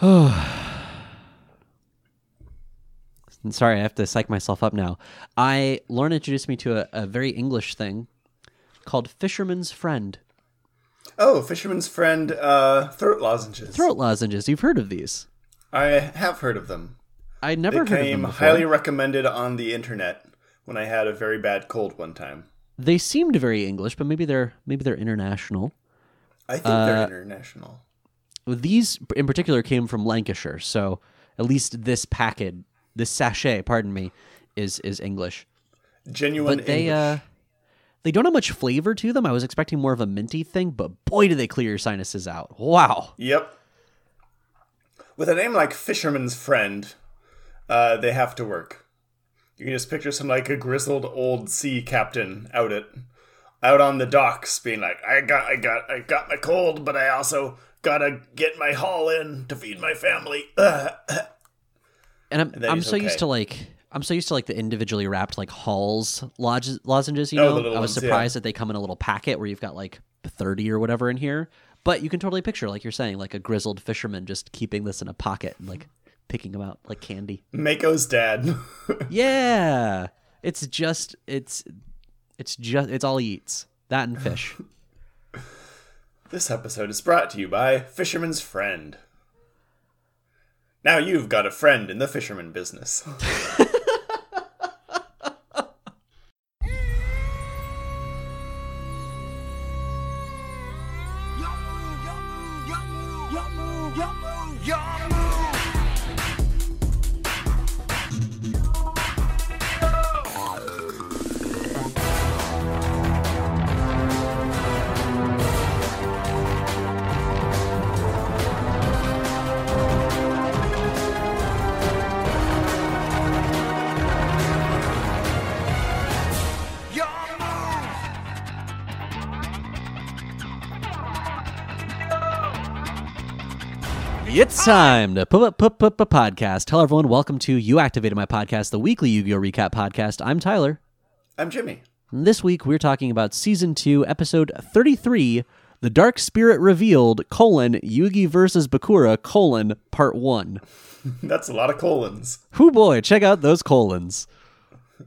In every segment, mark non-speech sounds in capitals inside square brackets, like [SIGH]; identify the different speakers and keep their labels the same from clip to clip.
Speaker 1: [SIGHS] Sorry, I have to psych myself up now. I Lauren introduced me to a, a very English thing called Fisherman's Friend.
Speaker 2: Oh, Fisherman's Friend uh, throat lozenges.
Speaker 1: Throat lozenges. You've heard of these?
Speaker 2: I have heard of them.
Speaker 1: I never
Speaker 2: They
Speaker 1: heard of
Speaker 2: came highly recommended on the internet when I had a very bad cold one time.
Speaker 1: They seemed very English, but maybe they're maybe they're international.
Speaker 2: I think
Speaker 1: Uh,
Speaker 2: they're international.
Speaker 1: These in particular came from Lancashire, so at least this packet, this sachet, pardon me, is is English.
Speaker 2: Genuine
Speaker 1: But they
Speaker 2: English.
Speaker 1: uh they don't have much flavor to them. I was expecting more of a minty thing, but boy do they clear your sinuses out. Wow.
Speaker 2: Yep. With a name like Fisherman's Friend, uh, they have to work. You can just picture some like a grizzled old sea captain out at out on the docks being like, I got I got I got my cold, but I also gotta get my haul in to feed my family. [CLEARS THROAT]
Speaker 1: And I'm
Speaker 2: then
Speaker 1: I'm so used to like I'm so used to like the individually wrapped like Halls lodge, lozenges, you
Speaker 2: Oh,
Speaker 1: know. I was
Speaker 2: ones, yeah.
Speaker 1: surprised that they come in a little packet where you've got like 30 or whatever in here. But you can totally picture like you're saying like a grizzled fisherman just keeping this in a pocket and like picking them out like candy.
Speaker 2: Mako's dad. [LAUGHS]
Speaker 1: Yeah. It's just it's it's just it's all he eats. That and fish. [LAUGHS]
Speaker 2: this episode is brought to you by Fisherman's Friend. Now you've got a friend in the fisherman business. [LAUGHS]
Speaker 1: time to put put put put podcast. Hello everyone, welcome to You Activated My Podcast, the weekly Yu-Gi-Oh recap podcast. I'm Tyler.
Speaker 2: I'm Jimmy.
Speaker 1: And this week we're talking about season 2, episode 33, The Dark Spirit Revealed, colon, Yugi versus Bakura, colon, part 1. [LAUGHS]
Speaker 2: That's a lot of colons.
Speaker 1: Whoo boy, check out those colons.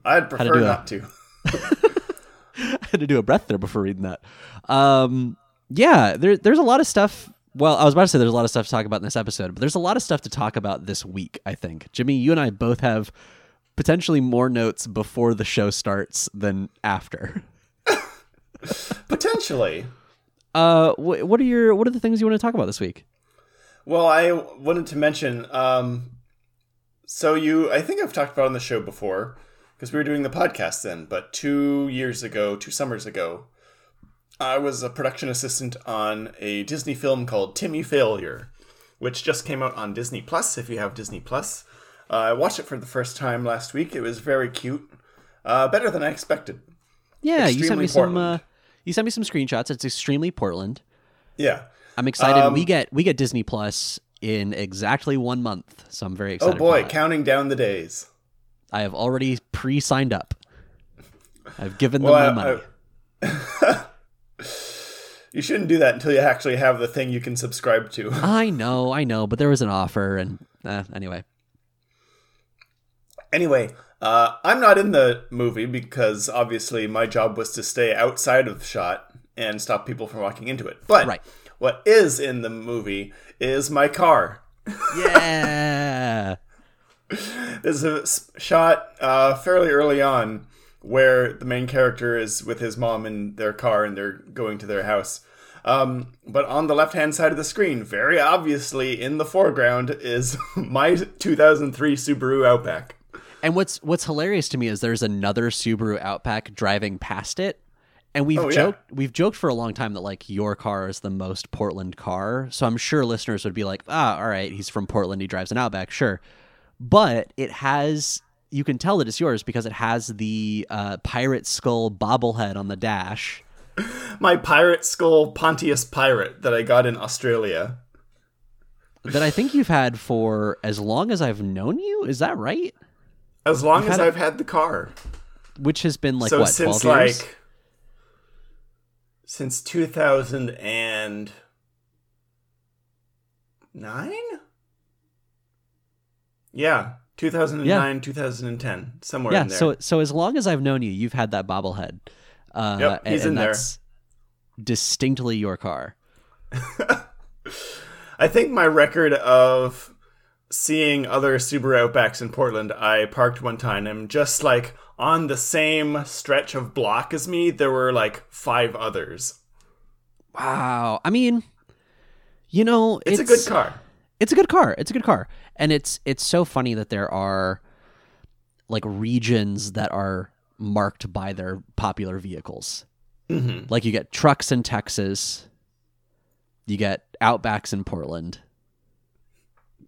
Speaker 2: I'd prefer
Speaker 1: do
Speaker 2: not to. [LAUGHS]
Speaker 1: I had to do a breath there before reading that. Um, yeah, there, there's a lot of stuff. Well, I was about to say there's a lot of stuff to talk about in this episode, but there's a lot of stuff to talk about this week, I think. Jimmy, you and I both have potentially more notes before the show starts than after. [LAUGHS]
Speaker 2: Potentially.
Speaker 1: Uh, wh- what are your what are the things you want to talk about this week?
Speaker 2: Well, I wanted to mention. Um, so you, I think I've talked about on the show before because we were doing the podcast then. But two years ago, two summers ago, I was a production assistant on a Disney film called Timmy Failure, which just came out on Disney Plus. If you have Disney Plus, uh, I watched it for the first time last week. It was very cute, uh, better than I expected.
Speaker 1: Yeah, you sent
Speaker 2: Extremely
Speaker 1: me some. Uh, you sent me some screenshots. It's extremely Portland.
Speaker 2: Yeah.
Speaker 1: I'm excited.
Speaker 2: Um,
Speaker 1: we get we get Disney Plus in exactly one month, so I'm very excited. Oh
Speaker 2: boy, counting down the days.
Speaker 1: I have already pre-signed up. I've given
Speaker 2: Well,
Speaker 1: them my
Speaker 2: I-
Speaker 1: money. [LAUGHS]
Speaker 2: You shouldn't do that until you actually have the thing you can subscribe to. [LAUGHS]
Speaker 1: I know, I know, but there was an offer, and uh, anyway,
Speaker 2: Anyway, uh, I'm not in the movie because obviously my job was to stay outside of the shot and stop people from walking into it. But
Speaker 1: Right.
Speaker 2: what is in the movie is my car.
Speaker 1: yeah, [LAUGHS]
Speaker 2: There's a shot uh, fairly early on where the main character is with his mom in their car and they're going to their house. Um, but on the left hand side of the screen, very obviously in the foreground, is [LAUGHS] my 2003 Subaru Outback.
Speaker 1: and what's what's hilarious to me is there's another Subaru Outback driving past it, and we've
Speaker 2: Oh, yeah.
Speaker 1: joked we've joked for a long time that like your car is the most Portland car. So I'm sure listeners would be like, ah, all right, he's from Portland, he drives an Outback, sure, but it has. You can tell that it's yours because it has the uh, pirate skull bobblehead on the dash.
Speaker 2: My pirate skull Pontius pirate that I got in Australia.
Speaker 1: that I think you've had for as long as I've known you. Is that right?
Speaker 2: As long as
Speaker 1: had
Speaker 2: I've had the car.
Speaker 1: Which has been like
Speaker 2: so
Speaker 1: what
Speaker 2: since like since 2009 Yeah, 2009, 2010, somewhere
Speaker 1: Yeah,
Speaker 2: in there.
Speaker 1: so so as long as I've known you, you've had that bobblehead. Uh,
Speaker 2: Yep, he's
Speaker 1: and,
Speaker 2: in there.
Speaker 1: that's distinctly your car. [LAUGHS]
Speaker 2: I think my record of seeing other Subaru Outbacks in Portland, I parked one time and just like on the same stretch of block as me, there were like five others.
Speaker 1: Wow. I mean, you know,
Speaker 2: It's, a good car.
Speaker 1: It's a good car. It's a good car. And it's it's so funny that there are like regions that are marked by their popular vehicles.
Speaker 2: hmm
Speaker 1: Like you get trucks in Texas, you get Outbacks in Portland,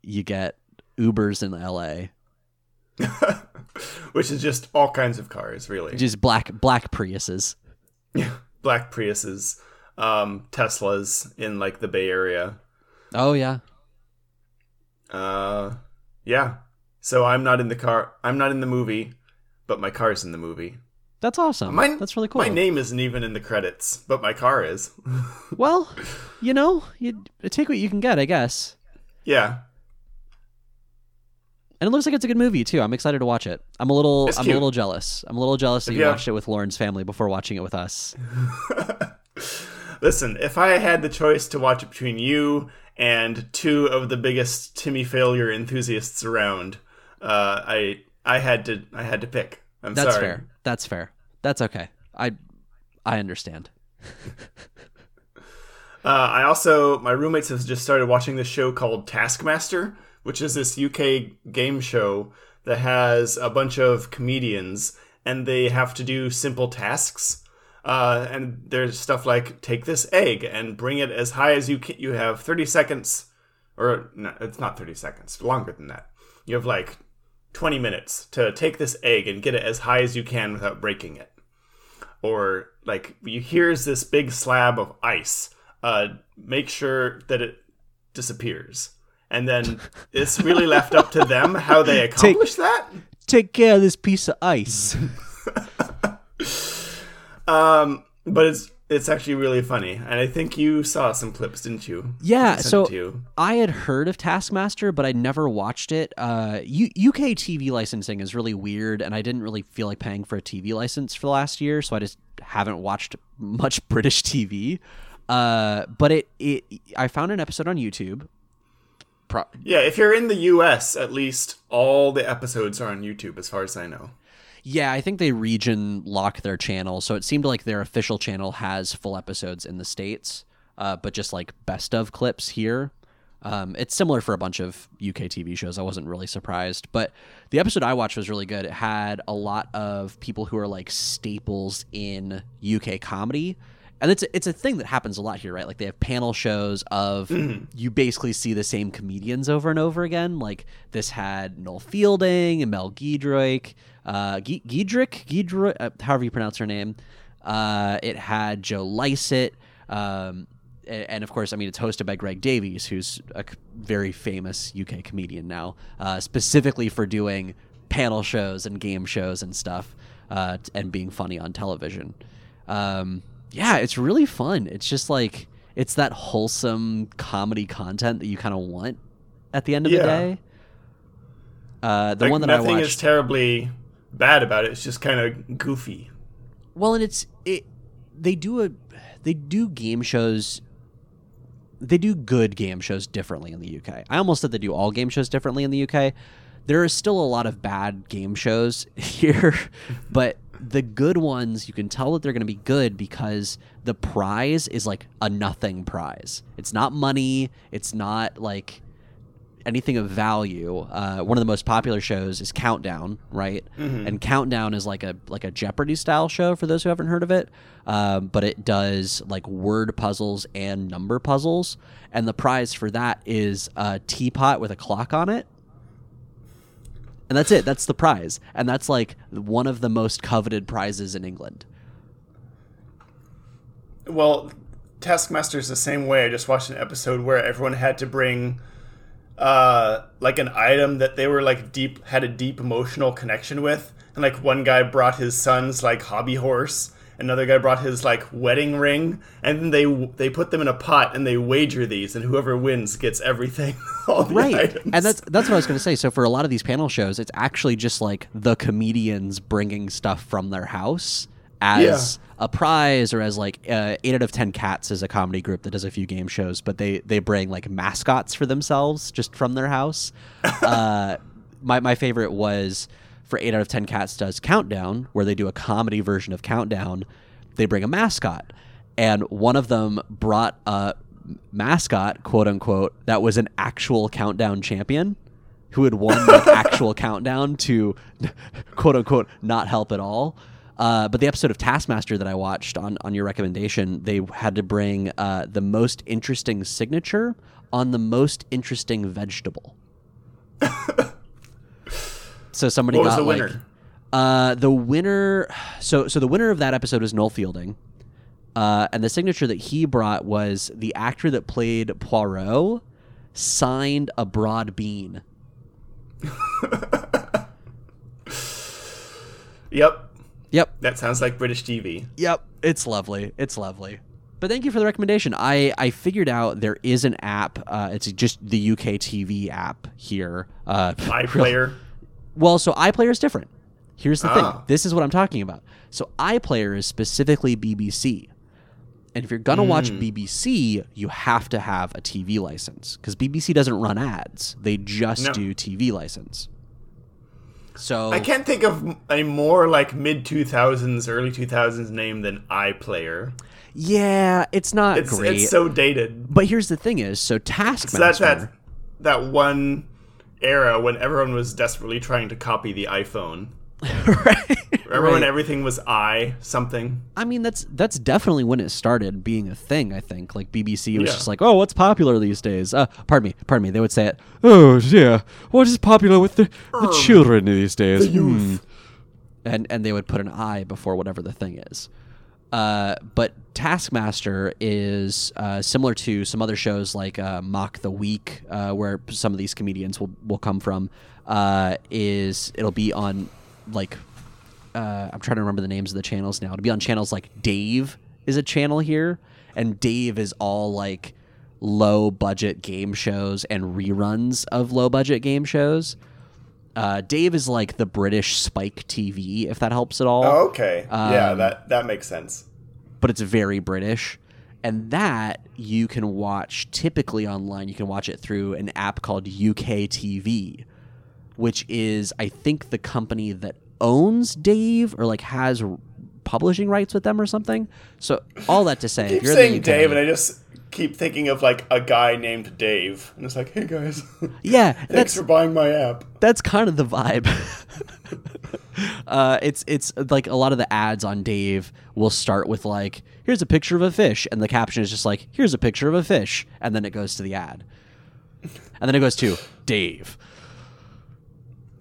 Speaker 1: you get Ubers in LA, [LAUGHS]
Speaker 2: Which is just all kinds of cars, really.
Speaker 1: just black black Priuses.
Speaker 2: Yeah, [LAUGHS] Black Priuses, um, Teslas in like the Bay Area.
Speaker 1: Oh yeah.
Speaker 2: Uh, yeah. So I'm not in the car. I'm not in the movie, but my car's in the movie.
Speaker 1: That's awesome.
Speaker 2: My-
Speaker 1: That's really cool.
Speaker 2: My name isn't even in the credits, but my car is. [LAUGHS]
Speaker 1: Well, you know, you take what you can get, I guess.
Speaker 2: yeah.
Speaker 1: And it looks like it's a good movie too. I'm excited to watch it. I'm a little
Speaker 2: It's
Speaker 1: I'm
Speaker 2: cute.
Speaker 1: a little jealous. I'm a little jealous that you watched it with Lauren's family before watching it with us. [LAUGHS]
Speaker 2: Listen, if I had the choice to watch it between you and two of the biggest Timmy failure enthusiasts around, uh, I I had to I had to pick. I'm sorry.
Speaker 1: That's
Speaker 2: sorry.
Speaker 1: fair. That's fair. That's okay. I I understand. [LAUGHS]
Speaker 2: Uh, I also my roommates have just started watching this show called Taskmaster, which is this UK game show that has a bunch of comedians and they have to do simple tasks. Uh, and there's stuff like take this egg and bring it as high as you can. You have 30 seconds, or no, it's not 30 seconds, longer than that. You have like 20 minutes to take this egg and get it as high as you can without breaking it or like you here's this big slab of ice uh make sure that it disappears and then [LAUGHS] it's really left up to them how they accomplish that
Speaker 1: Take care of this piece of ice. [LAUGHS]
Speaker 2: um but it's it's actually really funny and i think you saw some clips didn't you
Speaker 1: Yeah,
Speaker 2: I
Speaker 1: so
Speaker 2: you.
Speaker 1: I had heard of Taskmaster, but I never watched it. Uh, U- UK TV licensing is really weird, and I didn't really feel like paying for a TV license for the last year, so I just haven't watched [LAUGHS] much British TV. Uh, but it, it, I found an episode on YouTube. Pro-
Speaker 2: yeah if you're in the us at least all the episodes are on youtube as far as i know
Speaker 1: Yeah, I think they region lock their channel, so it seemed like their official channel has full episodes in the states, uh, but just like best of clips here. Um, it's similar for a bunch of UK TV shows. I wasn't really surprised, but the episode I watched was really good. It had a lot of people who are like staples in UK comedy. And it's a, it's a thing that happens a lot here, right? Like they have panel shows of you basically see the same comedians over and over again. Like this had Noel Fielding and Mel Giedroyc, uh, G- Giedrick, Giedroy, uh, however you pronounce her name. Uh, it had Joe Lycett, um, a- and of course, I mean, it's hosted by Greg Davies, who's a very famous UK comedian now, uh, specifically for doing panel shows and game shows and stuff, uh, and being funny on television. Um, yeah, it's really fun. It's just like it's that wholesome comedy content that you kind of want at the end of the day. Uh, the
Speaker 2: like,
Speaker 1: one that I
Speaker 2: nothing
Speaker 1: watched,
Speaker 2: is terribly bad about it it's just kind of goofy
Speaker 1: Well, and it's it. They do a they do game shows. They do good game shows differently in the UK. I almost said they do all game shows differently in the UK. There is still a lot of bad game shows [LAUGHS] here, but the good ones you can tell that they're going to be good because the prize is like a nothing prize. It's not money. It's not like anything of value. Uh, one of the most popular shows is Countdown, right? And Countdown is like a like a Jeopardy style show for those who haven't heard of it. Um, but it does like word puzzles and number puzzles, and the prize for that is a teapot with a clock on it. And that's it. That's the prize, and that's like one of the most coveted prizes in England.
Speaker 2: Well, Taskmaster's the same way. I just watched an episode where everyone had to bring uh like an item that they were like deep had a deep emotional connection with. And like one guy brought his son's like hobby horse another guy brought his like wedding ring, and then they they put them in a pot and they wager these, and whoever wins gets everything. [LAUGHS]
Speaker 1: Right
Speaker 2: items.
Speaker 1: and that's that's what i was going to say so for a lot of these panel shows it's actually just like the comedians bringing stuff from their house as a prize or as like uh, 8 out of 10 cats is a comedy group that does a few game shows but they they bring like mascots for themselves just from their house [LAUGHS] uh, my, my favorite was for 8 out of 10 cats does countdown where they do a comedy version of countdown they bring a mascot. And one of them brought a mascot quote unquote that was an actual countdown champion who had won like [LAUGHS] actual countdown to [LAUGHS] quote unquote not help at all. Uh, but the episode of taskmaster that i watched on, on your recommendation they had to bring uh, the most interesting signature on the most interesting vegetable [LAUGHS] so somebody
Speaker 2: What
Speaker 1: got
Speaker 2: the
Speaker 1: like
Speaker 2: winner?
Speaker 1: uh, the winner [SIGHS] so so the winner of that episode was noel fielding uh, and the signature that he brought was the actor that played Poirot signed a broad bean. [LAUGHS]
Speaker 2: Yep,
Speaker 1: Yep,
Speaker 2: that sounds like British TV.
Speaker 1: yep, it's lovely. It's lovely. But thank you for the recommendation. I, I figured out there is an app. Uh, it's just the UK TV app here. Uh, [LAUGHS]
Speaker 2: iPlayer.
Speaker 1: Well, so iPlayer is different. Here's the thing.
Speaker 2: Ah.
Speaker 1: This is what I'm talking about. So iPlayer is specifically BBC. And if you're going to watch
Speaker 2: Hmm.
Speaker 1: BBC, you have to have a TV license because BBC doesn't run ads. They just
Speaker 2: No.
Speaker 1: do TV license. So
Speaker 2: I can't think of a more like mid 2000s, early 2000s name than iPlayer.
Speaker 1: yeah, it's not
Speaker 2: It's
Speaker 1: great.
Speaker 2: it's so dated.
Speaker 1: but here's the thing is, so
Speaker 2: So
Speaker 1: Taskmaster
Speaker 2: that's that that one era when everyone was desperately trying to copy the iPhone. [LAUGHS]
Speaker 1: right?
Speaker 2: Remember when everything was i something?
Speaker 1: I mean, that's that's definitely when it started being a thing. I think like BBC was
Speaker 2: Yeah.
Speaker 1: just like, oh, what's popular these days? Uh, pardon me, pardon me. They would say it. Oh yeah, what is popular with the, the children these days? The Hmm." And and they would put an I before whatever the thing is. Uh, but Taskmaster is uh, similar to some other shows like uh, Mock the Week, uh, where some of these comedians will, will come from. Uh, is it'll be on like I'm trying to remember the names of the channels now. To be on channels like Dave is a channel here, and Dave is all like low budget game shows and reruns of low budget game shows. Uh, Dave is like the British Spike TV, if that helps at all
Speaker 2: Oh, okay. yeah,
Speaker 1: Um,
Speaker 2: that that makes sense.
Speaker 1: but it's very British. And that you can watch typically online. You can watch it through an app called UK TV, which is, I think, the company that owns Dave or like has publishing rights with them or something. So, all that to say, if you're
Speaker 2: saying
Speaker 1: the UK,
Speaker 2: Dave, and I just keep thinking of like a guy named Dave, and it's like, hey guys, [LAUGHS]
Speaker 1: yeah,
Speaker 2: thanks
Speaker 1: that's
Speaker 2: for buying my app.
Speaker 1: that's kind of the vibe. [LAUGHS] uh, it's it's like a lot of the ads on Dave will start with like, "Here's a picture of a fish," and the caption is just like, "Here's a picture of a fish," and then it goes to the ad, and then it goes to Dave.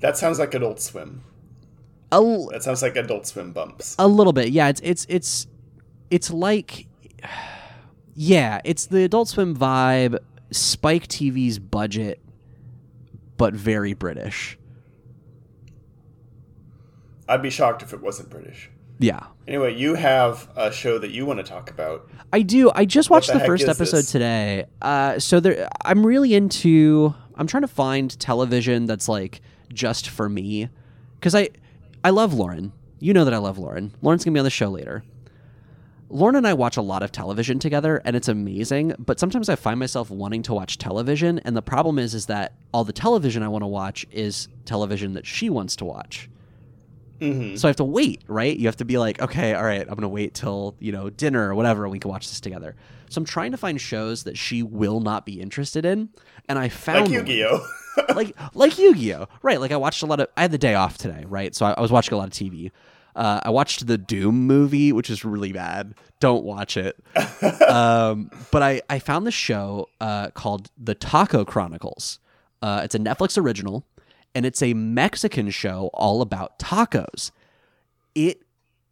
Speaker 2: That sounds like Adult Swim.
Speaker 1: A, l-
Speaker 2: That sounds like Adult Swim bumps.
Speaker 1: a little bit, yeah. It's it's it's it's like, yeah, it's the Adult Swim vibe, Spike TV's budget, but very British.
Speaker 2: I'd be shocked if it wasn't British.
Speaker 1: Yeah,
Speaker 2: Anyway, you have a show that you want to talk about.
Speaker 1: I do. I just watched
Speaker 2: the
Speaker 1: the, first episode
Speaker 2: this?
Speaker 1: today. Uh, so there, I'm really into. I'm trying to find television that's like just for me, because I, I love Lauren. You know that I love Lauren. Lauren's gonna be on the show later. Lauren and I watch a lot of television together, and it's amazing. But sometimes I find myself wanting to watch television, and the problem is, is that all the television I want to watch is television that she wants to watch.
Speaker 2: Mm-hmm.
Speaker 1: So I have to wait, right? You have to be like, okay, all right, I'm gonna wait till you know dinner or whatever, and we can watch this together. So I'm trying to find shows that she will not be interested in, and I found
Speaker 2: Like. Yu-Gi-Oh. [LAUGHS]
Speaker 1: like like Yu-Gi-Oh, right? Like I watched a lot of. I had the day off today, right? So I, I was watching a lot of TV. Uh, I watched the Doom movie, which is really bad. Don't watch it. [LAUGHS] um, but I I found this show uh, called The Taco Chronicles. Uh, it's a Netflix original, and it's a Mexican show all about tacos. It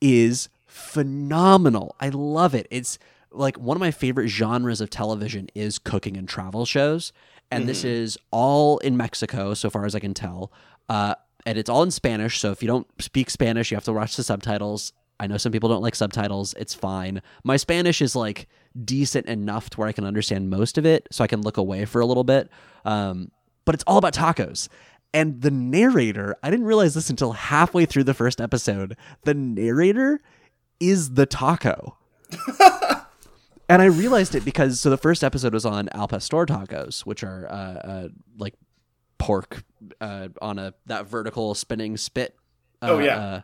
Speaker 1: is phenomenal. I love it. It's like one of my favorite genres of television is cooking and travel shows, and this is all in Mexico, so far as I can tell. Uh, and it's all in Spanish. So if you don't speak Spanish, you have to watch the subtitles. I know some people don't like subtitles. It's fine. My Spanish is like decent enough to where I can understand most of it, so I can look away for a little bit. Um, but it's all about tacos. And the narrator, I didn't realize this until halfway through the first episode. The narrator is the taco. [LAUGHS] and I realized it because so the first episode was on al pastor tacos, which are uh, uh, like pork uh, on a that vertical spinning spit.
Speaker 2: Oh,
Speaker 1: uh,
Speaker 2: yeah.
Speaker 1: uh,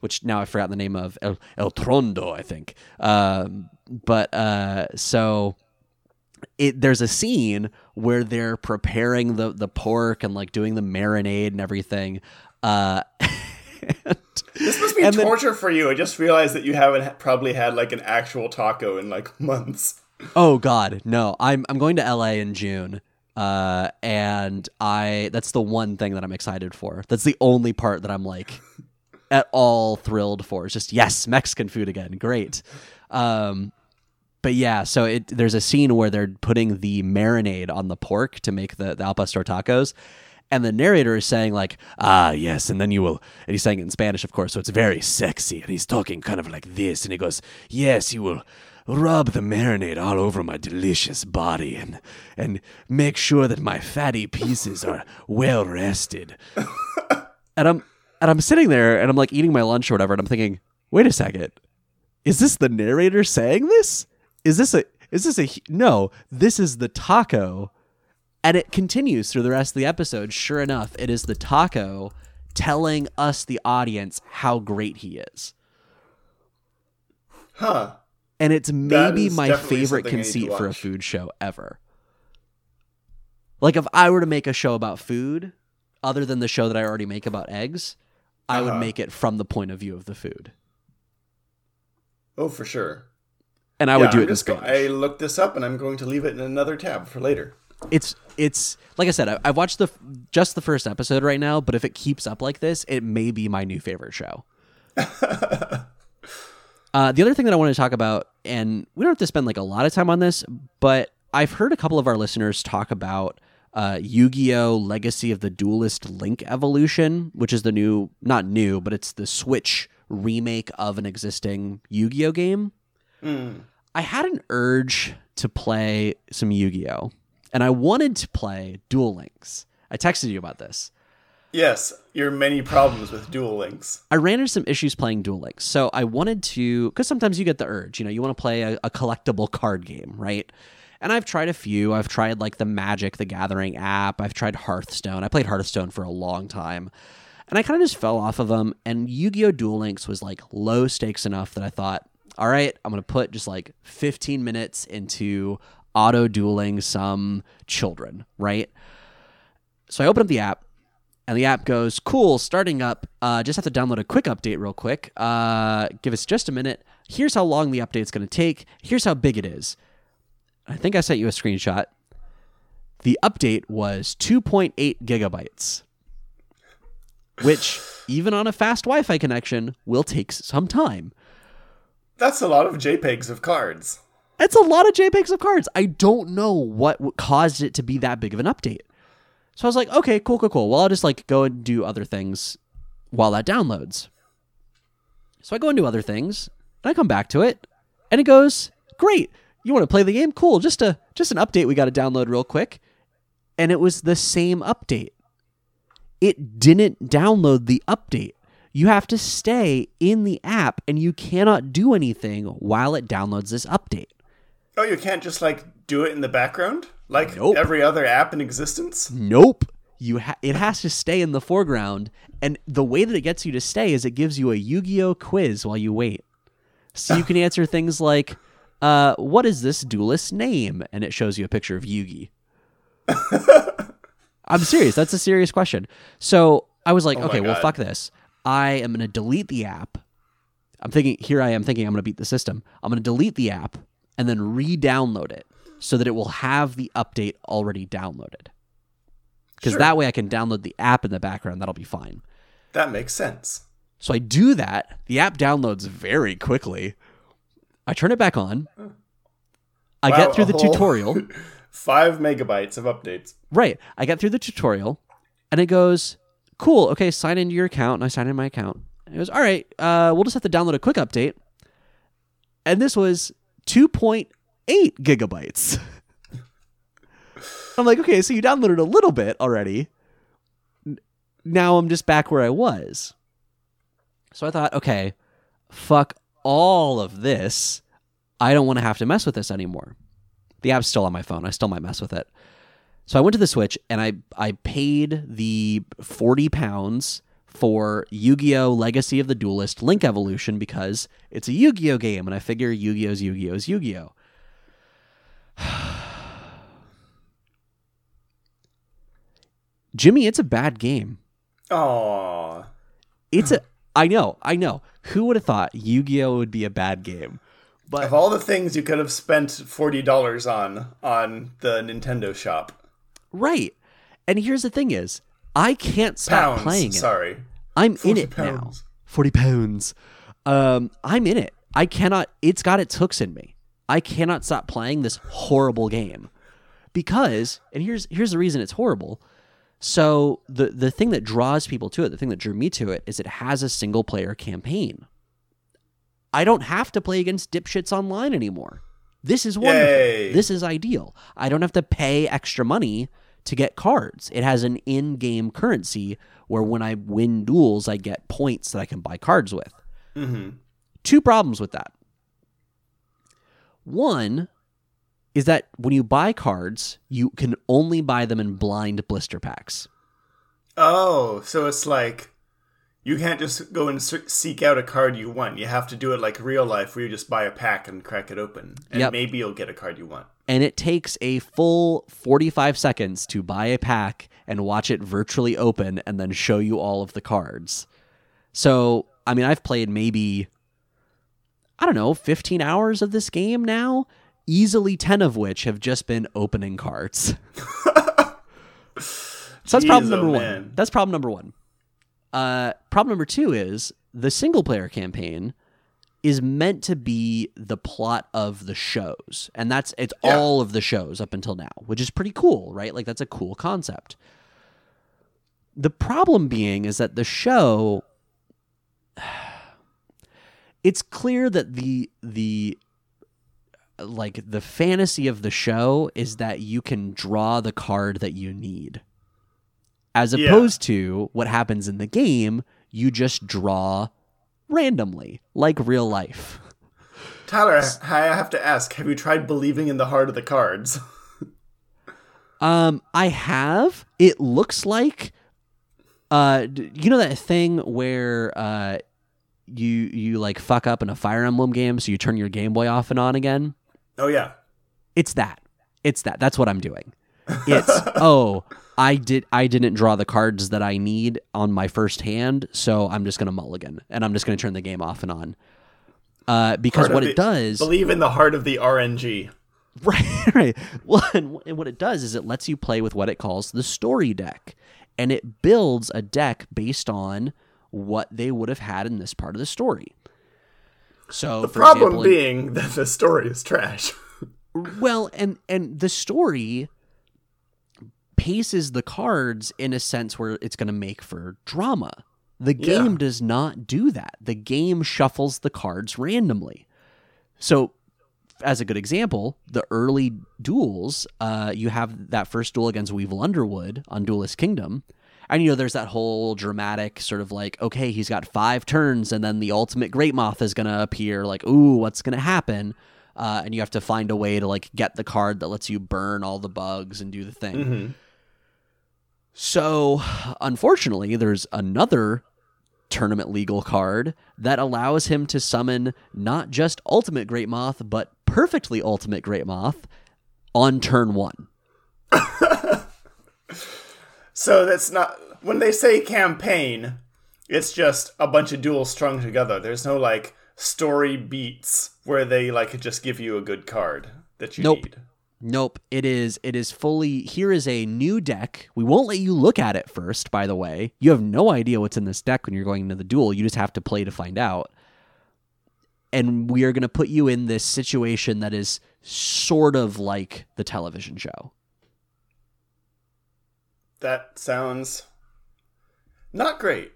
Speaker 1: which now I forgot the name of El, El Trondo, I think. Um, but uh, so it there's a scene where they're preparing the the pork and like doing the marinade and everything. Uh, and- [LAUGHS]
Speaker 2: This must be
Speaker 1: And then-
Speaker 2: torture for you. I just realized that you haven't probably had like an actual taco in like months.
Speaker 1: Oh God, no! I'm I'm going to LA in June, uh, and I that's the one thing that I'm excited for. That's the only part that I'm like at all thrilled for. It's just yes, Mexican food again, great. Um, but yeah, so it there's a scene where they're putting the marinade on the pork to make the the al pastor tacos. And the narrator is saying like, ah, yes, and then you will, and he's saying it in Spanish, of course, so it's very sexy, and he's talking kind of like this, and he goes, yes, you will rub the marinade all over my delicious body, and and make sure that my fatty pieces are well rested. [LAUGHS] and I'm and I'm sitting there, and I'm like eating my lunch or whatever, and I'm thinking, wait a second, is this the narrator saying this? Is this a is this a no? This is the taco, and it continues through the rest of the episode. Sure enough, it is the taco telling us the audience how great he is,
Speaker 2: Huh.
Speaker 1: And it's maybe my favorite
Speaker 2: something I need to
Speaker 1: conceit for a food show ever. Like if I were to make a show about food, other than the show that I already make about eggs, I would
Speaker 2: Uh-huh.
Speaker 1: make it from the point of view of the food,
Speaker 2: Oh, for sure.
Speaker 1: and I would do
Speaker 2: I'm
Speaker 1: it in
Speaker 2: just go- I looked this up and I'm going to leave it in another tab for later.
Speaker 1: it's it's like I said, I, I've watched the just the first episode right now, but if it keeps up like this, it may be my new favorite show. [LAUGHS] uh, the other thing that I want to talk about, and we don't have to spend like a lot of time on this, but I've heard a couple of our listeners talk about uh, Yu-Gi-Oh! Legacy of the Duelist Link Evolution, which is the new, not new, but it's the Switch remake of an existing Yu-Gi-Oh! game. I had an urge to play some Yu-Gi-Oh, and I wanted to play Duel Links. I texted you about this.
Speaker 2: Yes, your many problems with Duel Links.
Speaker 1: I ran into some issues playing Duel Links, so I wanted to because sometimes you get the urge, you know, you want to play a, a collectible card game, right? And I've tried a few. I've tried like the Magic the Gathering app. I've tried Hearthstone. I played Hearthstone for a long time. And I kind of just fell off of them. And Yu Gi Oh! Duel Links was like low stakes enough that I thought, all right, I'm going to put just like 15 minutes into auto dueling some children, right? So I open up the app, and the app goes, "Cool, starting up. Uh, just have to download a quick update real quick. Uh, give us just a minute. Here's how long the update's going to take. Here's how big it is. I think I sent you a screenshot. The update was 2.8 gigabytes, which even on a fast Wi-Fi connection will take some time.
Speaker 2: That's a lot of JPEGs of cards.
Speaker 1: That's a lot of JPEGs of cards. I don't know what caused it to be that big of an update. So I was like, okay, cool, cool, cool. Well, I'll just like go and do other things while that downloads. So I go and do other things, and I come back to it, and it goes, great. You want to play the game? Cool. Just a just an update we got to download real quick. And it was the same update. It didn't download the update. You have to stay in the app and you cannot do anything while it downloads this update.
Speaker 2: Oh, you can't just like do it in the background like
Speaker 1: Nope.
Speaker 2: every other app in existence.
Speaker 1: Nope. You ha- it has to stay in the foreground, and the way that it gets you to stay is it gives you a Yu-Gi-Oh quiz while you wait. So you can [LAUGHS] answer things like, uh, "What is this duelist's name?" and it shows you a picture of Yugi. [LAUGHS] I'm serious. That's a serious question. So I was like,
Speaker 2: Oh
Speaker 1: okay, well, fuck this. I am going to delete the app. I'm thinking, here I am thinking I'm going to beat the system. I'm going to delete the app and then re download it so that it will have the update already downloaded. Because
Speaker 2: Sure.
Speaker 1: that way I can download the app in the background. That'll be fine.
Speaker 2: That makes sense.
Speaker 1: So I do that. The app downloads very quickly. I turn it back on. I
Speaker 2: Wow,
Speaker 1: get through the [LAUGHS] tutorial.
Speaker 2: Five megabytes of updates.
Speaker 1: Right. I get through the tutorial and it goes, cool. Okay, sign into your account. And I sign in my account. It goes, all right, uh, we'll just have to download a quick update. And this was 2.8 gigabytes. I'm like, okay, so you downloaded a little bit already. Now I'm just back where I was. So I thought, okay, fuck all of this. I don't want to have to mess with this anymore. The app's still on my phone. I still might mess with it. So I went to the Switch and I I paid the 40 pounds for Yu-Gi-Oh! Legacy of the Duelist Link Evolution because it's a Yu-Gi-Oh! game and I figure Yu-Gi-Oh's Yu-Gi-Oh's Yu-Gi-Oh! [SIGHS] Jimmy, it's a bad game.
Speaker 2: Aww.
Speaker 1: It's a I know, I know. Who would have thought Yu-Gi-Oh would be a bad game? But
Speaker 2: Of all the things you could have spent forty dollars on on the Nintendo shop,
Speaker 1: right. And here's the thing is, I can't stop
Speaker 2: pounds.
Speaker 1: playing it.
Speaker 2: Sorry,
Speaker 1: I'm in
Speaker 2: 40
Speaker 1: it now. 40 pounds. Um, I'm in it. I cannot, it's got its hooks in me. I cannot stop playing this horrible game because, and here's, here's the reason it's horrible. So the, the thing that draws people to it, the thing that drew me to it is it has a single player campaign. I don't have to play against dipshits online anymore. This is wonderful.
Speaker 2: Yay.
Speaker 1: This is ideal. I don't have to pay extra money to get cards. It has an in-game currency where when I win duels, I get points that I can buy cards with.
Speaker 2: hmm
Speaker 1: Two problems with that. One is that when you buy cards, you can only buy them in blind blister packs.
Speaker 2: Oh, so it's like you can't just go and seek out a card you want. You have to do it like real life, where you just buy a pack and crack it open, and
Speaker 1: Yep.
Speaker 2: maybe you'll get a card you want.
Speaker 1: And it takes a full 45 seconds to buy a pack and watch it virtually open and then show you all of the cards. So, I mean, I've played maybe, I don't know, 15 hours of this game now, easily 10 of which have just been opening cards. [LAUGHS] so that's problem
Speaker 2: Jeez, oh,
Speaker 1: number one.
Speaker 2: man.
Speaker 1: That's problem number one. Uh, problem number two is the single player campaign is meant to be the plot of the shows and that's it's
Speaker 2: Yeah.
Speaker 1: all of the shows up until now which is pretty cool right like that's a cool concept the problem being is that the show [SIGHS] it's clear that the the like the fantasy of the show is that you can draw the card that you need as
Speaker 2: Yeah.
Speaker 1: opposed to what happens in the game you just draw randomly like real life
Speaker 2: Tyler, I have to ask: Have you tried believing in the heart of the cards? [LAUGHS]
Speaker 1: Um, I have. It looks like, uh, you know that thing where uh, you you like fuck up in a Fire Emblem game, so you turn your Game Boy off and on again.
Speaker 2: oh yeah,
Speaker 1: It's that. It's that. That's what I'm doing. It's [LAUGHS] oh, I did. I didn't draw the cards that I need on my first hand, so I'm just gonna mulligan, and I'm just gonna turn the game off and on. Uh, because what
Speaker 2: the-
Speaker 1: it does,
Speaker 2: believe in the heart of the RNG. [LAUGHS]
Speaker 1: Right, right. Well, and and what it does is it lets you play with what it calls the story deck, and it builds a deck based on what they would have had in this part of the story. So,
Speaker 2: The problem
Speaker 1: example, in-
Speaker 2: being that the story is trash. [LAUGHS]
Speaker 1: well, and and the story paces the cards in a sense where it's going to make for drama. The
Speaker 2: Yeah.
Speaker 1: game does not do that. The game shuffles the cards randomly. So, as a good example, the early duels, uh, you have that first duel against Weevil Underwood on Duelist Kingdom. And you know, there's that whole dramatic sort of like, okay, he's got five turns, and then the ultimate Great Moth is gonna appear. Like, ooh, what's gonna happen? Uh, and you have to find a way to like get the card that lets you burn all the bugs and do the thing.
Speaker 2: hmm
Speaker 1: So, unfortunately, there's another tournament legal card that allows him to summon not just Ultimate Great Moth, but perfectly Ultimate Great Moth on turn one. [LAUGHS]
Speaker 2: So that's not when they say campaign, it's just a bunch of duels strung together. There's no like story beats where they like just give you a good card that you
Speaker 1: Nope.
Speaker 2: need.
Speaker 1: Nope, it is it is fully here is a new deck. We won't let you look at it first, by the way. You have no idea what's in this deck when you're going into the duel. You just have to play to find out. And we are going to put you in this situation that is sort of like the television show.
Speaker 2: That sounds not great.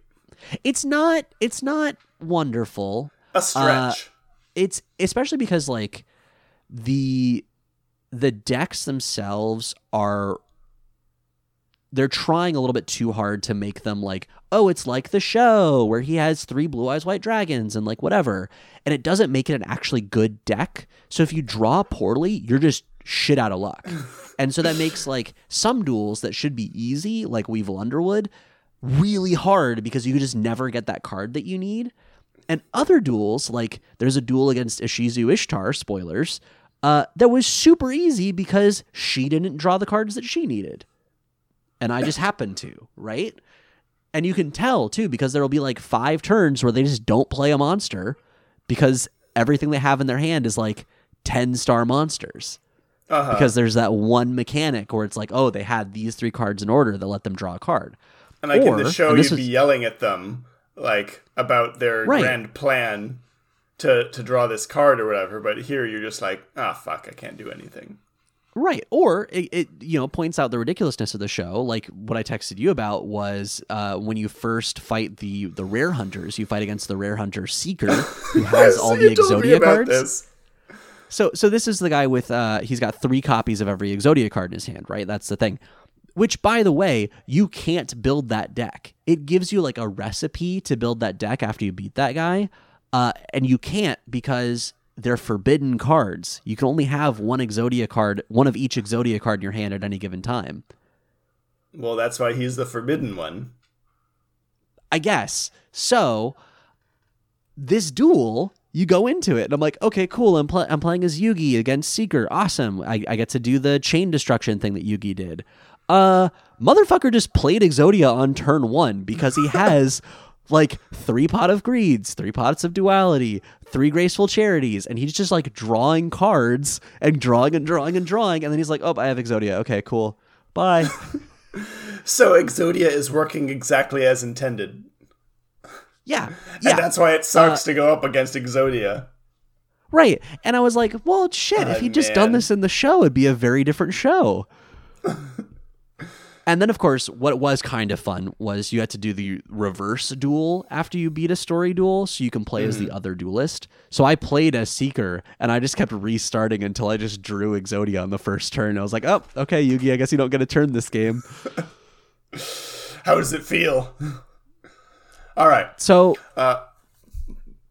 Speaker 1: It's not. It's not wonderful.
Speaker 2: A stretch.
Speaker 1: Uh, it's especially because like the the decks themselves are they're trying a little bit too hard to make them like, oh, it's like the show where he has three blue eyes white dragons and like whatever. And it doesn't make it an actually good deck. So if you draw poorly, you're just shit out of luck. [LAUGHS] and so that makes like some duels that should be easy, like Weevil Underwood, really hard because you just never get that card that you need. And other duels, like there's a duel against Ishizu Ishtar, spoilers, uh, that was super easy because she didn't draw the cards that she needed and I just happened to, right? And you can tell too because there will be like five turns where they just don't play a monster because everything they have in their hand is like 10 star monsters.
Speaker 2: Uh-huh.
Speaker 1: Because there's that one mechanic where it's like, oh, they had these three cards in order that let them draw a card.
Speaker 2: and like in the show, you'd
Speaker 1: this
Speaker 2: be yelling at them like about their
Speaker 1: Right.
Speaker 2: grand plan to to draw this card or whatever. But here, you're just like, ah, fuck, I can't do anything.
Speaker 1: Right. Or it, it, you know, points out the ridiculousness of the show. Like what I texted you about was uh, when you first fight the the rare hunters, you fight against the rare hunter Seeker, who [LAUGHS] has all the
Speaker 2: You told me
Speaker 1: Exodia cards.
Speaker 2: this.
Speaker 1: So so this is the guy with uh he's got three copies of every Exodia card in his hand, right? That's the thing. Which by the way, you can't build that deck. It gives you like a recipe to build that deck after you beat that guy. Uh and you can't because they're forbidden cards. You can only have one Exodia card, one of each Exodia card in your hand at any given time.
Speaker 2: Well, that's why he's the forbidden one.
Speaker 1: I guess. So this duel, you go into it, and I'm like, okay, cool. I'm pl- I'm playing as Yugi against Seeker. Awesome. I, I get to do the chain destruction thing that Yugi did. Uh, motherfucker just played Exodia on turn one because he [LAUGHS] has like three pot of greeds, three pots of duality, three graceful charities, and he's just like drawing cards and drawing and drawing and drawing, and then he's like, oh, I have Exodia. Okay, cool. Bye. [LAUGHS]
Speaker 2: So Exodia is working exactly as intended.
Speaker 1: yeah. Yeah.
Speaker 2: And that's why it sucks uh, to go up against Exodia.
Speaker 1: Right. And I was like, well, shit, if uh,
Speaker 2: Oh,
Speaker 1: he'd just done this in the show, it'd be a very different show. [LAUGHS] and then, of course, what was kind of fun was you had to do the reverse duel after you beat a story duel so you can play as
Speaker 2: Mm-hmm.
Speaker 1: the other duelist. So I played as Seeker and I just kept restarting until I just drew Exodia on the first turn. I was like, oh, okay, Yugi, I guess you don't get a turn this game. [LAUGHS]
Speaker 2: How does it feel? [LAUGHS] All right.
Speaker 1: So,
Speaker 2: Uh,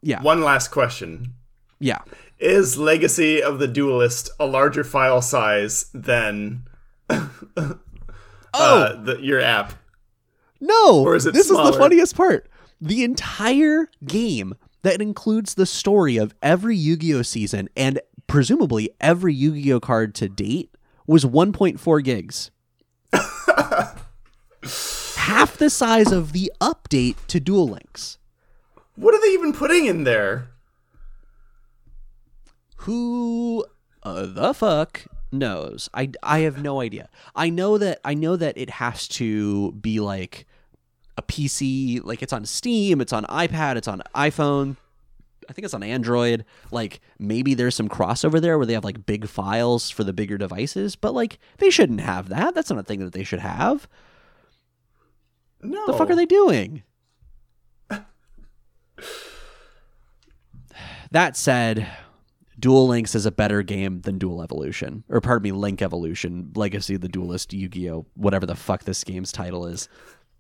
Speaker 1: yeah.
Speaker 2: one last question.
Speaker 1: Yeah.
Speaker 2: Is Legacy of the Duelist a larger file size than [LAUGHS] uh, the, your app?
Speaker 1: No,
Speaker 2: Or is it
Speaker 1: this is the funniest part. The entire game that includes the story of every Yu-Gi-Oh season and presumably every Yu-Gi-Oh card to date was 1.4 gigs. [LAUGHS] Half the size of the update to Duel Links.
Speaker 2: What are they even putting in there?
Speaker 1: Who uh, the fuck knows? I, I have no idea. I know that I know that it has to be like a PC, like it's on Steam, it's on iPad, it's on iPhone. I think it's on Android. Like maybe there's some crossover there where they have like big files for the bigger devices, but like they shouldn't have that. That's not a thing that they should have.
Speaker 2: No.
Speaker 1: The fuck are they doing? [LAUGHS] that said, Duel Links is a better game than Duel Evolution. Or pardon me, Link Evolution, Legacy of the Duelist, Yu-Gi-Oh, whatever the fuck this game's title is.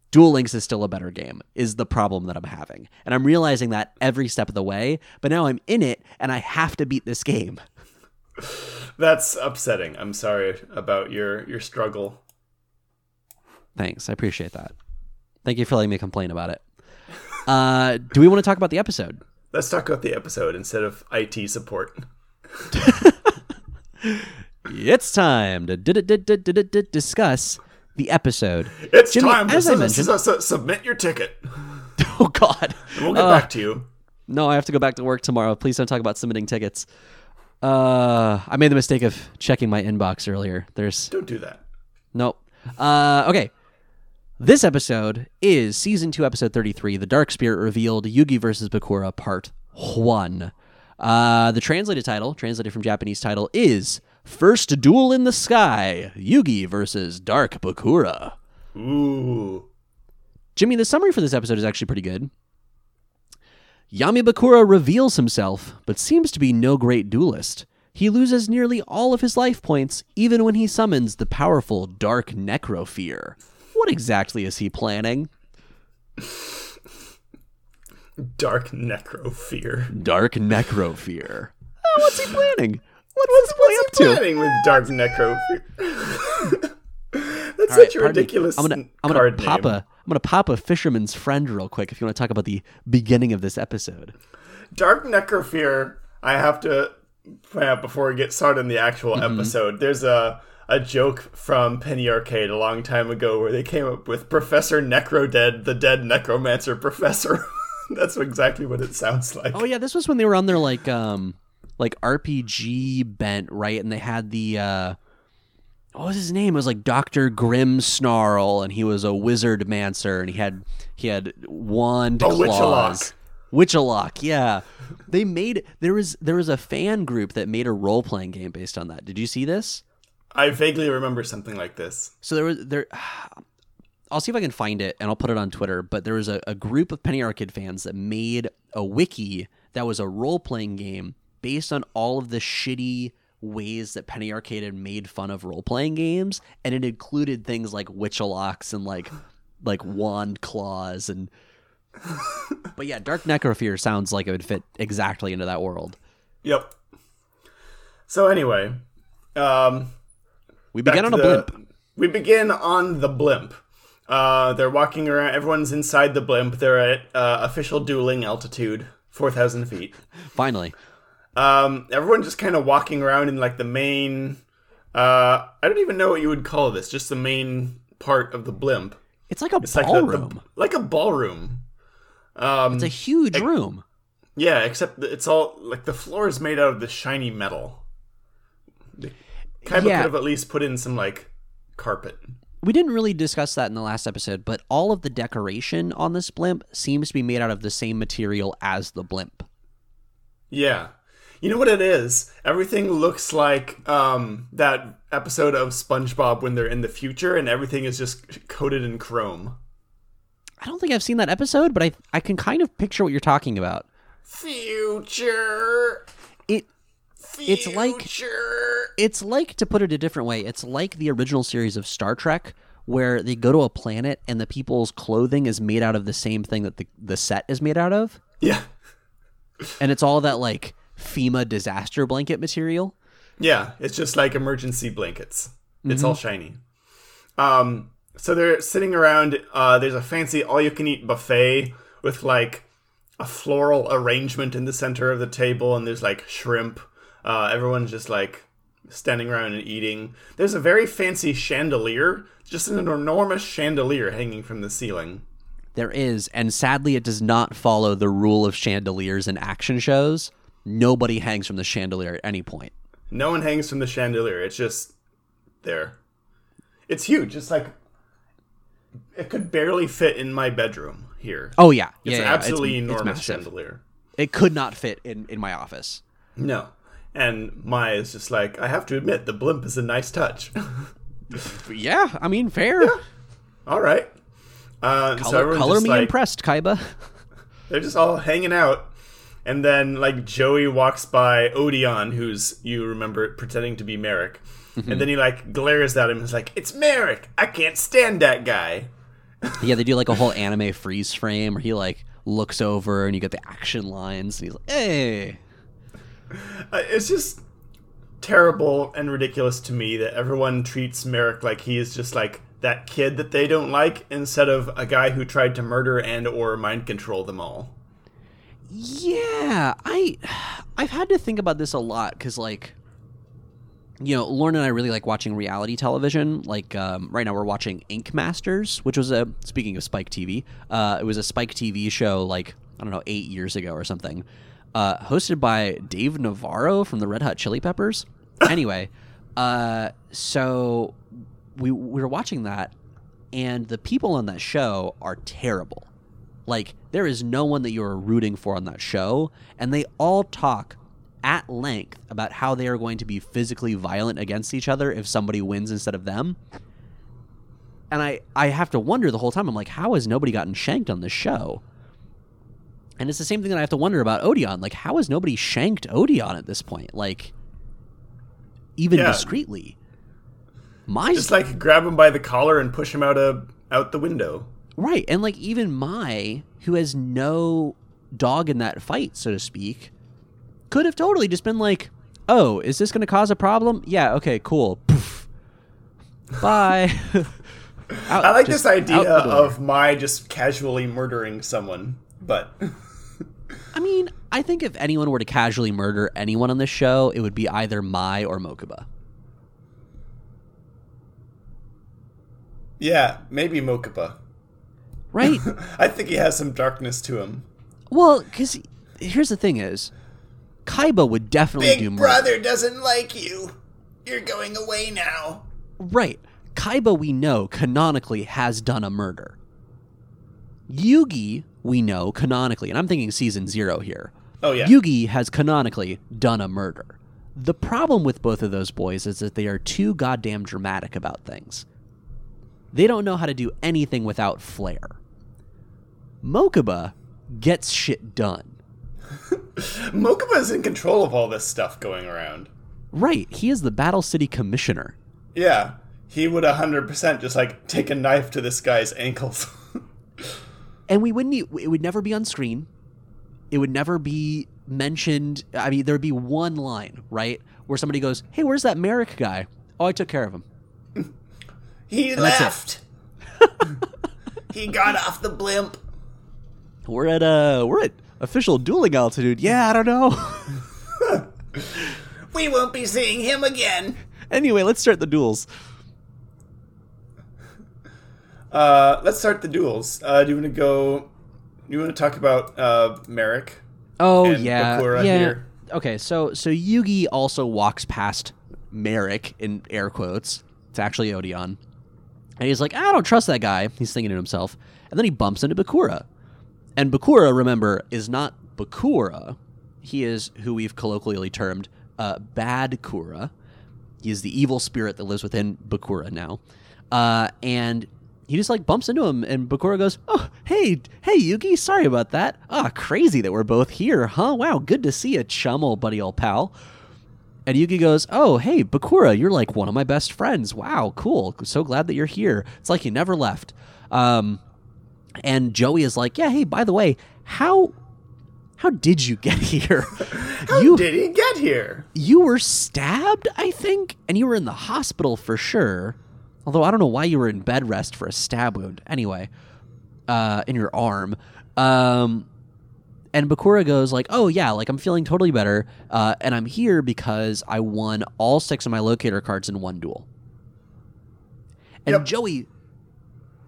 Speaker 1: Duel Links is still a better game, is the problem that I'm having. And I'm realizing that every step of the way, but now I'm in it and I have to beat this game. [LAUGHS]
Speaker 2: That's upsetting. I'm sorry about your your struggle.
Speaker 1: Thanks. I appreciate that. Thank you for letting me complain about it. Uh, do we want to talk about the episode?
Speaker 2: Let's talk about the episode instead of IT support. [LAUGHS]
Speaker 1: It's time to di- di- di- di- di- di- discuss the episode.
Speaker 2: It's
Speaker 1: Jimmy,
Speaker 2: time to
Speaker 1: as I
Speaker 2: su-
Speaker 1: mentioned-
Speaker 2: su- su- submit your ticket. [LAUGHS]
Speaker 1: Oh God!
Speaker 2: We'll get
Speaker 1: Uh,
Speaker 2: back to you.
Speaker 1: No, I have to go back to work tomorrow. Please don't talk about submitting tickets. Uh, I made the mistake of checking my inbox earlier. There's
Speaker 2: Don't do that.
Speaker 1: Nope. Uh, okay. This episode is season two, episode 33, The Dark Spirit Revealed Yugi versus Bakura, part one. Uh, the translated title, translated from Japanese title, is First Duel in the Sky Yugi versus Dark Bakura.
Speaker 2: Ooh.
Speaker 1: Jimmy, the summary for this episode is actually pretty good. Yami Bakura reveals himself, but seems to be no great duelist. He loses nearly all of his life points, even when he summons the powerful Dark Necrofear. What exactly is he planning?
Speaker 2: Dark Necrofear.
Speaker 1: Dark Necrofear. Oh, what's he planning? What, what's, what's he up to?
Speaker 2: planning with Dark Necrofear? [LAUGHS] That's
Speaker 1: All right,
Speaker 2: such a
Speaker 1: pardon me.
Speaker 2: ridiculous
Speaker 1: I'm gonna, I'm gonna
Speaker 2: card
Speaker 1: pop
Speaker 2: name.
Speaker 1: a, I'm gonna pop a fisherman's friend real quick. If you want to talk about the beginning of this episode.
Speaker 2: Dark Necrofear, I have to point out before we get started in the actual
Speaker 1: Mm-hmm.
Speaker 2: episode, there's a a joke from Penny Arcade a long time ago where they came up with Professor Necrodead, the dead necromancer professor. [LAUGHS] That's exactly what it sounds like.
Speaker 1: Oh yeah, this was when they were on their like um like RPG bent, right? And they had the uh what was his name? It was like Doctor Grim Snarl, and he was a wizard mancer, and he had he had wand
Speaker 2: Oh,
Speaker 1: claws. Witchalock, yeah. They made there was there was a fan group that made a role playing game based on that. Did you see this?
Speaker 2: I vaguely remember something like this.
Speaker 1: So there was there. [SIGHS] I'll see if I can find it and I'll put it on Twitter. But there was a, a group of Penny Arcade fans that made a wiki that was a role playing game based on all of the shitty ways that Penny Arcade had made fun of role playing games, and it included things like witchalocks and like like wand claws and. [LAUGHS] but yeah, Dark Necrofear sounds like it would fit exactly into that world.
Speaker 2: Yep. So anyway, um,
Speaker 1: We begin on a
Speaker 2: the-
Speaker 1: blimp.
Speaker 2: We begin on the blimp. Uh, they're walking around. Everyone's inside the blimp. They're at uh, official dueling altitude, four thousand feet. [LAUGHS]
Speaker 1: Finally,
Speaker 2: Um, everyone just kind of walking around in like the main. Uh, I don't even know what you would call this. Just the main part of the blimp.
Speaker 1: it's like a
Speaker 2: It's like the-
Speaker 1: ballroom.
Speaker 2: the, like a ballroom. Um,
Speaker 1: it's a huge room.
Speaker 2: yeah, except it's all like the floor is made out of this shiny metal. Of
Speaker 1: Yeah.
Speaker 2: could have at least put in some like carpet.
Speaker 1: We didn't really discuss that in the last episode, but all of the decoration on this blimp seems to be made out of the same material as the blimp.
Speaker 2: Yeah. You know what it is? Everything looks like um, that episode of SpongeBob when they're in the future and everything is just coated in chrome.
Speaker 1: I don't think I've seen that episode, but I I can kind of picture what you're talking about.
Speaker 2: Future.
Speaker 1: It It's like- it's like to put it a different way. It's like the original series of Star Trek where they go to a planet and the people's clothing is made out of the same thing that the the set is made out of,
Speaker 2: Yeah.
Speaker 1: and it's all that like FEMA disaster blanket material.
Speaker 2: Yeah, it's just like emergency blankets. It's
Speaker 1: Mm-hmm.
Speaker 2: all shiny. Um, so they're sitting around. Uh, there's a fancy all-you-can-eat buffet with like a floral arrangement in the center of the table, and there's like shrimp. Uh, everyone's just like standing around and eating. There's a very fancy chandelier, just an enormous chandelier hanging from the ceiling.
Speaker 1: There is, and sadly, it does not follow the rule of chandeliers in action shows. Nobody hangs from the chandelier at any point.
Speaker 2: No one hangs from the chandelier. It's just there. It's huge. It's like it could barely fit in my bedroom here.
Speaker 1: Oh yeah,
Speaker 2: It's
Speaker 1: yeah,
Speaker 2: an
Speaker 1: yeah,
Speaker 2: absolutely
Speaker 1: it's, it's
Speaker 2: enormous
Speaker 1: massive.
Speaker 2: chandelier.
Speaker 1: It could not fit in in my office.
Speaker 2: No. And Maya is just like, I have to admit, the blimp is a nice touch. [LAUGHS]
Speaker 1: Yeah, I mean, fair.
Speaker 2: all right. Uh,
Speaker 1: color
Speaker 2: everyone's
Speaker 1: color
Speaker 2: just
Speaker 1: me
Speaker 2: like,
Speaker 1: impressed, Kaiba. [LAUGHS]
Speaker 2: They're just all hanging out. And then, like, Joey walks by Odion, who's, you remember, pretending to be Marik.
Speaker 1: Mm-hmm.
Speaker 2: And then he, like, glares at him and is like, It's Marik! I can't stand that guy. [LAUGHS]
Speaker 1: yeah, they do like a whole anime freeze frame where he like looks over and you get the action lines and he's like, "Hey."
Speaker 2: Uh, it's just terrible and ridiculous to me that everyone treats Marik like he is just like that kid that they don't like instead of a guy who tried to murder and or mind control them all.
Speaker 1: Yeah, I I've had to think about this a lot cuz like you know, Lauren and I really like watching reality television. Like um, right now, we're watching Ink Masters, which was a speaking of Spike TV. Uh, it was a Spike TV show like I don't know eight years ago or something, uh, hosted by Dave Navarro from the Red Hot Chili Peppers. [COUGHS] anyway, uh, so we we were watching that, and the people on that show are terrible. Like there is no one that you are rooting for on that show, and they all talk at length about how they are going to be physically violent against each other if somebody wins instead of them. and I I have to wonder the whole time. I'm like, how has nobody gotten shanked on this show? And it's the same thing that I have to wonder about Odion. Like, how has nobody shanked Odion at this point? Like, even
Speaker 2: Yeah.
Speaker 1: discreetly. My
Speaker 2: Just like grab him by the collar and push him out a out the window.
Speaker 1: Right. And like even Mai, who has no dog in that fight, so to speak, could have totally just been like, Oh, is this gonna cause a problem? Yeah, okay, cool. Poof. Bye. Out- [LAUGHS]
Speaker 2: I like this idea
Speaker 1: out the door.
Speaker 2: of Mai just casually murdering someone, but [LAUGHS]
Speaker 1: I mean, I think if anyone were to casually murder anyone on this show, it would be either Mai or Mokuba.
Speaker 2: yeah, maybe Mokuba.
Speaker 1: Right? [LAUGHS]
Speaker 2: I think he has some darkness to him.
Speaker 1: well, because here's the thing is, Kaiba would definitely do murder.
Speaker 2: Your brother doesn't like you. You're going away now.
Speaker 1: Right. Kaiba, we know, canonically has done a murder. Yugi, we know, canonically, and I'm thinking season zero here.
Speaker 2: Oh yeah.
Speaker 1: Yugi has canonically done a murder. The problem with both of those boys is that they are too goddamn dramatic about things. They don't know how to do anything without flair. Mokuba gets shit done. [LAUGHS]
Speaker 2: Mokuba is in control of all this stuff going around.
Speaker 1: Right, he is the Battle City Commissioner.
Speaker 2: Yeah. He would 100% just like take a knife to this guy's ankles. [LAUGHS]
Speaker 1: and we wouldn't it would never be on screen it would never be mentioned i mean there'd be one line right where somebody goes hey where's that marik guy oh i took care of him [LAUGHS]
Speaker 2: he
Speaker 1: it.
Speaker 2: left. [LAUGHS] he got off the blimp.
Speaker 1: we're at uh we're at official dueling altitude yeah i don't know [LAUGHS]
Speaker 2: We won't be seeing him again.
Speaker 1: anyway let's start the duels
Speaker 2: Uh, let's start the duels. Uh, do you want to go? Do you want to talk about uh, Marik?
Speaker 1: oh yeah
Speaker 2: Bakura
Speaker 1: yeah
Speaker 2: here.
Speaker 1: okay so so yugi also walks past marik in air quotes it's actually Odion, and he's like i don't trust that guy he's thinking to himself and then he bumps into bakura And Bakura, remember, is not Bakura. He is who we've colloquially termed uh, Bad Kura. He is the evil spirit that lives within Bakura now. Uh, and he just like bumps into him, and Bakura goes, "Oh, hey, hey, Yugi, sorry about that. Ah, crazy that we're both here, huh? Wow, good to see you, chum, old buddy, old pal." And Yugi goes, "Oh, hey, Bakura, you're like one of my best friends. Wow, cool. So glad that you're here. It's like you never left." Um, and Joey is like, "Yeah, hey, by the way, how how did you get [LAUGHS] here?
Speaker 2: How
Speaker 1: you
Speaker 2: did he get here?
Speaker 1: you were stabbed, I think, and you were in the hospital for sure. Although I don't know why you were in bed rest for a stab wound. Anyway, uh, in your arm. Um, and Bakura goes like, "Oh yeah, like I'm feeling totally better, uh, and I'm here because I won all six of my locator cards in one duel." And
Speaker 2: Yep.
Speaker 1: Joey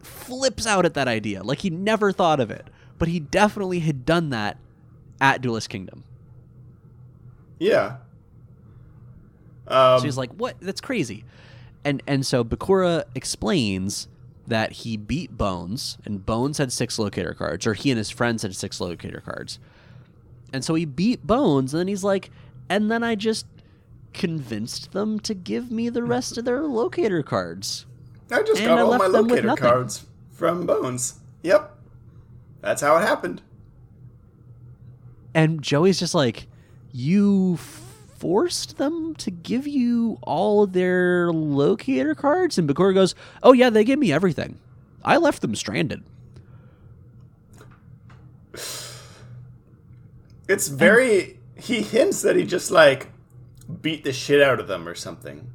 Speaker 1: flips out at that idea, like he never thought of it, but he definitely had done that at Duelist Kingdom.
Speaker 2: Yeah. Um,
Speaker 1: So he's like, "What? That's crazy." And and so Bakura explains that he beat Bones, and Bones had six locator cards, or he and his friends had six locator cards. And so he beat Bones, and then he's like, and then I just convinced them to give me the rest of their locator cards.
Speaker 2: I just
Speaker 1: and
Speaker 2: got
Speaker 1: I
Speaker 2: all my locator cards from Bones. Yep. That's how it happened.
Speaker 1: And Joey's just like, you forced them to give you all of their locator cards? And Bakura goes, oh yeah, they gave me everything. I left them stranded.
Speaker 2: It's very. He hints that he just like beat the shit out of them or something.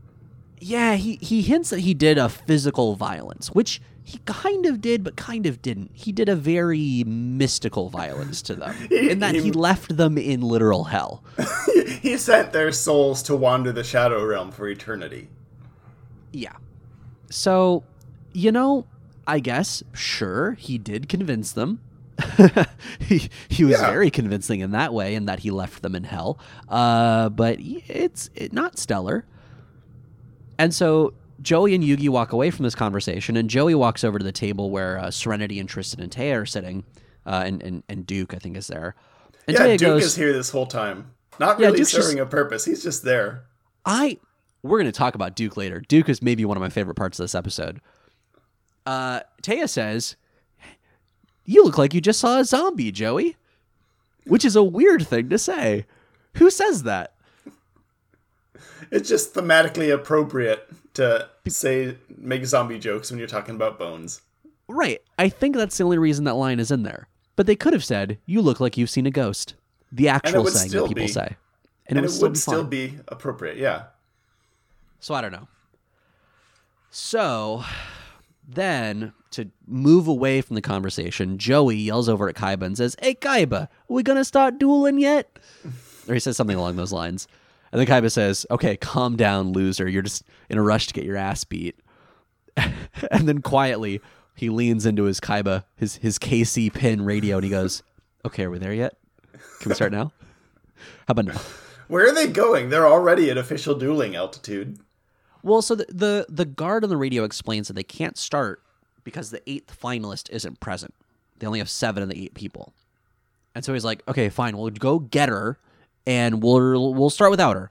Speaker 1: Yeah, he, he hints that he did a physical violence, which he kind of did, but kind of didn't. He did a very mystical violence to them, [LAUGHS] in that he left them in literal hell. [LAUGHS]
Speaker 2: he sent their souls to wander the shadow realm for eternity.
Speaker 1: Yeah. So, you know, I guess, sure, he did convince them. [LAUGHS] he, he was
Speaker 2: Yeah.
Speaker 1: very convincing in that way, in that he left them in hell. Uh, but it's it, not stellar. And so Joey and Yugi walk away from this conversation, and Joey walks over to the table where uh, Serenity and Tristan and Téa are sitting, uh, and, and and Duke I think is there. And
Speaker 2: yeah,
Speaker 1: Téa
Speaker 2: Duke
Speaker 1: goes,
Speaker 2: is here this whole time. Not
Speaker 1: Yeah,
Speaker 2: really
Speaker 1: just-
Speaker 2: serving a purpose. He's just there.
Speaker 1: I we're going to talk about Duke later. Duke is maybe one of my favorite parts of this episode. Uh, Téa says, "You look like you just saw a zombie, Joey," which is a weird thing to say. Who says that?
Speaker 2: It's just thematically appropriate to say make zombie jokes when you're talking about bones.
Speaker 1: Right. I think that's the only reason that line is in there. But they could have said, "You look like you've seen a ghost." The actual saying that people
Speaker 2: be.
Speaker 1: say,
Speaker 2: And, it
Speaker 1: would still
Speaker 2: still,
Speaker 1: be fine.
Speaker 2: be appropriate, yeah.
Speaker 1: So I don't know. So then, to move away from the conversation, Joey yells over at Kaiba and says, Hey, Kaiba, are we going to start dueling yet? Or he says something along those lines. And then Kaiba says, Okay, calm down, loser. You're just in a rush to get your ass beat. [LAUGHS] and then quietly, he leans into his Kaiba, his, his KC pin radio, and he goes, Okay, are we there yet? Can we start now? How about now?
Speaker 2: Where are they going? They're already at official dueling altitude.
Speaker 1: Well, so the, the the guard on the radio explains that they can't start because the eighth finalist isn't present. They only have seven of the eight people, and so he's like, "Okay, fine, we'll go get her, and we'll we'll start without her."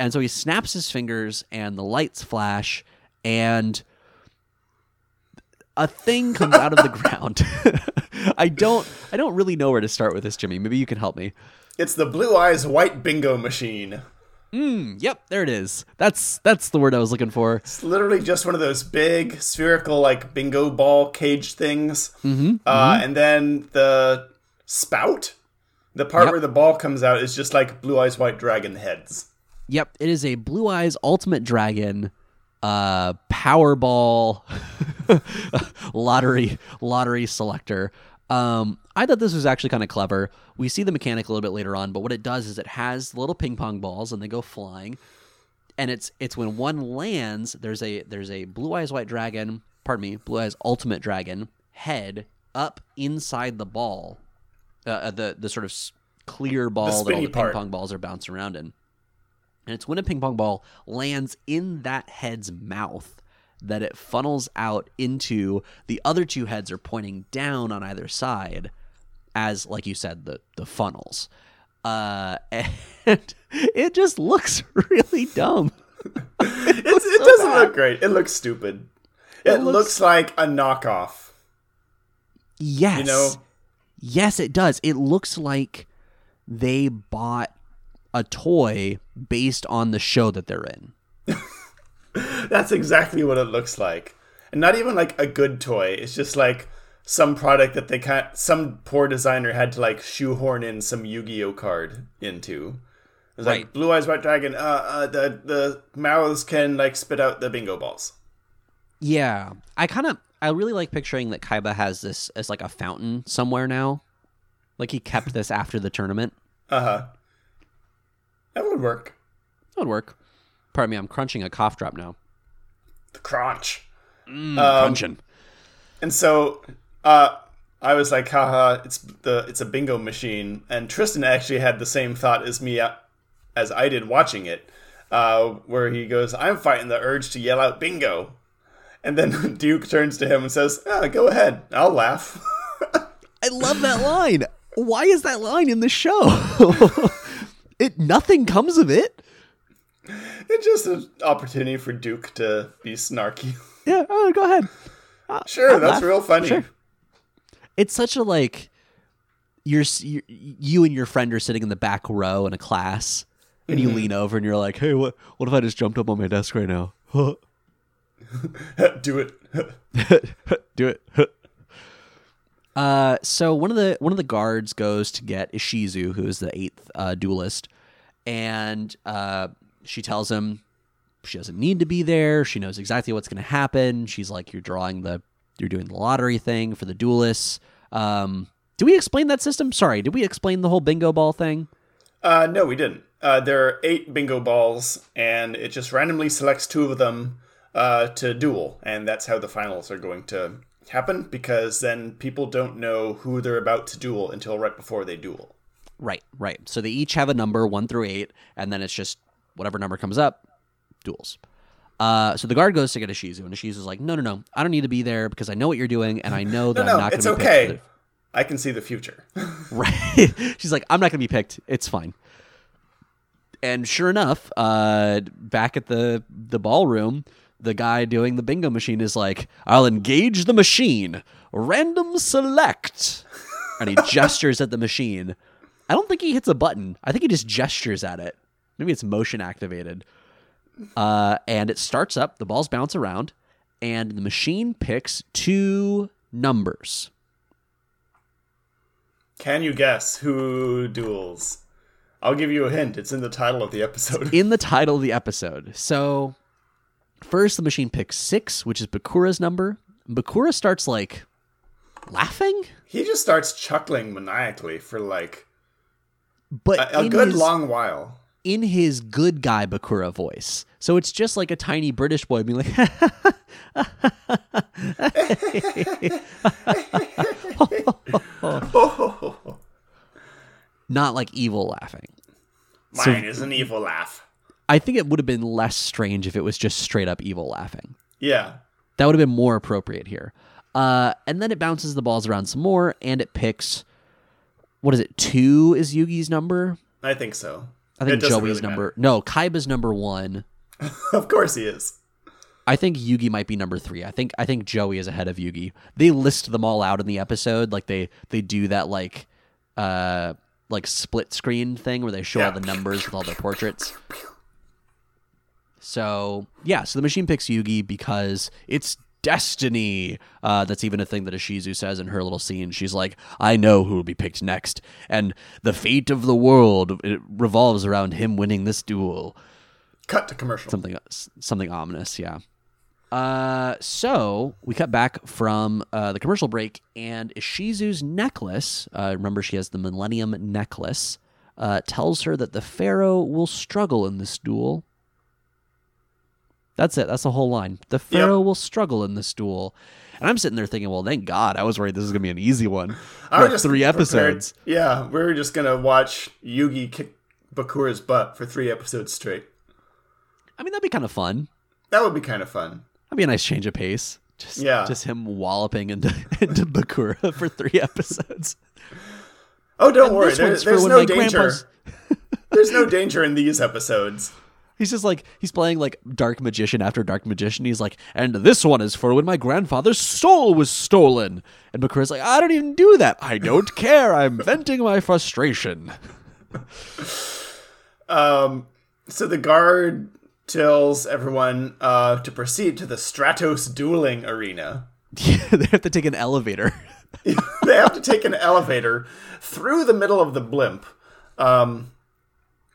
Speaker 1: And so he snaps his fingers, and the lights flash, and a thing comes out of the [LAUGHS] ground. [LAUGHS] I don't I don't really know where to start with this, Jimmy. Maybe you can help me.
Speaker 2: It's the Blue Eyes White Bingo Machine.
Speaker 1: Mm, Yep, there it is. That's that's the word I was looking for.
Speaker 2: It's literally just one of those big spherical like bingo ball cage things. Mm-hmm, uh, And then the spout, the part
Speaker 1: Yep.
Speaker 2: where the ball comes out, is just like Blue Eyes White Dragon heads.
Speaker 1: Yep, it is a Blue Eyes Ultimate Dragon uh Powerball [LAUGHS] lottery lottery selector. Um I thought this was actually kind of clever. We see the mechanic a little bit later on, but what it does is it has little ping pong balls and they go flying. And it's it's when one lands, there's a there's a Blue Eyes White Dragon, pardon me, Blue Eyes Ultimate Dragon head up inside the ball. Uh, uh, the the sort of clear ball that all the
Speaker 2: part.
Speaker 1: ping pong balls are bouncing around in. And it's when a ping pong ball lands in that head's mouth that it funnels out into the other two heads are pointing down on either side as like you said the the funnels. Uh [LAUGHS] and it just looks [LAUGHS] really dumb.
Speaker 2: It
Speaker 1: so
Speaker 2: doesn't
Speaker 1: bad.
Speaker 2: look great. It looks stupid. It,
Speaker 1: looks-
Speaker 2: looks... like a knockoff.
Speaker 1: Yes.
Speaker 2: You know,
Speaker 1: Yes, it does. It looks like they bought a toy based on the show that they're in. [LAUGHS]
Speaker 2: that's exactly what it looks like. And not even like a good toy. It's just like some product that they can't. Some poor designer had to like shoehorn in some Yu-Gi-Oh card into. It's
Speaker 1: Right.
Speaker 2: like Blue Eyes White Dragon. Uh, uh, the the mouths can like spit out the bingo balls.
Speaker 1: Yeah, I kind of I really like picturing that Kaiba has this as like a fountain somewhere now. Like he kept this after the tournament.
Speaker 2: Uh huh. That would work.
Speaker 1: That would work. Pardon me, I'm crunching a cough drop now.
Speaker 2: The crunch.
Speaker 1: Mm,
Speaker 2: Um,
Speaker 1: crunching.
Speaker 2: And so uh I was like, haha, it's the it's a bingo machine. And Tristan actually had the same thought as me uh, as I did watching it, uh, where he goes, I'm fighting the urge to yell out bingo. And then [LAUGHS] Duke turns to him and says, ah, go ahead, I'll laugh. [LAUGHS]
Speaker 1: I love that line. Why is that line in the show? [LAUGHS] it nothing comes of it.
Speaker 2: it's just an opportunity for Duke to be snarky.
Speaker 1: Yeah, oh, go ahead.
Speaker 2: Uh, sure,
Speaker 1: I'll
Speaker 2: that's
Speaker 1: laugh.
Speaker 2: real funny.
Speaker 1: Sure. It's such a like you're, s- you you and your friend are sitting in the back row in a class and you mm-hmm. lean over and you're like, "Hey, what what if I just jumped up on my desk right now?" [LAUGHS]
Speaker 2: Do it. [LAUGHS]
Speaker 1: Do it. [LAUGHS] uh, so one of the one of the guards goes to get Ishizu, who is the eighth uh, duelist, and uh, she tells him she doesn't need to be there. She knows exactly what's going to happen. She's like, "You're drawing the, you're doing the lottery thing for the duelists." Um, do we explain that system? Sorry, did we explain the whole bingo ball thing?
Speaker 2: Uh, no, we didn't. Uh, there are eight bingo balls, and it just randomly selects two of them uh, to duel, and that's how the finals are going to happen. Because then people don't know who they're about to duel until right before they duel.
Speaker 1: Right, right. So they each have a number one through eight, and then it's just whatever number comes up, duels. Uh, so the guard goes to get Ishizu, and Ishizu's like, "No, no, no, I don't need to be there because I know what you're doing, and I know [LAUGHS] that
Speaker 2: No,
Speaker 1: I'm not going
Speaker 2: it's
Speaker 1: to be
Speaker 2: okay.
Speaker 1: picked."
Speaker 2: I can see the future. [LAUGHS]
Speaker 1: Right? [LAUGHS] She's like, "I'm not going to be picked. It's fine." And sure enough, uh, back at the the ballroom, the guy doing the bingo machine is like, I'll engage the machine, random select. And he [LAUGHS] gestures at the machine. I don't think he hits a button. I think he just gestures at it. Maybe it's motion activated. Uh, and it starts up, the balls bounce around, and the machine picks two numbers.
Speaker 2: Can you guess who duels? I'll give you a hint. It's in the title of the episode.
Speaker 1: in the title of the episode. So, first, the machine picks six, which is Bakura's number. Bakura starts like laughing,
Speaker 2: he just starts chuckling maniacally for like
Speaker 1: but
Speaker 2: a, a good
Speaker 1: his,
Speaker 2: long while.
Speaker 1: in his good guy Bakura voice. So it's just like a tiny British boy being like, [LAUGHS] [LAUGHS] not like evil laughing.
Speaker 2: Mine is an evil laugh.
Speaker 1: I think it would have been less strange if it was just straight up evil laughing.
Speaker 2: Yeah.
Speaker 1: That would have been more appropriate here. Uh, and then it bounces the balls around some more, and it picks. What is it? Two is Yugi's number.
Speaker 2: I think so.
Speaker 1: I think Joey's
Speaker 2: really
Speaker 1: number. No, Kaiba's number one. [LAUGHS]
Speaker 2: of course he is.
Speaker 1: I think Yugi might be number three. I think I think Joey is ahead of Yugi. They list them all out in the episode, like they they do that like uh like split screen thing where they show all the numbers with all their portraits. So yeah, so the machine picks Yugi because it's destiny. Uh, that's even a thing that Ishizu says in her little scene. She's like, "I know who will be picked next, and the fate of the world it revolves around him winning this duel."
Speaker 2: Cut to commercial.
Speaker 1: something something ominous yeah uh so we cut back from uh, the commercial break and ishizu's necklace uh, remember she has the millennium necklace uh, tells her that the pharaoh will struggle in this duel that's it that's the whole line the pharaoh will struggle in this duel and i'm sitting there thinking well thank god i was worried this is going to be an easy one
Speaker 2: I was just
Speaker 1: three
Speaker 2: prepared-
Speaker 1: episodes
Speaker 2: Yeah, we were just gonna watch Yugi kick Bakura's butt for three episodes straight.
Speaker 1: i mean that'd be kind of fun
Speaker 2: That would be kind of fun.
Speaker 1: That'd be a nice change of pace. Just,
Speaker 2: Yeah.
Speaker 1: just him walloping into [LAUGHS] into Bakura [LAUGHS] for three episodes.
Speaker 2: Oh, don't
Speaker 1: And
Speaker 2: worry. There, there's no danger. there's no danger in these episodes.
Speaker 1: He's just like he's playing like dark magician after dark magician. He's like, and this one is for when my grandfather's soul was stolen. And Bakura's like, I don't even do that. I don't [LAUGHS] care. I'm venting my frustration. [LAUGHS]
Speaker 2: Um, so the guard tells everyone uh, to proceed to the Stratos dueling arena. [LAUGHS]
Speaker 1: they have to take an elevator.
Speaker 2: they have to take an elevator through the middle of the blimp. Um,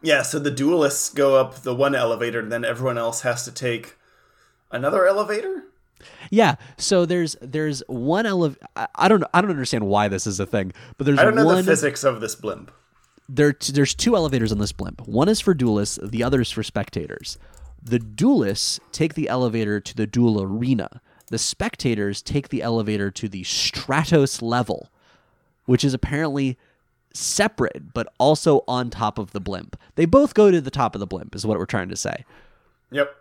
Speaker 2: yeah, so the duelists go up the one elevator, and then everyone else has to take another elevator.
Speaker 1: yeah. So there's there's one elevator. I don't I don't understand why this is a thing, but there's
Speaker 2: I don't know
Speaker 1: one
Speaker 2: the physics of this blimp.
Speaker 1: there there's two elevators on this blimp. One is for duelists, the other is for spectators. The duelists take the elevator to the duel arena. The spectators take the elevator to the Stratos level, which is apparently separate but also on top of the blimp. They both go to the top of the blimp is what we're trying to say.
Speaker 2: Yep.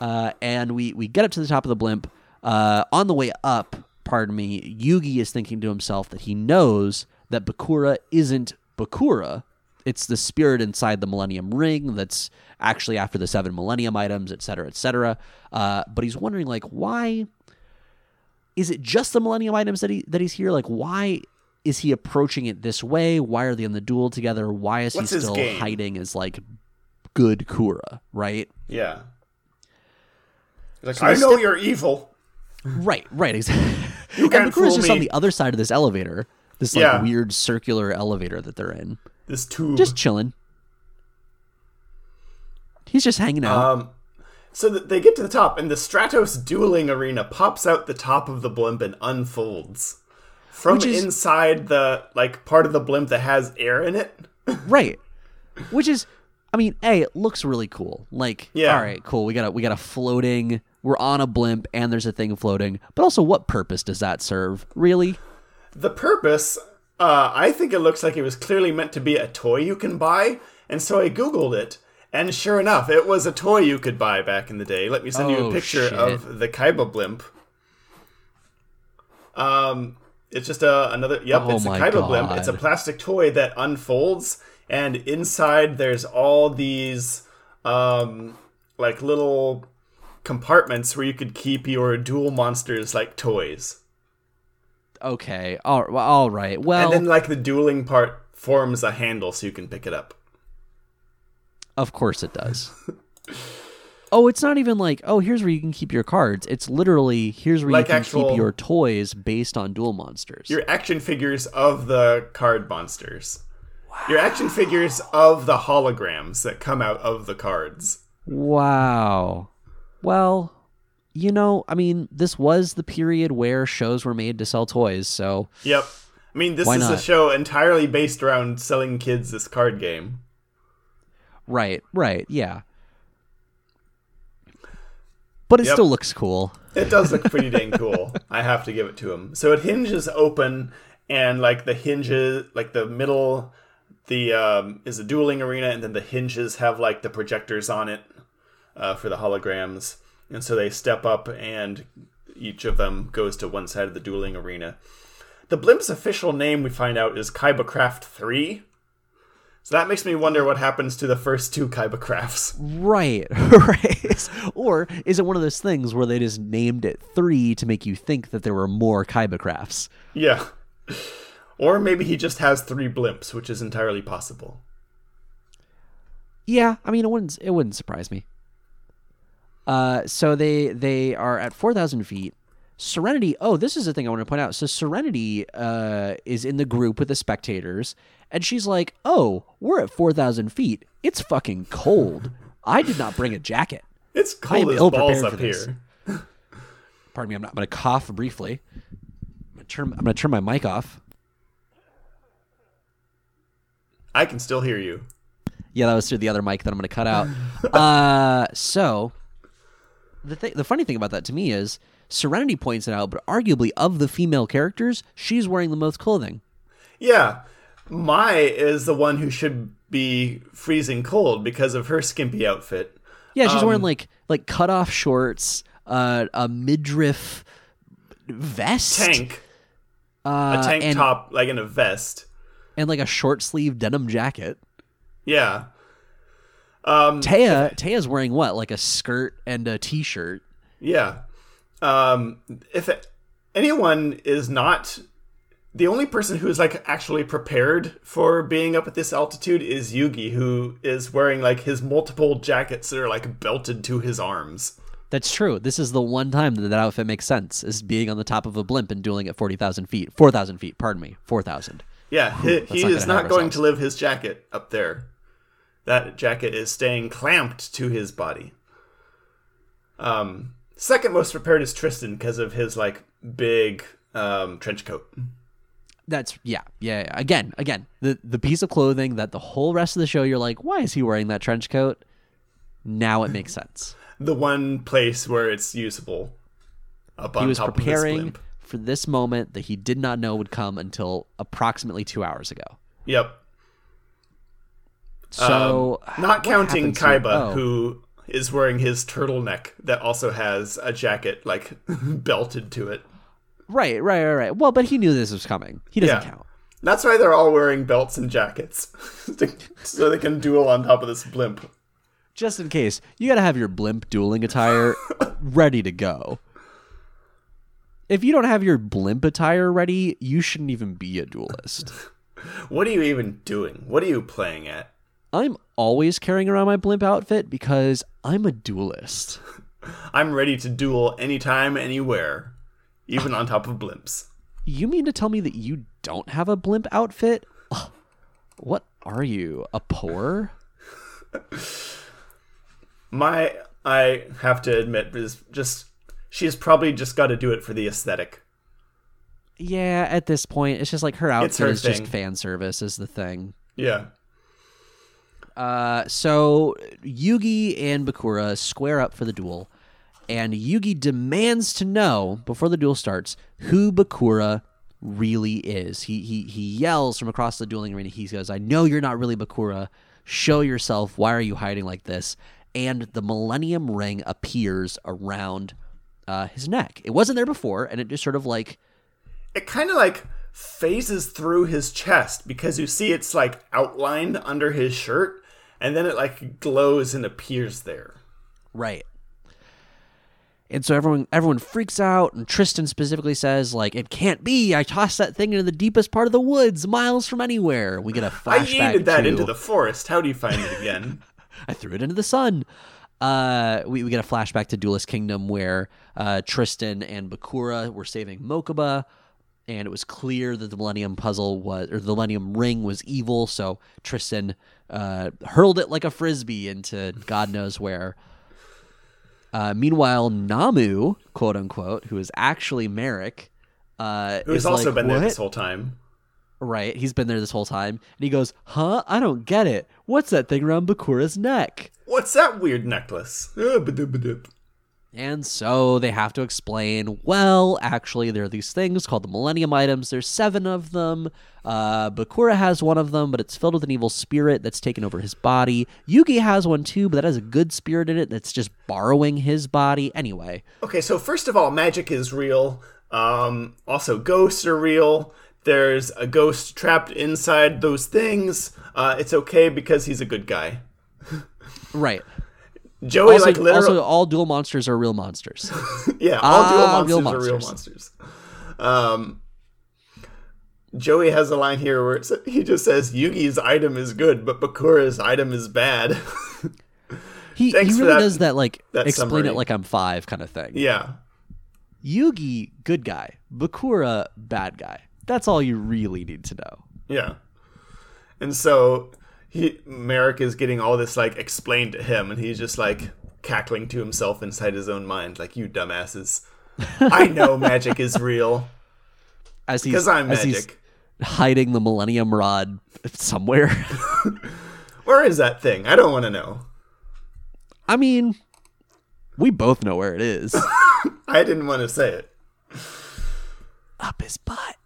Speaker 1: Uh, and we we get up to the top of the blimp. Uh, on the way up, pardon me, Yugi is thinking to himself that he knows that Bakura isn't Bakura. It's the spirit inside the Millennium Ring that's actually after the seven Millennium items, et cetera, et cetera. Uh, but he's wondering, like, why is it just the Millennium items that he that he's here? Like, why is he approaching it this way? Why are they in the duel together? Why is
Speaker 2: What's
Speaker 1: he still hiding as like good Kura? Right?
Speaker 2: Yeah. Like,
Speaker 1: So
Speaker 2: I know
Speaker 1: step-
Speaker 2: you're evil.
Speaker 1: Right, right, exactly. [LAUGHS]
Speaker 2: You
Speaker 1: and
Speaker 2: can't
Speaker 1: Bakura's
Speaker 2: fool
Speaker 1: just on the other side of this elevator, this like
Speaker 2: Yeah.
Speaker 1: weird circular elevator that they're in,
Speaker 2: This tube.
Speaker 1: just chilling. He's just hanging out.
Speaker 2: Um, so they get to the top, and the Stratos dueling arena pops out the top of the blimp and unfolds from
Speaker 1: is-
Speaker 2: inside the like part of the blimp that has air in it. [LAUGHS]
Speaker 1: right, which is, I mean, a it looks really cool. Like,
Speaker 2: Yeah.
Speaker 1: all right, cool. We got a we got a floating. We're on a blimp, and there's a thing floating. But also, what purpose does that serve? Really?
Speaker 2: The purpose, uh, I think it looks like it was clearly meant to be a toy you can buy, and so I googled it. And sure enough, it was a toy you could buy back in the day. Let me send you
Speaker 1: Oh,
Speaker 2: a picture
Speaker 1: shit.
Speaker 2: of the Kaiba blimp. Um, it's just a another. Yep,
Speaker 1: Oh
Speaker 2: it's a Kaiba blimp. It's a plastic toy that unfolds, and inside there's all these, um, like little compartments where you could keep your duel monsters like toys.
Speaker 1: Okay. All, all right. Well,
Speaker 2: And then like the dueling part forms a handle so you can pick it up.
Speaker 1: of course it does. [LAUGHS] oh, it's not even like, oh, here's where you can keep your cards. It's literally here's where
Speaker 2: Like
Speaker 1: you can
Speaker 2: actual-
Speaker 1: keep your toys based on duel monsters.
Speaker 2: Your action figures of the card monsters. Wow. Your action figures of the holograms that come out of the cards.
Speaker 1: Wow. Well, you know, I mean, this was the period where shows were made to sell toys, so
Speaker 2: Yep. I mean, this is a show entirely based around selling kids this card game.
Speaker 1: right, right, yeah. But it
Speaker 2: Yep.
Speaker 1: still looks cool.
Speaker 2: It does look pretty [LAUGHS] dang cool. I have to give it to him. So it hinges open, and like the hinges, like the middle, the um, is a dueling arena, and then the hinges have like the projectors on it uh, for the holograms, and so they step up, and each of them goes to one side of the dueling arena. The blimp's official name we find out is Kaiba Craft Three. So that makes me wonder what happens to the first two Kaiba Crafts.
Speaker 1: Right, [LAUGHS] right. or is it one of those things where they just named it three to make you think that there were more Kaiba crafts?
Speaker 2: Yeah. Or maybe he just has three blimps, which is entirely possible.
Speaker 1: Yeah, I mean it wouldn't it wouldn't surprise me. Uh, so they they are at four thousand feet. Serenity. Oh, this is the thing I want to point out. So Serenity uh, is in the group with the spectators, and she's like, "Oh, we're at four thousand feet. It's fucking cold. I did not bring a jacket."
Speaker 2: It's cold as balls up here. [LAUGHS]
Speaker 1: Pardon me. I'm not. I'm going to cough briefly. I'm going to turn. I'm to turn my mic off.
Speaker 2: I can still hear you.
Speaker 1: Yeah, that was through the other mic that I'm going to cut out. [LAUGHS] uh, so the th- the funny thing about that to me is Serenity points it out, but arguably of the female characters, she's wearing the most clothing.
Speaker 2: Yeah. Mai is the one who should be freezing cold because of her skimpy outfit.
Speaker 1: Yeah, she's
Speaker 2: Um,
Speaker 1: wearing like like cut off shorts, uh, a midriff vest,
Speaker 2: Tank,
Speaker 1: uh,
Speaker 2: a tank
Speaker 1: and,
Speaker 2: top, like in a vest.
Speaker 1: and like a short sleeve denim jacket.
Speaker 2: Yeah. Um,
Speaker 1: Téa Téa's wearing what? Like a skirt and a t shirt.
Speaker 2: Yeah. Um, if anyone is not the only person who is like actually prepared for being up at this altitude is Yugi, who is wearing like his multiple jackets that are like belted to his arms.
Speaker 1: That's true. This is the one time that that outfit makes sense, is being on the top of a blimp and dueling at 40,000 feet. 4,000 feet, pardon me. 4,000.
Speaker 2: Yeah, he, he
Speaker 1: not
Speaker 2: is not going
Speaker 1: ourselves.
Speaker 2: to live his jacket up there. That jacket is staying clamped to his body. Um, second most prepared is Tristan because of his like big um, trench coat.
Speaker 1: That's, yeah, yeah, yeah. Again, again, the, the piece of clothing that the whole rest of the show you're like, why is he wearing that trench coat? Now it makes sense. [LAUGHS]
Speaker 2: The one place where it's usable. Up
Speaker 1: He was
Speaker 2: top of
Speaker 1: preparing for this moment that he did not know would come until approximately two hours ago.
Speaker 2: Yep.
Speaker 1: So,
Speaker 2: Um, not counting? Kaiba,
Speaker 1: Oh.
Speaker 2: who is wearing his turtleneck that also has a jacket like [LAUGHS] belted to it.
Speaker 1: Right, right, right, right. Well, but he knew this was coming. He doesn't
Speaker 2: Yeah.
Speaker 1: count.
Speaker 2: That's why they're all wearing belts and jackets, [LAUGHS] to- so they can duel on top of this blimp.
Speaker 1: just in case you got to have your blimp dueling attire [LAUGHS] ready to go if you don't have your blimp attire ready you shouldn't even be a duelist
Speaker 2: What are you even doing? What are you playing at?
Speaker 1: I'm always carrying around my blimp outfit because i'm a duelist [LAUGHS]
Speaker 2: I'm ready to duel anytime, anywhere, even on top of blimps.
Speaker 1: you mean to tell me that you don't have a blimp outfit what are you a poor [LAUGHS]
Speaker 2: Mai, I have to admit, is just she's probably just got to do it for the aesthetic.
Speaker 1: yeah at this point it's just like her
Speaker 2: It's her
Speaker 1: outfit is just fan service is the thing
Speaker 2: Yeah.
Speaker 1: Uh, so Yugi and Bakura square up for the duel, and Yugi demands to know before the duel starts who Bakura really is. He he he yells from across the dueling arena. He goes, "I know you're not really Bakura. Show yourself. Why are you hiding like this?" And the Millennium Ring appears around uh, his neck. It wasn't there before, and it just sort of like
Speaker 2: it kind of like phases through his chest because you see it's like outlined under his shirt and then it like glows and appears there.
Speaker 1: Right. And so everyone everyone freaks out, and Tristan specifically says, like, it can't be. I tossed that thing into the deepest part of the woods, miles from anywhere. We get a flashback.
Speaker 2: I yeeted that
Speaker 1: to,
Speaker 2: into the forest. How do you find it again? [LAUGHS]
Speaker 1: I threw it into the sun. Uh, we, we get a flashback to Duelist Kingdom where uh, Tristan and Bakura were saving Mokuba, and it was clear that the Millennium Puzzle was, or the Millennium Ring was evil. So Tristan uh, hurled it like a frisbee into God knows where. Uh, meanwhile, Namu, quote unquote, who is actually Marik, uh,
Speaker 2: Who's also
Speaker 1: like,
Speaker 2: been there this whole time.
Speaker 1: Right, he's been there this whole time, and he goes, "Huh? I don't get it. What's that thing around Bakura's neck?"
Speaker 2: What's that weird necklace?
Speaker 1: And so they have to explain, well, actually, there are these things called the Millennium Items. There's seven of them. Uh, Bakura has one of them, but it's filled with an evil spirit that's taken over his body. Yugi has one too, but that has a good spirit in it that's just borrowing his body. Anyway,
Speaker 2: Okay, so first of all, magic is real. Um, also, ghosts are real. There's a ghost trapped inside those things. Uh, it's okay because he's a good guy. [LAUGHS]
Speaker 1: right.
Speaker 2: Joey,
Speaker 1: Also,
Speaker 2: like literally,
Speaker 1: also, all duel monsters are real monsters. [LAUGHS]
Speaker 2: yeah, all duel
Speaker 1: Ah,
Speaker 2: monsters
Speaker 1: real
Speaker 2: are real
Speaker 1: monsters.
Speaker 2: monsters. Um, Joey has a line here where it's, he just says Yugi's item is good, but Bakura's item is bad. [LAUGHS]
Speaker 1: He, he really
Speaker 2: that-
Speaker 1: does that, like,
Speaker 2: that
Speaker 1: explain
Speaker 2: summary.
Speaker 1: it like I'm five kind of thing.
Speaker 2: yeah,
Speaker 1: Yugi, good guy. Bakura, bad guy. That's all you really need to know.
Speaker 2: yeah. And so he Marik is getting all this like explained to him, and he's just like cackling to himself inside his own mind, like you dumbasses. [LAUGHS] I know magic is real
Speaker 1: As he's,
Speaker 2: because I'm magic.
Speaker 1: hiding the Millennium Rod somewhere. [LAUGHS]
Speaker 2: Where is that thing? I don't want to know.
Speaker 1: I mean, we both know where it is. [LAUGHS]
Speaker 2: I didn't want to say it.
Speaker 1: Up his butt.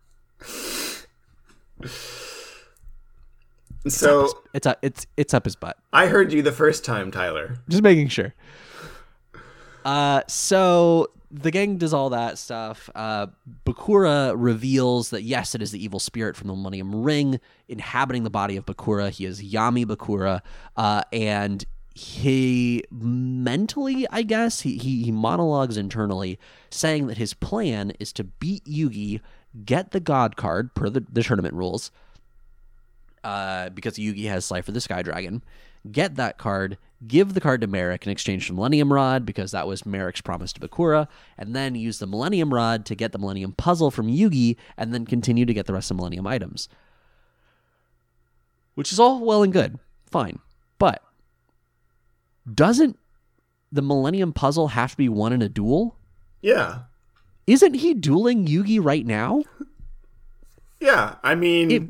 Speaker 2: So
Speaker 1: It's up, it's it's up his butt.
Speaker 2: I heard you the first time, Tyler.
Speaker 1: Just making sure. Uh, so the gang does all that stuff. Uh, Bakura reveals that yes, it is the evil spirit from the Millennium Ring inhabiting the body of Bakura. He is Yami Bakura, uh, and he mentally, I guess, he, he he monologues internally, saying that his plan is to beat Yugi, get the God card per the, the tournament rules, uh, because Yugi has Slifer the Sky Dragon. Get that card, give the card to Marik in exchange for Millennium Rod, because that was Marik's promise to Bakura, and then use the Millennium Rod to get the Millennium Puzzle from Yugi, and then continue to get the rest of Millennium items. Which is all well and good. Fine. But doesn't the Millennium Puzzle have to be won in a duel?
Speaker 2: Yeah.
Speaker 1: Isn't he dueling Yugi right now? [LAUGHS]
Speaker 2: Yeah. I mean,
Speaker 1: It-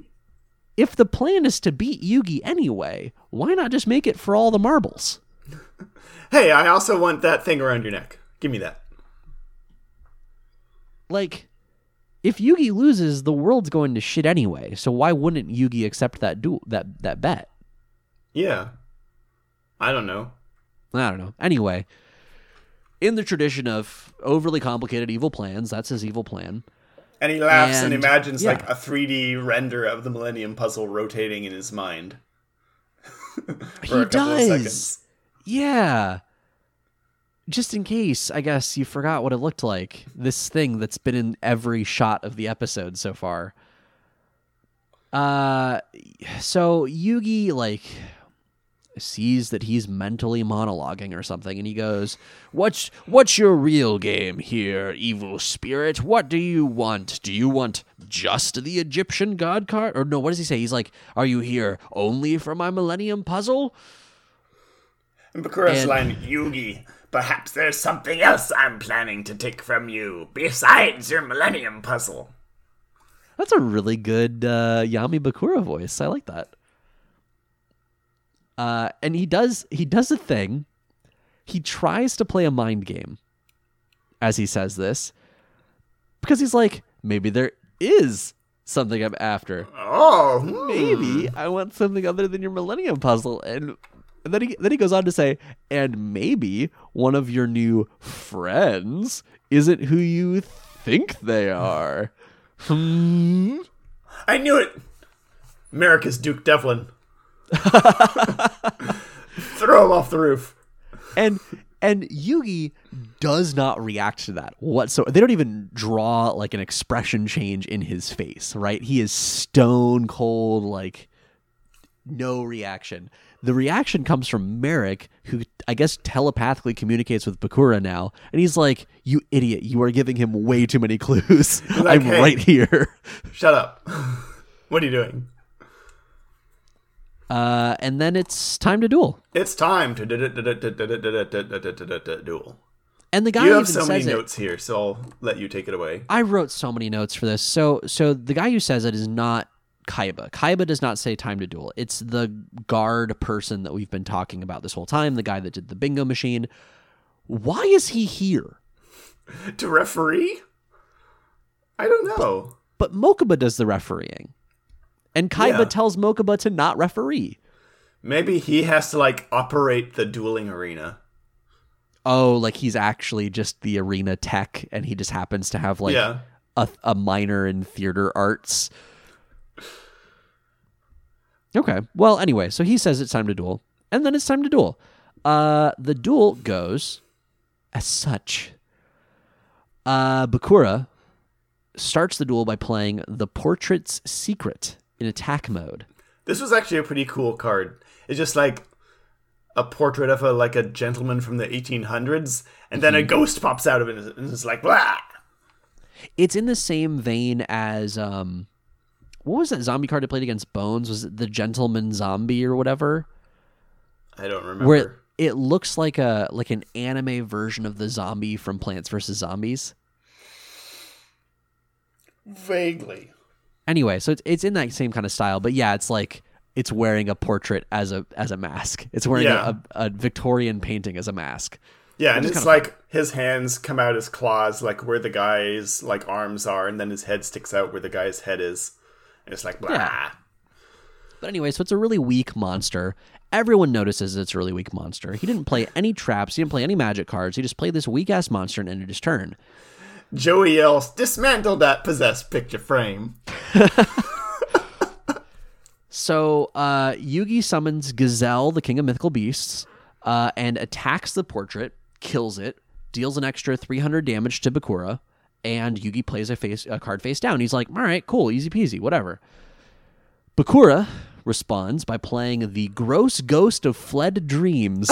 Speaker 1: If the plan is to beat Yugi anyway, why not just make it for all the marbles? [LAUGHS]
Speaker 2: hey, I also want that thing around your neck. Give me that.
Speaker 1: Like, if Yugi loses, the world's going to shit anyway. So why wouldn't Yugi accept that duel that that bet?
Speaker 2: Yeah. I don't know.
Speaker 1: I don't know. Anyway, in the tradition of overly complicated evil plans, that's his evil plan.
Speaker 2: And he laughs and,
Speaker 1: And-
Speaker 2: imagines
Speaker 1: yeah.
Speaker 2: like a 3D render of the Millennium Puzzle rotating in his mind. [LAUGHS] For
Speaker 1: he
Speaker 2: a couple of
Speaker 1: does. Yeah. Just in case, I guess you forgot what it looked like. This thing that's been in every shot of the episode so far. Uh so Yugi like sees that he's mentally monologuing or something and he goes, "What's what's your real game here, evil spirit? What do you want? Do you want just the Egyptian god card or no, what does he say? He's like, "Are you here only for my millennium puzzle?"
Speaker 2: And Bakura's
Speaker 1: And-
Speaker 2: line, Yugi, perhaps there's something else I'm planning to take from you besides your Millennium Puzzle.
Speaker 1: That's a really good uh, Yami Bakura voice. I like that. Uh, and he does he does a thing. He tries to play a mind game as he says this because he's like, maybe there is something I'm after.
Speaker 2: Oh, hmm.
Speaker 1: Maybe I want something other than your Millennium Puzzle. And, and then he then he goes on to say, and maybe one of your new friends isn't who you think they are. Hmm.
Speaker 2: I knew it. America's Duke Devlin. [LAUGHS] Throw him off the roof.
Speaker 1: And And Yugi does not react to that whatsoever. They don't even draw like an expression change in his face, right? He is stone cold, like no reaction. The reaction comes from Marik, who I guess telepathically communicates with Bakura now, and he's like, "You idiot! You are giving him way too many clues.
Speaker 2: like,
Speaker 1: I'm
Speaker 2: "Hey."
Speaker 1: right here."
Speaker 2: Shut up. [LAUGHS] what are you doing?
Speaker 1: Uh, and then it's time to duel.
Speaker 2: It's time to duel.
Speaker 1: And the guy
Speaker 2: You
Speaker 1: even
Speaker 2: have so many
Speaker 1: it.
Speaker 2: notes here, so I'll let you take it away.
Speaker 1: I wrote so many notes for this. So so the guy who says it is not Kaiba. Kaiba does not say time to duel. It's the guard person that we've been talking about this whole time, the guy that did the bingo machine. Why is he here? [LAUGHS]
Speaker 2: To referee? I don't know.
Speaker 1: But Mokuba does the refereeing. And Kaiba
Speaker 2: Yeah.
Speaker 1: tells Mokuba to not referee.
Speaker 2: Maybe he has to like operate the dueling arena.
Speaker 1: Oh, like he's actually just the arena tech and he just happens to have like
Speaker 2: yeah.
Speaker 1: a, a minor in theater arts. Okay. Well, anyway, so he says it's time to duel, and then it's time to duel. Uh, the duel goes as such. Uh, Bakura starts the duel by playing the Portrait's Secret in attack mode.
Speaker 2: This was actually a pretty cool card. It's just like a portrait of a like a gentleman from the 1800s, and then a ghost pops out of it, and it's like blah.
Speaker 1: It's in the same vein as um, what was that zombie card I played against Bones? Was it the Gentleman Zombie or whatever?
Speaker 2: I don't remember.
Speaker 1: where it, it looks like a like an anime version of the zombie from Plants vs Zombies.
Speaker 2: Vaguely.
Speaker 1: Anyway, so it's it's in that same kind of style, but yeah, it's like it's wearing a portrait as a as a mask. It's wearing
Speaker 2: Yeah.
Speaker 1: a, a Victorian painting as a mask.
Speaker 2: Yeah, and it's like his hands come out as claws, like where the guy's like arms are, and then his head sticks out where the guy's head is. And it's like blah.
Speaker 1: Yeah. But anyway, so it's a really weak monster. Everyone notices it's a really weak monster. He didn't play any traps. He didn't play any magic cards. He just played this weak ass monster and ended his turn.
Speaker 2: Joey yells, "Dismantle that possessed picture frame!" [LAUGHS]
Speaker 1: So uh, Yugi summons Gazelle, the king of mythical beasts, uh, and attacks the portrait, kills it, deals an extra 300 damage to Bakura, and Yugi plays a face a card face down. He's like, "All right, cool, easy peasy, whatever." Bakura responds by playing the Gross Ghost of Fled Dreams,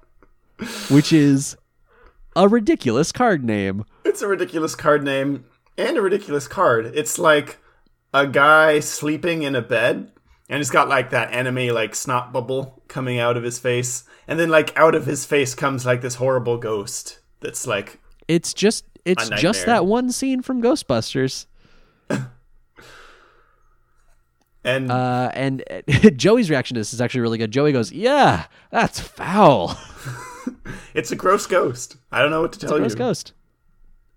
Speaker 1: [LAUGHS] which is a ridiculous card name.
Speaker 2: It's a ridiculous card name and a ridiculous card. It's like a guy sleeping in a bed and he's got like that anime like snot bubble coming out of his face and then like out of his face comes like this horrible ghost that's like
Speaker 1: It's just it's just that one scene from Ghostbusters. [LAUGHS]
Speaker 2: and
Speaker 1: Uh, and [LAUGHS] Joey's reaction to this is actually really good. Joey goes, "Yeah, that's foul." [LAUGHS] [LAUGHS]
Speaker 2: it's a gross ghost. I don't know what to tell you.
Speaker 1: Gross
Speaker 2: you.
Speaker 1: Ghost.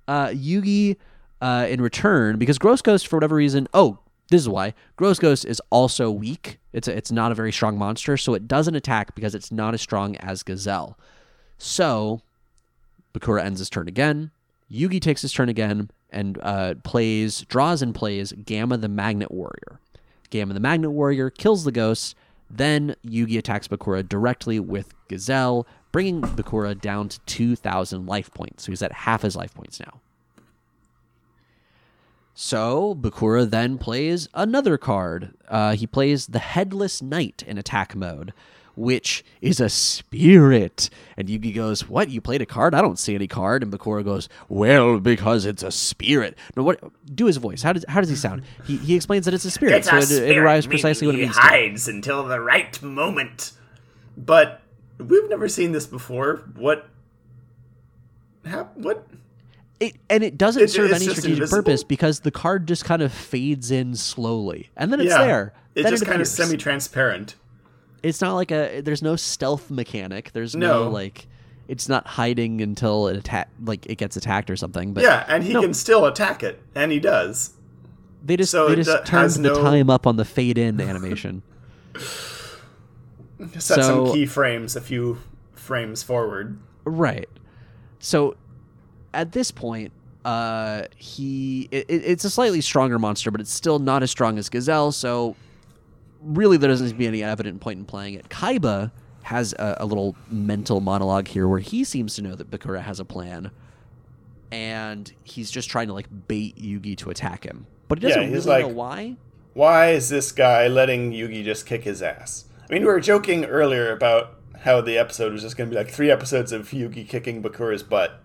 Speaker 1: Uh, Yugi, uh, in return, because Gross Ghost for whatever reason, oh, this is why Gross Ghost is also weak. It's a, it's not a very strong monster, so it doesn't attack because it's not as strong as Gazelle. So, Bakura ends his turn again. Yugi takes his turn again and uh, plays, draws and plays Gamma the Magnet Warrior. Gamma the Magnet Warrior kills the ghost. Then Yugi attacks Bakura directly with Gazelle, bringing Bakura down to 2,000 life points. So he's at half his life points now. So Bakura then plays another card. Uh, he plays the Headless Knight in attack mode, which is a spirit. And Yugi goes, "What? You played a card? I don't see any card." And Bakura goes, "Well, because it's a spirit." No, what? Do his voice. How does how does he sound? He he explains that it's a spirit, so it, it arrives precisely what it
Speaker 2: he
Speaker 1: means. to.
Speaker 2: hides until the right moment. But we've never seen this before. What? hap- What?
Speaker 1: It, and it doesn't
Speaker 2: It-
Speaker 1: serve any strategic
Speaker 2: invisible?
Speaker 1: purpose because the card just kind of fades in slowly, and then it's
Speaker 2: yeah,
Speaker 1: there.
Speaker 2: It's
Speaker 1: Then
Speaker 2: just
Speaker 1: it
Speaker 2: kind of semi-transparent.
Speaker 1: It's not like a. There's no stealth mechanic. There's no,
Speaker 2: No.
Speaker 1: like. It's not hiding until it attack like it gets attacked or something. But
Speaker 2: Yeah, and he
Speaker 1: no.
Speaker 2: can still attack it, and he does.
Speaker 1: they just
Speaker 2: so
Speaker 1: they
Speaker 2: it
Speaker 1: just turned the
Speaker 2: no-
Speaker 1: time up on the fade in animation. [LAUGHS]
Speaker 2: Set
Speaker 1: So-
Speaker 2: some keyframes a few frames forward.
Speaker 1: Right. So at this point, uh, he it, it- it's a slightly stronger monster, but it's still not as strong as Gazelle. So really, there doesn't seem to be any evident point in playing it. Kaiba has a, a little mental monologue here where he seems to know that Bakura has a plan, and he's just trying to like bait Yugi to attack him, but he doesn't
Speaker 2: he's
Speaker 1: really know
Speaker 2: like-
Speaker 1: why.
Speaker 2: Why is this guy letting Yugi just kick his ass? I mean, we were joking earlier about how the episode was just going to be like three episodes of Yugi kicking Bakura's butt.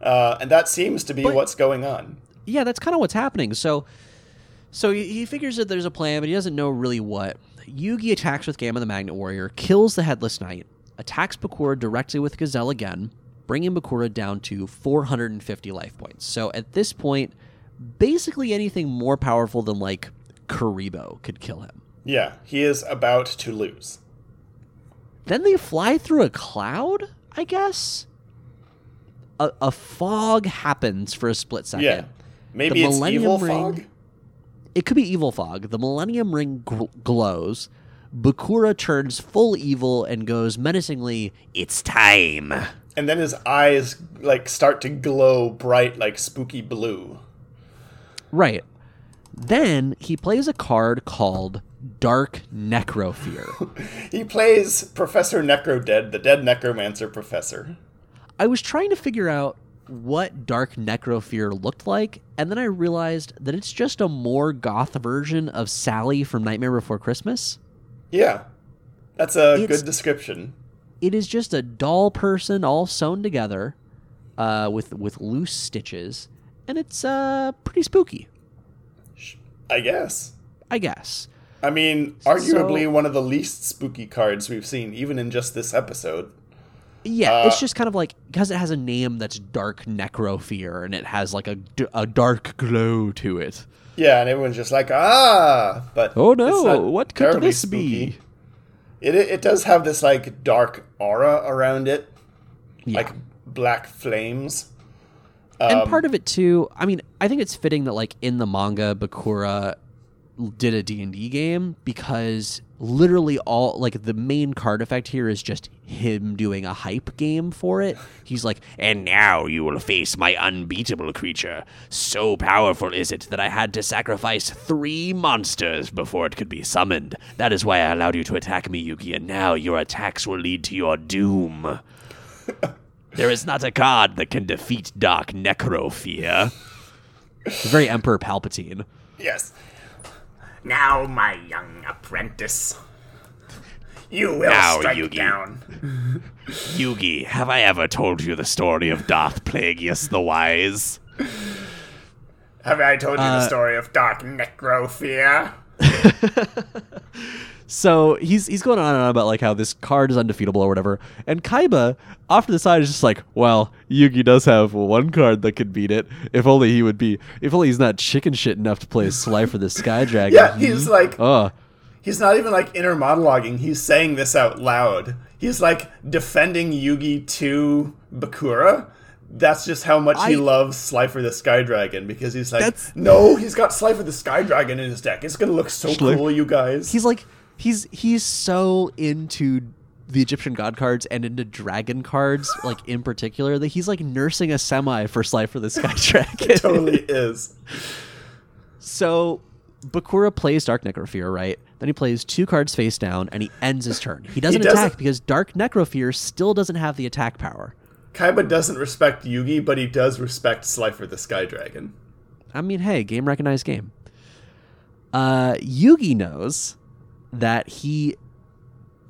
Speaker 2: Uh, and that seems to be
Speaker 1: But-
Speaker 2: what's going on.
Speaker 1: yeah, that's kind of what's happening. So, so he, he figures that there's a plan, but he doesn't know really what. Yugi attacks with Gamma the Magnet Warrior, kills the Headless Knight, attacks Bakura directly with Gazelle again, bringing Bakura down to 450 life points. So at this point, basically anything more powerful than like Kuriboh could kill him.
Speaker 2: Yeah, he is about to lose.
Speaker 1: Then they fly through a cloud, I guess. A, a fog happens for a split second.
Speaker 2: Yeah. Maybe
Speaker 1: The
Speaker 2: it's
Speaker 1: Millennium
Speaker 2: evil
Speaker 1: Ring-
Speaker 2: fog?
Speaker 1: It could be evil fog. The Millennium Ring gl- glows. Bakura turns full evil and goes menacingly, "It's time."
Speaker 2: And then his eyes like start to glow bright like spooky blue.
Speaker 1: Right. Then he plays a card called Dark Necrofear. [LAUGHS]
Speaker 2: He plays Professor Necrodead, the dead necromancer professor.
Speaker 1: I was trying to figure out what Dark Necrofear looked like, and then I realized that it's just a more goth version of Sally from Nightmare Before Christmas.
Speaker 2: Yeah. That's a
Speaker 1: It's-
Speaker 2: good description.
Speaker 1: It is just a doll person all sewn together uh, with with loose stitches, and it's uh, pretty spooky,
Speaker 2: I guess.
Speaker 1: I guess.
Speaker 2: I mean, arguably
Speaker 1: So-
Speaker 2: one of the least spooky cards we've seen, even in just this episode.
Speaker 1: Yeah,
Speaker 2: Uh,
Speaker 1: it's just kind of like because it has a name that's Dark Necrofear, and it has like a, a dark glow to it.
Speaker 2: Yeah, and everyone's just like, ah, but
Speaker 1: Oh no, what could this
Speaker 2: spooky.
Speaker 1: be?
Speaker 2: It it does have this like dark aura around it,
Speaker 1: Yeah.
Speaker 2: like black flames.
Speaker 1: and
Speaker 2: Um,
Speaker 1: part of it too i mean i think it's fitting that like in the manga bakura did a d&d game because literally all like the main card effect here is just him doing a hype game for it he's like and now you will face my unbeatable creature so powerful is it that i had to sacrifice three monsters before it could be summoned that is why i allowed you to attack me yugi and now your attacks will lead to your doom [LAUGHS] there is not a card that can defeat Dark Necrofear. Very Emperor Palpatine.
Speaker 2: Yes. Now, my young apprentice, you will
Speaker 1: Now,
Speaker 2: strike
Speaker 1: Yugi.
Speaker 2: down. [LAUGHS]
Speaker 1: Yugi, have I ever told you the story of Darth Plagueis the Wise?
Speaker 2: Have I told you
Speaker 1: Uh,
Speaker 2: the story of Dark Necrofear? [LAUGHS]
Speaker 1: So he's he's going on and on about like how this card is undefeatable or whatever. And Kaiba, off to the side, is just like, well, Yugi does have one card that could beat it. If only he would be. If only he's not chicken shit enough to play Slifer the [LAUGHS] Sky Dragon.
Speaker 2: Yeah, he's like,
Speaker 1: Oh,
Speaker 2: he's not even like inner monologuing. He's saying this out loud. He's like defending Yugi to Bakura. That's just how much he
Speaker 1: I-
Speaker 2: loves Slifer the Sky Dragon because he's like, no, he's got Slifer the Sky Dragon in his deck. It's gonna look so
Speaker 1: Schli-
Speaker 2: cool, you guys.
Speaker 1: he's like he's he's so into the Egyptian god cards and into dragon cards, like in particular, that he's like nursing a semi for Slifer the Sky [LAUGHS] Dragon.
Speaker 2: totally is.
Speaker 1: So Bakura plays Dark Necrofear, right? Then he plays two cards face down and he ends his turn. He doesn't
Speaker 2: doesn't-
Speaker 1: attack because Dark Necrofear still doesn't have the attack power.
Speaker 2: Kaiba doesn't respect Yugi, but he does respect Slifer the Sky Dragon.
Speaker 1: I mean, hey, game recognized game. Uh, Yugi knows that he.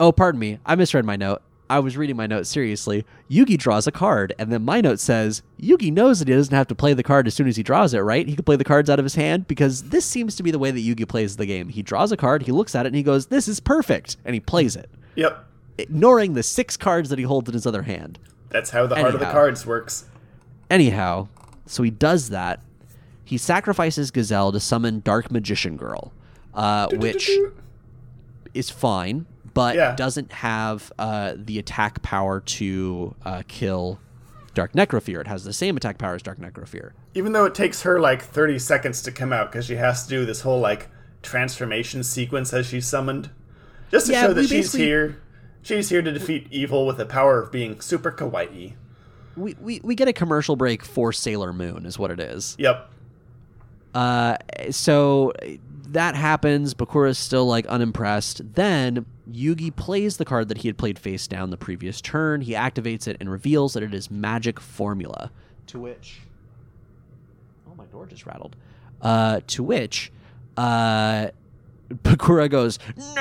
Speaker 1: Oh, pardon me. I misread my note. I was reading my note seriously. Yugi draws a card, and then my note says Yugi knows that he doesn't have to play the card as soon as he draws it, right? He can play the cards out of his hand because this seems to be the way that Yugi plays the game. He draws a card, he looks at it, and he goes, This is perfect. And he plays it,
Speaker 2: Yep,
Speaker 1: ignoring the six cards that he holds in his other hand.
Speaker 2: that's how the heart of the cards works.
Speaker 1: Anyhow, so he does that. He sacrifices Gazelle to summon Dark Magician Girl, uh, which is fine, but
Speaker 2: Yeah.
Speaker 1: doesn't have uh, the attack power to uh, kill Dark Necrofear. It has the same attack power as Dark Necrofear.
Speaker 2: Even though it takes her like 30 seconds to come out because she has to do this whole like transformation sequence as she's summoned. Just to
Speaker 1: Yeah,
Speaker 2: show that she's here. She's here to defeat evil with the power of being super kawaii.
Speaker 1: We, we, we get a commercial break for Sailor Moon, is what it is.
Speaker 2: Yep.
Speaker 1: Uh, so that happens. Bakura is still like unimpressed. Then Yugi plays the card that he had played face down the previous turn. He activates it and reveals that it is Magic Formula. To which. Oh, my door just rattled. Uh, to which. Uh, [LAUGHS] Bakura goes, No!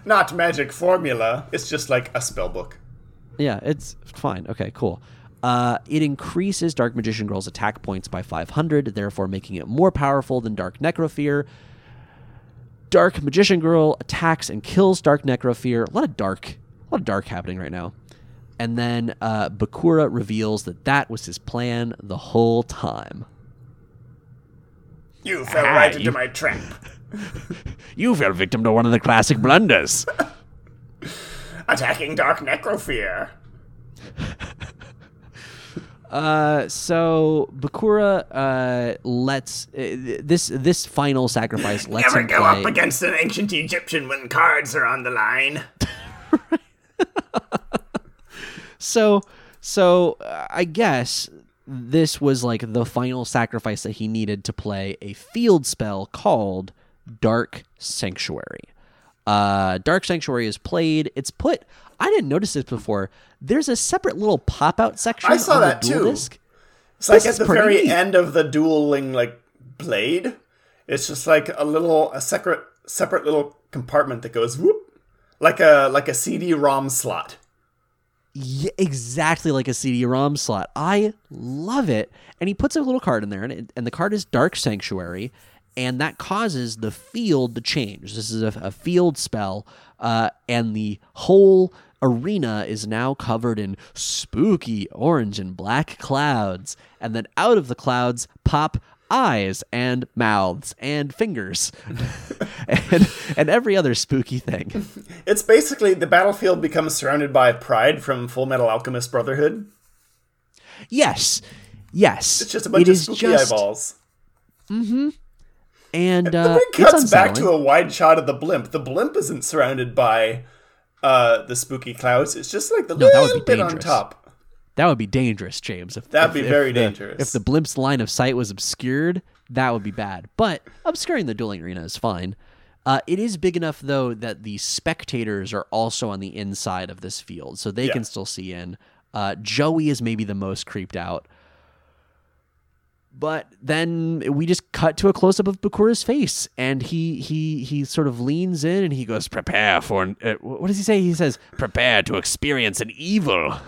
Speaker 1: [LAUGHS]
Speaker 2: Not magic formula. It's just like a spell book.
Speaker 1: Yeah, it's fine. Okay, cool. Uh, it increases Dark Magician Girl's attack points by 500, therefore making it more powerful than Dark Necrofear. Dark Magician Girl attacks and kills Dark Necrofear. A lot of dark, a lot of dark happening right now. And then uh, Bakura reveals that that was his plan the whole time.
Speaker 2: You fell
Speaker 1: Ah,
Speaker 2: right into my trap. [LAUGHS]
Speaker 1: You fell victim to one of the classic blunders. [LAUGHS]
Speaker 2: Attacking Dark Necrofear. [LAUGHS]
Speaker 1: Uh, so Bakura uh, lets uh, this this final sacrifice lets
Speaker 2: Never
Speaker 1: him
Speaker 2: go
Speaker 1: play.
Speaker 2: up against an ancient Egyptian when cards are on the line. [LAUGHS]
Speaker 1: So, so uh, I guess this was like the final sacrifice that he needed to play a field spell called Dark Sanctuary. Uh, Dark Sanctuary is played. It's put. I didn't notice this before. There's a separate little pop-out section.
Speaker 2: I saw that too.
Speaker 1: disc.
Speaker 2: It's like at the very
Speaker 1: neat.
Speaker 2: end of the dueling like blade. It's just like a little a separate separate little compartment that goes whoop like a like a CD-ROM slot.
Speaker 1: Yeah, exactly like a CD-ROM slot. I love it. And he puts a little card in there, and, it, and the card is Dark Sanctuary, and that causes the field to change. This is a, a field spell, uh, and the whole arena is now covered in spooky orange and black clouds. And then out of the clouds pop eyes and mouths and fingers [LAUGHS] and and every other spooky thing.
Speaker 2: It's basically the battlefield becomes surrounded by Pride from Full Metal Alchemist Brotherhood.
Speaker 1: Yes. Yes.
Speaker 2: It's just a bunch
Speaker 1: It
Speaker 2: of spooky
Speaker 1: just-
Speaker 2: eyeballs. Mm-hmm.
Speaker 1: And uh,
Speaker 2: It
Speaker 1: it's
Speaker 2: cuts back to a wide shot of the blimp. The blimp isn't surrounded by uh, the spooky clouds. It's just like the
Speaker 1: that would be
Speaker 2: bit on top.
Speaker 1: that would be dangerous, James. If,
Speaker 2: That'd
Speaker 1: if-
Speaker 2: be
Speaker 1: if
Speaker 2: very
Speaker 1: the-
Speaker 2: dangerous.
Speaker 1: If the blimp's line of sight was obscured, that would be bad. But obscuring the dueling arena is fine. Uh, it is big enough though that the spectators are also on the inside of this field, so they
Speaker 2: Yeah.
Speaker 1: can still see in. Uh, Joey is maybe the most creeped out. But then we just cut to a close up of Bakura's face, and he he he sort of leans in and he goes, "Prepare for an, uh, what does he say?" He says, "Prepare to experience an evil." [LAUGHS]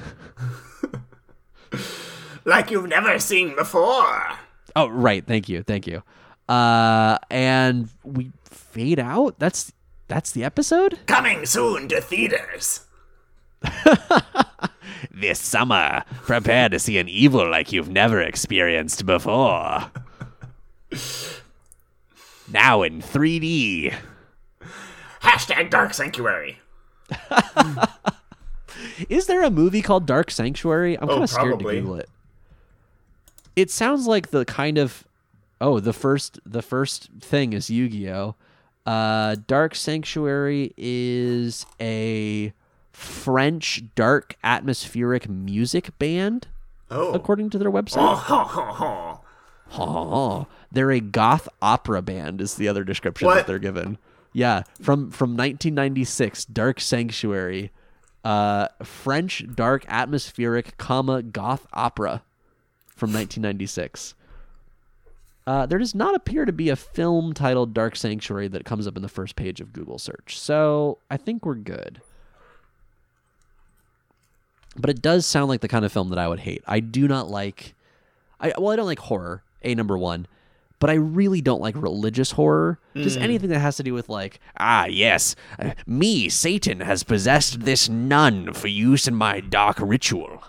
Speaker 2: Like you've never seen before.
Speaker 1: Oh, right. Thank you. Thank you. Uh, and we fade out. That's that's the episode.
Speaker 2: Coming soon to theaters. [LAUGHS]
Speaker 1: This summer, prepare to see an evil like you've never experienced before. now in 3D.
Speaker 2: Hashtag Dark Sanctuary. [LAUGHS]
Speaker 1: Is there a movie called Dark Sanctuary? I'm
Speaker 2: Oh,
Speaker 1: kind of scared to Google it. It sounds like the kind of oh the first the first thing is Yu-Gi-Oh. Uh, Dark Sanctuary is a French dark atmospheric music band,
Speaker 2: Oh.
Speaker 1: according to their website.
Speaker 2: Oh, ho, ho, ho.
Speaker 1: Oh, they're a goth opera band is the other description
Speaker 2: What?
Speaker 1: that they're given. Yeah, from from 1996, Dark Sanctuary, uh, French dark atmospheric comma goth opera from 1996. Uh, there does not appear to be a film titled Dark Sanctuary that comes up in the first page of Google search, so I think we're good. But it does sound like the kind of film that I would hate. I do not like I well, I don't like horror, a number one, but I really don't like religious horror. Just anything that has to do with like, ah, yes, uh, me, Satan, has possessed this nun for use in my dark ritual.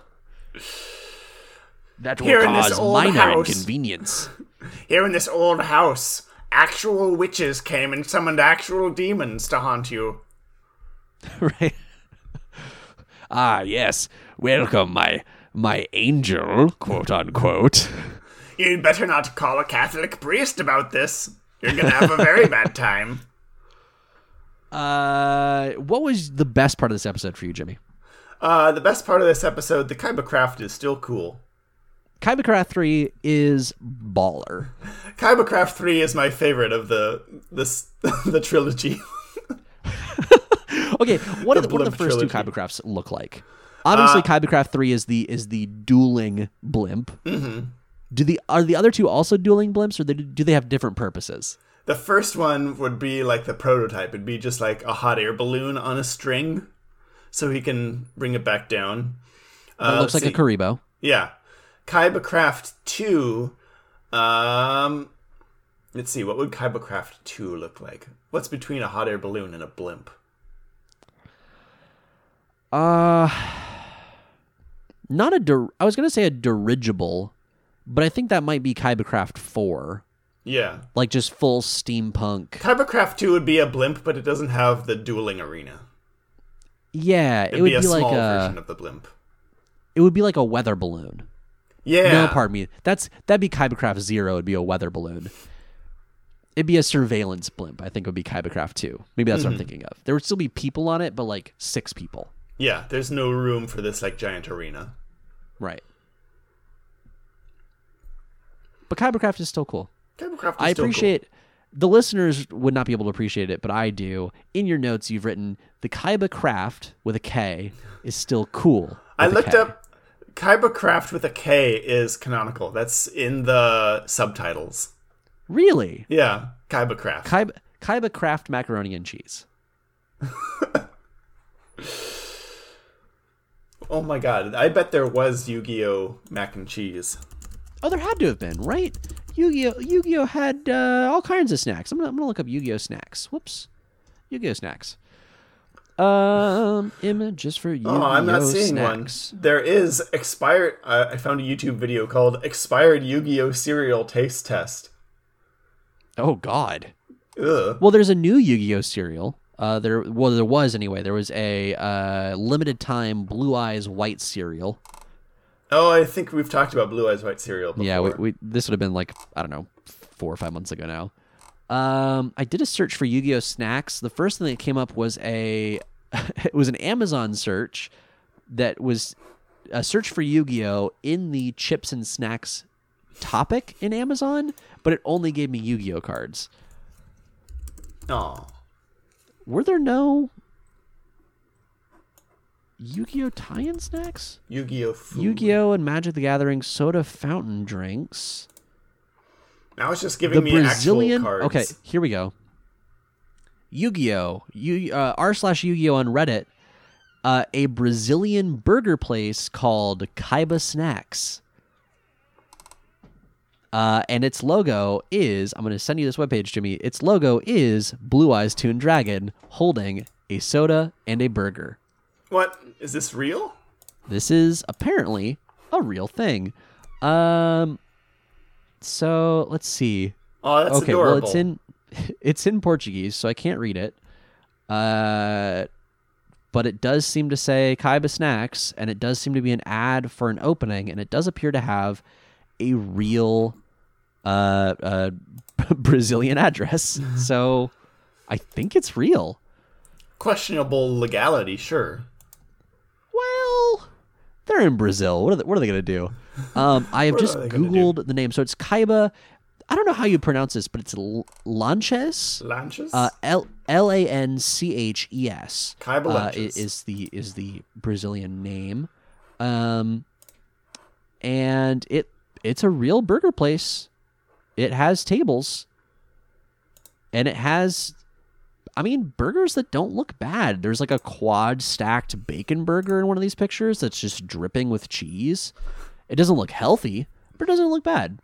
Speaker 1: That will
Speaker 2: Here
Speaker 1: cause minor
Speaker 2: house.
Speaker 1: inconvenience. [LAUGHS]
Speaker 2: Here in this old house, actual witches came and summoned actual demons to haunt you. [LAUGHS]
Speaker 1: right? Ah, yes, welcome, my my angel, quote unquote.
Speaker 2: You'd better not call a Catholic priest about this. You're gonna have a very bad time. [LAUGHS]
Speaker 1: Uh, what was the best part of this episode for you, Jimmy?
Speaker 2: Uh, the best part of this episode, the Kaiba craft is still cool.
Speaker 1: Kaiba Craft 3 is baller.
Speaker 2: Kaiba Craft 3 is my favorite of the this [LAUGHS] the trilogy. [LAUGHS] [LAUGHS]
Speaker 1: Okay, what,
Speaker 2: The
Speaker 1: the, what do the first two
Speaker 2: trilogy.
Speaker 1: Kaiba Crafts look like? Obviously,
Speaker 2: Uh,
Speaker 1: Kaiba Craft three is the is the dueling blimp. Mm-hmm. Do the are the other two also dueling blimps, or they, do they have different purposes?
Speaker 2: The first one would be like the prototype. It'd be just like a hot air balloon on a string, so he can bring it back down.
Speaker 1: It
Speaker 2: Uh,
Speaker 1: looks like
Speaker 2: see-
Speaker 1: a Kuriboh.
Speaker 2: Yeah. Kaiba Craft 2. Um, let's see. What would Kaiba Craft 2 look like? What's between a hot air balloon and a blimp?
Speaker 1: Uh, not a. Dir- I was gonna say a dirigible, but I think that might be Kaiba Craft four,
Speaker 2: Yeah.
Speaker 1: like just full steampunk.
Speaker 2: Kaiba Craft 2 would be a blimp, but it doesn't have the dueling arena.
Speaker 1: Yeah,
Speaker 2: It'd
Speaker 1: it would
Speaker 2: be a
Speaker 1: be like
Speaker 2: small
Speaker 1: a.
Speaker 2: version of the blimp.
Speaker 1: It would be like a weather balloon.
Speaker 2: Yeah.
Speaker 1: No, pardon me. That's that'd be Kaiba Craft zero. It'd be a weather balloon. It'd be a surveillance blimp. I think it would be Kaiba Craft two. Maybe that's what I'm thinking of. There would still be people on it, but like six people.
Speaker 2: Yeah, there's no room for this like giant arena.
Speaker 1: Right. But Kaiba Craft is still cool.
Speaker 2: Kaiba Craft is
Speaker 1: I
Speaker 2: still cool.
Speaker 1: I appreciate the listeners would not be able to appreciate it, but I do. In your notes, you've written the Kaiba Craft with a K is still cool.
Speaker 2: I looked
Speaker 1: K."
Speaker 2: up Kaiba Craft with a K is canonical. That's in the subtitles.
Speaker 1: Really,
Speaker 2: Yeah, Kaiba Craft.
Speaker 1: Kaiba, Kaiba Craft macaroni and cheese. [LAUGHS]
Speaker 2: oh my god, I bet there was Yu-Gi-Oh mac and cheese.
Speaker 1: Oh, there had to have been, right? Yu-Gi-Oh! Yu-Gi-Oh! had uh, all kinds of snacks. I'm gonna, I'm gonna look up Yu-Gi-Oh! snacks. Whoops, Yu-Gi-Oh! snacks. Um, images for Yu-Gi-Oh!
Speaker 2: Oh, I'm not seeing
Speaker 1: snacks.
Speaker 2: one. There is expired. Uh, I found a YouTube video called "Expired Yu-Gi-Oh Cereal Taste Test."
Speaker 1: Oh God.
Speaker 2: Ugh.
Speaker 1: Well, there's a new Yu-Gi-Oh cereal. Uh, there, well, there was anyway. There was a uh, limited time Blue Eyes White cereal.
Speaker 2: Oh, I think we've talked about Blue Eyes White cereal before.
Speaker 1: Yeah, we, we this would have been like I don't know, four or five months ago now. Um, I did a search for Yu-Gi-Oh snacks. The first thing that came up was a [LAUGHS] it was an Amazon search that was a search for Yu-Gi-Oh in the chips and snacks topic in Amazon, but it only gave me Yu-Gi-Oh cards.
Speaker 2: Aw.
Speaker 1: Were there no Yu-Gi-Oh tie-in snacks?
Speaker 2: Yu-Gi-Oh food.
Speaker 1: Yu-Gi-Oh and Magic the Gathering soda fountain drinks.
Speaker 2: Now it's just giving
Speaker 1: The
Speaker 2: me
Speaker 1: Brazilian.
Speaker 2: actual cards.
Speaker 1: Okay, here we go. Yu-Gi-Oh, Yu uh, r slash Yu-Gi-Oh on Reddit. Uh, a Brazilian burger place called Kaiba Snacks. Uh, and its logo is I'm going to send you this webpage, Jimmy. Its logo is Blue Eyes Toon Dragon holding a soda and a burger.
Speaker 2: What is this real?
Speaker 1: This is apparently a real thing. Um, so let's see.
Speaker 2: Oh, that's
Speaker 1: okay,
Speaker 2: adorable.
Speaker 1: well it's in [LAUGHS] it's in Portuguese, so I can't read it. Uh, but it does seem to say Kaiba Snacks, and it does seem to be an ad for an opening, and it does appear to have a real uh, uh, [LAUGHS] Brazilian address. so I think it's real.
Speaker 2: questionable legality. Sure.
Speaker 1: Well, they're in Brazil. What are they, what are they going to do? Um, I have [LAUGHS] just
Speaker 2: are they gonna do?
Speaker 1: Googled the name. So it's Kaiba. I don't know how you pronounce this, but it's L- Lanches.
Speaker 2: Lanches.
Speaker 1: Uh, L L A N C H E S.
Speaker 2: Kaiba
Speaker 1: uh,
Speaker 2: Lanches.
Speaker 1: is the is the Brazilian name, um, and it it's a real burger place. It has tables, and it has, I mean, burgers that don't look bad. There's like a quad stacked bacon burger in one of these pictures that's just dripping with cheese. It doesn't look healthy, but it doesn't look bad.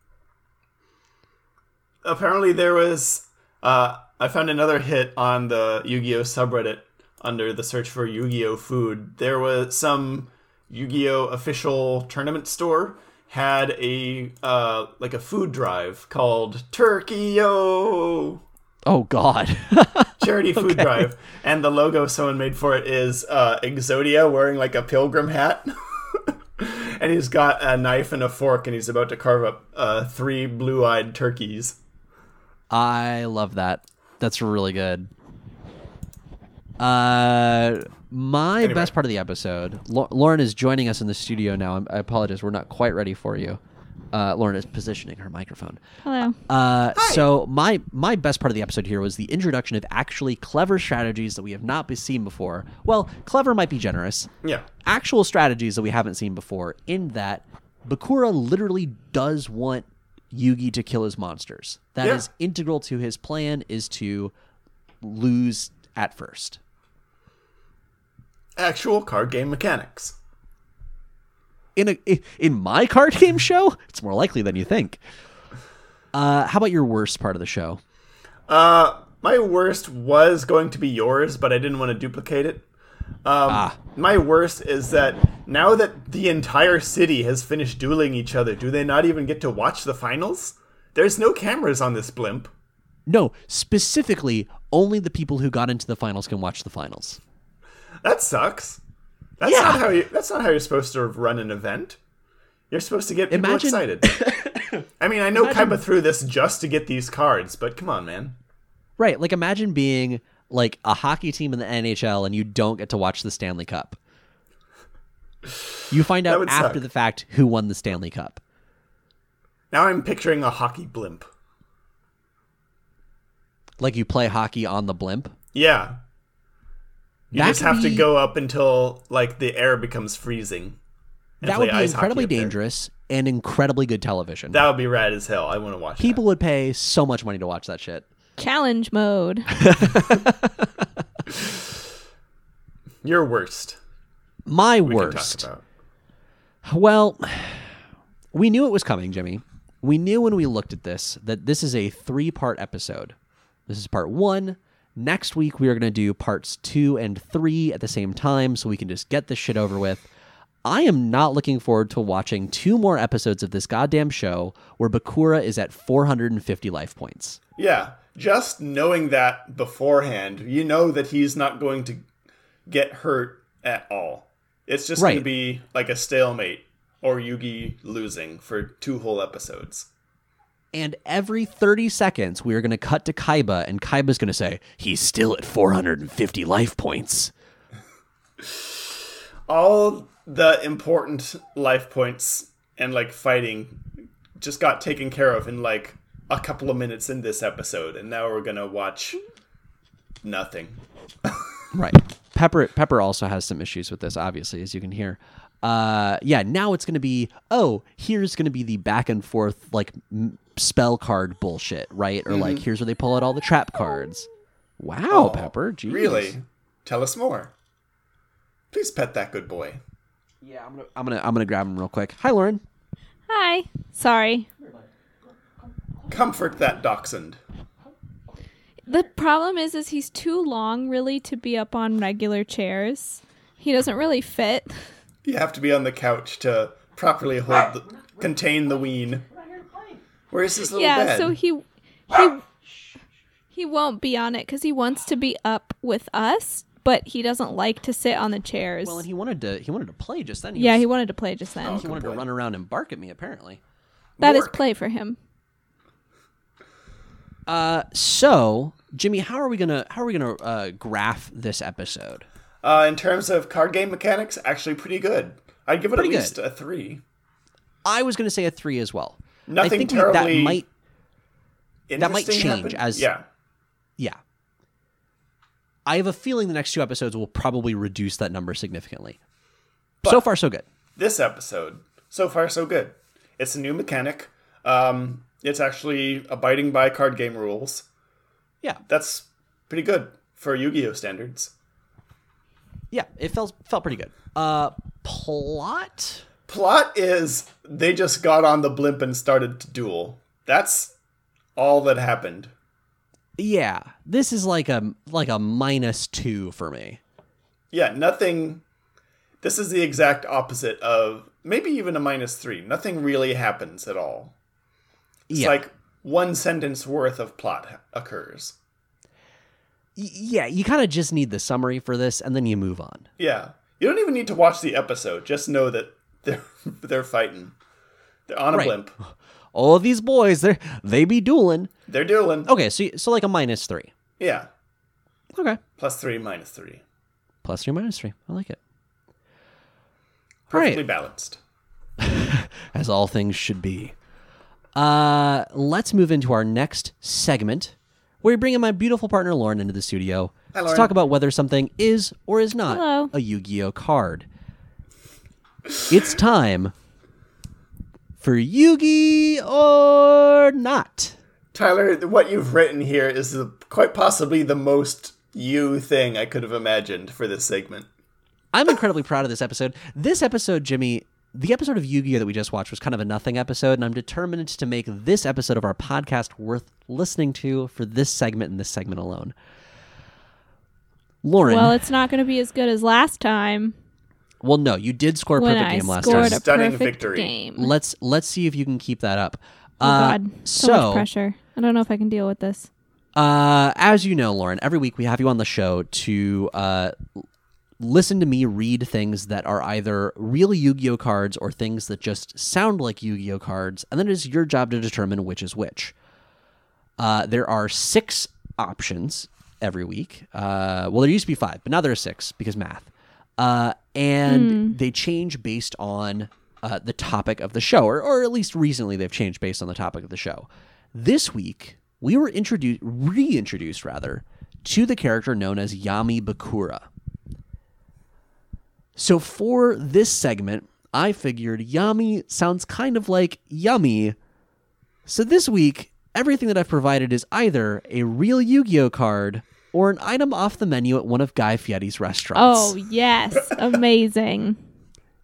Speaker 2: Apparently, there was. Uh, I found another hit on the Yu-Gi-Oh subreddit under the search for Yu-Gi-Oh food. There was some Yu-Gi-Oh official tournament store had a uh, like a food drive called Turkey-O
Speaker 1: Oh God. [LAUGHS]
Speaker 2: charity food drive, and the logo someone made for it is uh, Exodia wearing like a pilgrim hat. [LAUGHS] And he's got a knife and a fork, and he's about to carve up uh, three blue-eyed turkeys.
Speaker 1: I love that. That's really good. Uh, my
Speaker 2: Anyway.
Speaker 1: best part of the episode. Lau- Lauren is joining us in the studio now. I'm- I apologize, we're not quite ready for you. Uh, Lauren is positioning her microphone.
Speaker 3: Hello.
Speaker 1: Uh, Hi. so my my best part of the episode here was the introduction of actually clever strategies that we have not be- seen before. Well, clever might be generous.
Speaker 2: Yeah.
Speaker 1: Actual strategies that we haven't seen before. In that, Bakura literally does want Yugi to kill his monsters. That is
Speaker 2: Yeah.
Speaker 1: integral to his plan. Is to lose at first.
Speaker 2: Actual card game mechanics.
Speaker 1: in a in my card game show, it's more likely than you think. Uh, how about your worst part of the show?
Speaker 2: Uh, my worst was going to be yours, but I didn't want to duplicate it. Um, My worst is that now that the entire city has finished dueling each other, do they not even get to watch the finals? There's no cameras on this blimp.
Speaker 1: No, specifically, only the people who got into the finals can watch the finals.
Speaker 2: That sucks. That's
Speaker 1: Yeah.
Speaker 2: not how you. That's not how you're supposed to run an event. You're supposed to get people
Speaker 1: Imagine-
Speaker 2: excited. [LAUGHS] I mean, I know Kaiba threw this just to get these cards, but come on, man.
Speaker 1: Right, like imagine being like a hockey team in the NHL and you don't get to watch the Stanley Cup. You find out after
Speaker 2: suck.
Speaker 1: the fact who won the Stanley Cup.
Speaker 2: Now I'm picturing a hockey blimp.
Speaker 1: Like you play hockey on the blimp.
Speaker 2: Yeah. You
Speaker 1: That
Speaker 2: just
Speaker 1: could
Speaker 2: have to go up until like the air becomes freezing.
Speaker 1: That would be incredibly dangerous and incredibly good television.
Speaker 2: That would be rad as hell. I want to watch it.
Speaker 1: People would pay so much money to watch that shit.
Speaker 3: Challenge mode.
Speaker 2: that. [LAUGHS] Your worst.
Speaker 1: My
Speaker 2: We
Speaker 1: worst.
Speaker 2: can talk about.
Speaker 1: Well, we knew it was coming, Jimmy. We knew when we looked at this that this is a three part episode. This is part one. Next week, we are going to do parts two and three at the same time so we can just get this shit over with. I am not looking forward to watching two more episodes of this goddamn show where Bakura is at 450 life points.
Speaker 2: Yeah, just knowing that beforehand, you know that he's not going to get hurt at all. It's just going to be like a stalemate or Yugi losing for two whole episodes.
Speaker 1: And every 30 seconds, we are going to cut to Kaiba, and Kaiba's going to say, He's still at 450 life points.
Speaker 2: All the important life points and like fighting just got taken care of in like a couple of minutes in this episode, and now we're gonna watch nothing. [LAUGHS]
Speaker 1: Right. Pepper Pepper also has some issues with this, obviously, as you can hear. Uh, yeah. Now it's going to be oh, here's going to be the back and forth like m- spell card bullshit, right? Or like mm-hmm. here's where they pull out all the trap cards. Wow, oh, Pepper. Jeez.
Speaker 2: Really? Tell us more. Please pet that good boy.
Speaker 1: Yeah. I'm gonna I'm gonna I'm gonna grab him real quick. Hi, Lauren.
Speaker 3: Hi. Sorry.
Speaker 2: Comfort that dachshund.
Speaker 3: The problem is is he's too long really to be up on regular chairs. He doesn't really fit.
Speaker 2: You have to be on the couch to properly hold the, contain the ween. Where's his little
Speaker 3: yeah,
Speaker 2: bed?
Speaker 3: so he he he won't be on it cuz he wants to be up with us, but he doesn't like to sit on the chairs.
Speaker 1: Well, and he wanted to he wanted to play just then. He
Speaker 3: yeah,
Speaker 1: was-
Speaker 3: he wanted to play just then.
Speaker 1: he wanted to run around and bark at me. Apparently.
Speaker 3: That is
Speaker 2: Bork.
Speaker 3: play for him.
Speaker 1: Uh, so Jimmy, how are we gonna how are we gonna uh, graph this episode?
Speaker 2: uh, in terms of card game mechanics, actually pretty good. I'd give it
Speaker 1: Pretty
Speaker 2: at least
Speaker 1: good.
Speaker 2: a three.
Speaker 1: I was gonna say a three as well. I think we- that might That might change
Speaker 2: happened?
Speaker 1: as-
Speaker 2: yeah.
Speaker 1: Yeah. I have a feeling the next two episodes will probably reduce that number significantly. so far, so good.
Speaker 2: This episode, so far so good. It's a new mechanic. Um, it's actually abiding by card game rules.
Speaker 1: Yeah,
Speaker 2: That's pretty good for Yu-Gi-Oh standards.
Speaker 1: yeah, it felt felt pretty good. Uh, plot.
Speaker 2: Plot is they just got on the blimp and started to duel. That's all that happened.
Speaker 1: Yeah, this is like a like a minus two for me.
Speaker 2: Yeah, nothing. This is the exact opposite of maybe even a minus three. Nothing really happens at all. It's
Speaker 1: yeah,
Speaker 2: like one sentence worth of plot occurs.
Speaker 1: Y- yeah, you kind of just need the summary for this, and then you move on.
Speaker 2: Yeah, you don't even need to watch the episode. Just know that they're [LAUGHS] they're fighting. They're on a
Speaker 1: Right.
Speaker 2: blimp.
Speaker 1: All of these boys, they they be dueling.
Speaker 2: They're dueling.
Speaker 1: Okay, so so like a minus three.
Speaker 2: Yeah,
Speaker 1: Okay,
Speaker 2: plus three, minus three.
Speaker 1: plus three, minus three. I like it. All
Speaker 2: Perfectly
Speaker 1: right,
Speaker 2: balanced. [LAUGHS]
Speaker 1: as all things should be. Uh, let's move into our next segment, where we bring in my beautiful partner Lauren into the studio
Speaker 2: Hi,
Speaker 1: to talk about whether something is or is not
Speaker 3: Hello.
Speaker 1: a Yu-Gi-Oh card. It's time for Yu-Gi or not.
Speaker 2: Tyler, what you've written here is the, quite possibly the most you thing I could have imagined for this segment.
Speaker 1: I'm incredibly proud of this episode. This episode, Jimmy, the episode of Yu Gi Oh! that we just watched was kind of a nothing episode, and I'm determined to make this episode of our podcast worth listening to for this segment and this segment alone. Lauren,
Speaker 3: Well,
Speaker 1: well,
Speaker 3: it's not going to be as good as last time
Speaker 1: no, you did score a
Speaker 3: when
Speaker 1: perfect
Speaker 3: I
Speaker 1: game last
Speaker 3: scored
Speaker 1: time.
Speaker 3: a
Speaker 2: Stunning
Speaker 3: perfect
Speaker 2: victory.
Speaker 3: game.
Speaker 1: Let's let's see if you can keep that up.
Speaker 3: oh
Speaker 1: Uh,
Speaker 3: God, so,
Speaker 1: so
Speaker 3: much pressure. I don't know if I can deal with this.
Speaker 1: Uh, as you know, Lauren, every week we have you on the show to uh, listen to me read things that are either real Yu Gi Oh cards or things that just sound like Yu Gi Oh cards, and then it is your job to determine which is which. Uh, there are six options every week. Uh, well, there used to be five, but now there are six because math. Uh, and they change based on uh, the topic of the show, or, or at least recently they've changed based on the topic of the show. This week, we were introduced, reintroduced rather, to the character known as Yami Bakura. So for this segment, I figured Yami sounds kind of like yummy. So this week, everything that I've provided is either a real Yu Gi Oh card or an item off the menu at one of Guy Fieri's restaurants.
Speaker 3: Oh yes, amazing.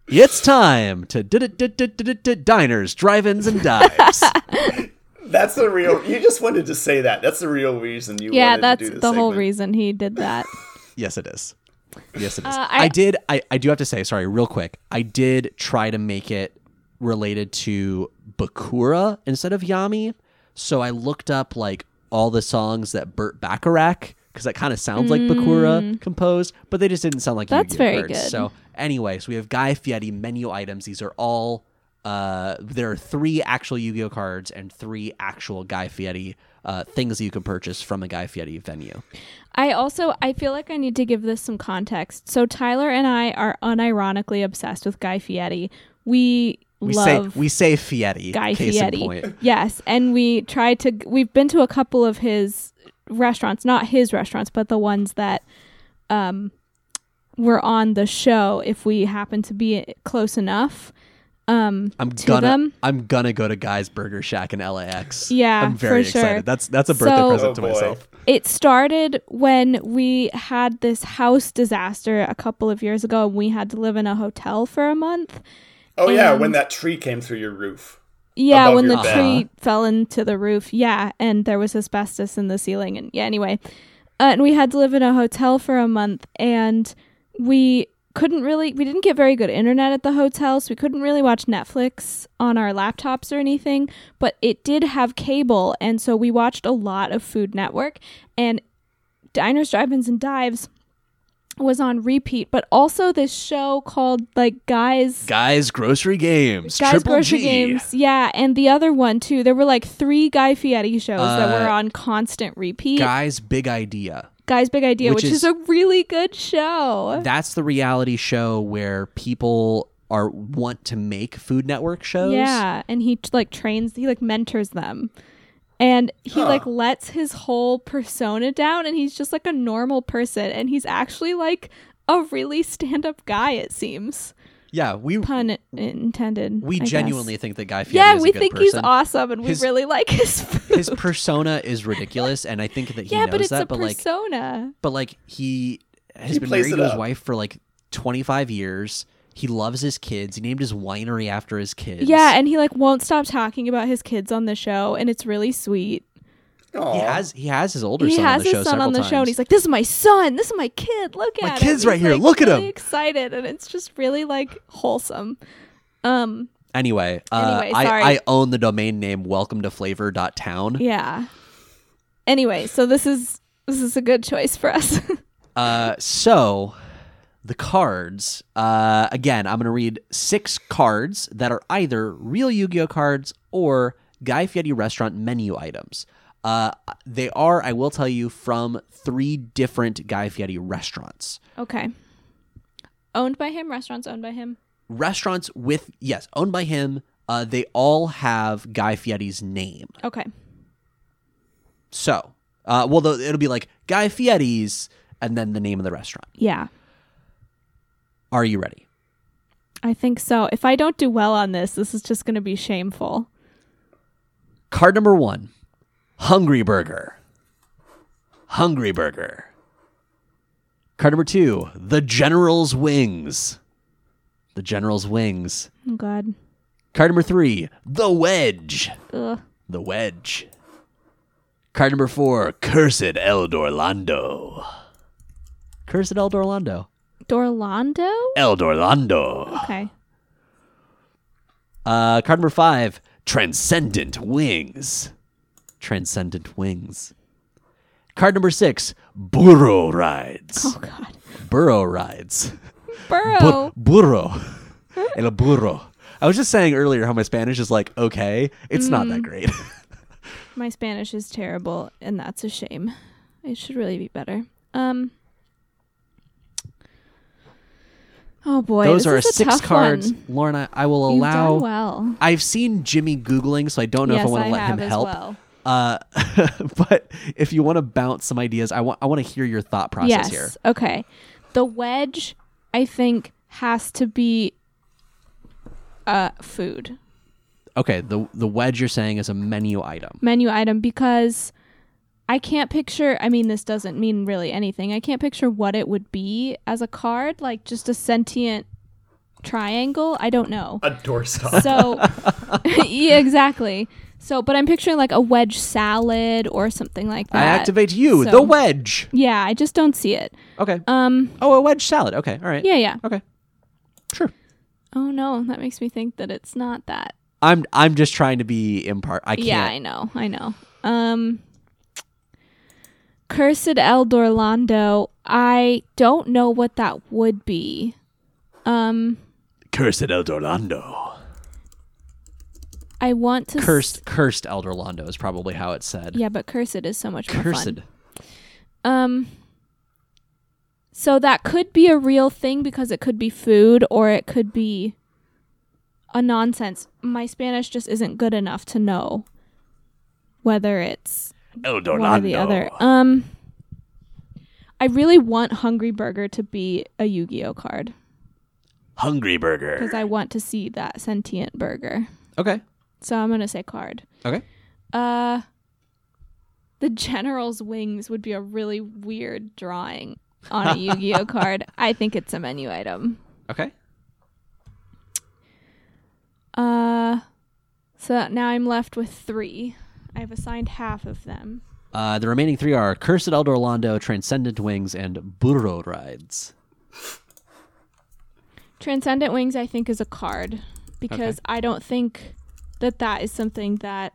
Speaker 1: It's time to diners, drive-ins, and dives. [LAUGHS]
Speaker 2: That's the real. You just wanted to say that. That's the real reason you.
Speaker 3: yeah,
Speaker 2: wanted
Speaker 3: that's
Speaker 2: to do
Speaker 3: the
Speaker 2: this
Speaker 3: whole reason he did that. [LAUGHS]
Speaker 1: yes, it is. Yes, it is.
Speaker 3: Uh,
Speaker 1: I,
Speaker 3: I-
Speaker 1: did. I, I do have to say, sorry, real quick. I did try to make it related to Bakura instead of Yami. So I looked up like all the songs that Burt Bacharach, because that kind of sounds like Bakura composed, but they just didn't sound like
Speaker 3: Mm. That's
Speaker 1: Yu-Gi-Oh
Speaker 3: very
Speaker 1: cards.
Speaker 3: good.
Speaker 1: So anyway, so we have Guy Fieri menu items. These are all. Uh, there are three actual Yu-Gi-Oh cards and three actual Guy Fieri uh, things that you can purchase from a Guy Fieri venue.
Speaker 3: I also I feel like I need to give this some context. So Tyler and I are unironically obsessed with Guy Fieri. We,
Speaker 1: We
Speaker 3: love
Speaker 1: say we say Fieri.
Speaker 3: Guy
Speaker 1: case in
Speaker 3: Fieri.
Speaker 1: point.
Speaker 3: Yes, and we tried to. We've been to a couple of his restaurants, not his restaurants, but the ones that um were on the show. If we happen to be close enough, um,
Speaker 1: I'm
Speaker 3: to
Speaker 1: gonna
Speaker 3: them.
Speaker 1: I'm gonna go to Guy's Burger Shack in LAX.
Speaker 3: Yeah,
Speaker 1: I'm very
Speaker 3: for sure.
Speaker 1: excited. That's that's a birthday
Speaker 3: So-
Speaker 1: present
Speaker 2: Oh,
Speaker 1: to
Speaker 2: boy.
Speaker 1: myself.
Speaker 3: It started when we had this house disaster a couple of years ago, and we had to live in a hotel for a month.
Speaker 2: Oh yeah, when that tree came through your roof.
Speaker 3: Yeah, when the
Speaker 2: bed.
Speaker 3: tree fell into the roof. Yeah, and there was asbestos in the ceiling. And yeah, anyway, uh, and we had to live in a hotel for a month, and we couldn't really, we didn't get very good internet at the hotel, so we couldn't really watch Netflix on our laptops or anything. But it did have cable, and so we watched a lot of Food Network and Diners, Drive-ins, and Dives was on repeat, but also this show called like Guys
Speaker 1: Guys Grocery Games.
Speaker 3: Guys
Speaker 1: Triple
Speaker 3: Grocery
Speaker 1: G.
Speaker 3: Games, yeah, and the other one too. There were like three Guy Fieri shows that
Speaker 1: Uh,
Speaker 3: were on constant repeat.
Speaker 1: Guys Big Idea.
Speaker 3: Guy's Big Idea,
Speaker 1: which
Speaker 3: which,
Speaker 1: is-
Speaker 3: is, a really good show.
Speaker 1: That's the reality show where people are want to make Food Network shows.
Speaker 3: Yeah, and he like trains, he like mentors them. And he
Speaker 2: Huh.
Speaker 3: like lets his whole persona down and he's just like a normal person and he's actually like a really stand-up guy it seems.
Speaker 1: Yeah, we
Speaker 3: Pun intended.
Speaker 1: we
Speaker 3: I guess.
Speaker 1: genuinely think that Guy Fieri
Speaker 3: Yeah,
Speaker 1: is a
Speaker 3: we
Speaker 1: good
Speaker 3: think
Speaker 1: person.
Speaker 3: he's awesome and
Speaker 1: His-
Speaker 3: we really like his [LAUGHS] food.
Speaker 1: His persona is ridiculous, and I think that he
Speaker 3: yeah,
Speaker 1: knows
Speaker 3: but it's
Speaker 1: that.
Speaker 3: a
Speaker 1: but like,
Speaker 3: persona.
Speaker 1: but like he has
Speaker 2: He
Speaker 1: been married to his wife for like 25 years. He loves his kids. He named his winery after his kids.
Speaker 3: Yeah, and he like won't stop talking about his kids on the show, and it's really sweet.
Speaker 2: Aw.
Speaker 1: he has he has his older
Speaker 3: he
Speaker 1: son
Speaker 3: has
Speaker 1: on the show
Speaker 3: his son on the
Speaker 1: times.
Speaker 3: show, and he's like, "This is my son. This is my kid. Look at My
Speaker 1: kid's
Speaker 3: him."
Speaker 1: right
Speaker 3: He's,
Speaker 1: here.
Speaker 3: like,
Speaker 1: Look at
Speaker 3: really
Speaker 1: him."
Speaker 3: Excited, and it's just really like wholesome. Um,
Speaker 1: Anyway, uh,
Speaker 3: Anyway,
Speaker 1: I,
Speaker 3: sorry.
Speaker 1: I own the domain name welcome to flavor.town.
Speaker 3: yeah. Anyway, so this is this is a good choice for us. [LAUGHS]
Speaker 1: Uh, so the cards, uh, again, I'm going to read six cards that are either real Yu Gi Oh cards or Guy Fieri restaurant menu items. Uh, they are, I will tell you, from three different Guy Fieri restaurants.
Speaker 3: okay. Owned by him. Restaurants owned by him.
Speaker 1: Restaurants with, yes, owned by him, Uh, they all have Guy Fieri's name.
Speaker 3: Okay.
Speaker 1: So, uh, well, it'll be like Guy Fieri's and then the name of the restaurant.
Speaker 3: Yeah.
Speaker 1: Are you ready?
Speaker 3: I think so. If I don't do well on this, this is just going to be shameful.
Speaker 1: Card number one Hungry Burger. Hungry Burger. Card number two The General's Wings. The General's Wings.
Speaker 3: Oh, God.
Speaker 1: Card number three The Wedge.
Speaker 3: Ugh.
Speaker 1: The Wedge. Card number four Cursed El Dorlando. Cursed El Dorlando.
Speaker 3: Dorlando?
Speaker 1: El Dorlando.
Speaker 3: Okay.
Speaker 1: Uh, card number five, Transcendent Wings. Transcendent Wings. Card number six, Burro Rides.
Speaker 3: Oh, God.
Speaker 1: Burro Rides. [LAUGHS]
Speaker 3: Burrow.
Speaker 1: Bu- burro. [LAUGHS] El burro. I was just saying earlier how my Spanish is like okay. It's not that great. [LAUGHS]
Speaker 3: My Spanish is terrible, and that's a shame. It should really be better. Um. Oh boy,
Speaker 1: Those are six cards.
Speaker 3: One.
Speaker 1: Lauren, I, will
Speaker 3: You've
Speaker 1: allow.
Speaker 3: well.
Speaker 1: I've seen Jimmy Googling, so I don't know
Speaker 3: yes,
Speaker 1: if I want to let him help.
Speaker 3: well.
Speaker 1: Uh, [LAUGHS] but if you want to bounce some ideas, I want I want to hear your thought process
Speaker 3: yes.
Speaker 1: here.
Speaker 3: Okay. The wedge, I think, has to be uh food
Speaker 1: Okay, the the wedge you're saying is a menu item.
Speaker 3: menu item because I can't picture. I mean, this doesn't mean really anything. I can't picture what it would be as a card, like just a sentient triangle. I don't know.
Speaker 2: A doorstop.
Speaker 3: So, [LAUGHS] yeah, exactly. So, but I'm picturing like a wedge salad or something like that.
Speaker 1: I activate you,
Speaker 3: So-
Speaker 1: the wedge.
Speaker 3: Yeah, I just don't see it.
Speaker 1: Okay.
Speaker 3: Um.
Speaker 1: Oh, a wedge salad. Okay, all right.
Speaker 3: Yeah, yeah.
Speaker 1: Okay. Sure.
Speaker 3: Oh no, that makes me think that it's not that.
Speaker 1: I'm I'm just trying to be impart. I can't.
Speaker 3: Yeah, I know. I know. Um. Cursed El Dorlando. I don't know what that would be. Um.
Speaker 1: Cursed El Dorlando.
Speaker 3: I want to. s-
Speaker 1: Cursed cursed El Dorlando is probably how it's said.
Speaker 3: yeah, but cursed is so much more
Speaker 1: Cursed.
Speaker 3: fun. Um so that could be a real thing because it could be food or it could be a nonsense. My Spanish just isn't good enough to know whether it's
Speaker 1: El
Speaker 3: one or the other. Um I really want Hungry Burger to be a Yu-Gi-Oh card
Speaker 1: Hungry Burger.
Speaker 3: because I want to see that sentient burger.
Speaker 1: Okay.
Speaker 3: So I'm going to say card.
Speaker 1: Okay.
Speaker 3: Uh the general's wings would be a really weird drawing on a [LAUGHS] Yu-Gi-Oh card. I think it's a menu item.
Speaker 1: Okay.
Speaker 3: Uh so now I'm left with 3. I've assigned half of them.
Speaker 1: Uh, the remaining three are Cursed El Dorlando, Transcendent Wings, and Burro Rides.
Speaker 3: Transcendent Wings I think is a card because I don't think that that is something that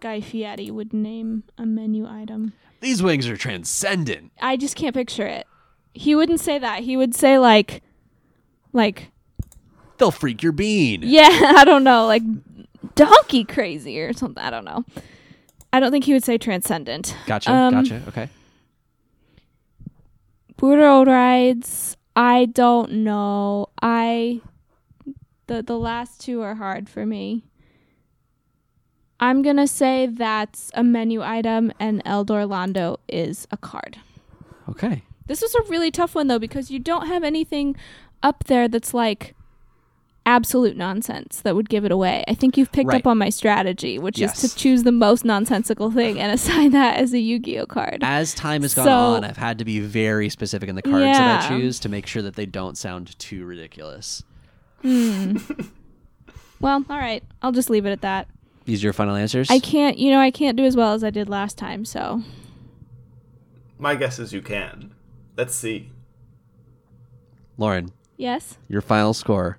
Speaker 3: Guy Fieri would name a menu item.
Speaker 1: These wings are transcendent.
Speaker 3: I just can't picture it. He wouldn't say that. He would say like like
Speaker 1: They'll freak your bean.
Speaker 3: Yeah, [LAUGHS] I don't know, like donkey crazy or something. I don't know. I don't think he would say transcendent.
Speaker 1: Gotcha.
Speaker 3: Um,
Speaker 1: gotcha. Okay.
Speaker 3: Burro rides. I don't know. I the the last two are hard for me. I'm gonna say that's a menu item, and El Dorlando is a card.
Speaker 1: Okay.
Speaker 3: This was a really tough one though because you don't have anything up there that's like absolute nonsense that would give it away. I think you've picked
Speaker 1: Right.
Speaker 3: up on my strategy, which
Speaker 1: Yes.
Speaker 3: is to choose the most nonsensical thing and [LAUGHS] assign that as a Yu-Gi-Oh card.
Speaker 1: As time has gone
Speaker 3: So-
Speaker 1: on, I've had to be very specific in the cards that I choose to make sure that they don't sound too ridiculous.
Speaker 3: Hmm. well, all right. I'll just leave it at that.
Speaker 1: These are your final answers?
Speaker 3: I can't, you know, I can't do as well as I did last time, so
Speaker 2: My guess is you can. Let's see.
Speaker 1: Lauren,
Speaker 3: yes.
Speaker 1: your final score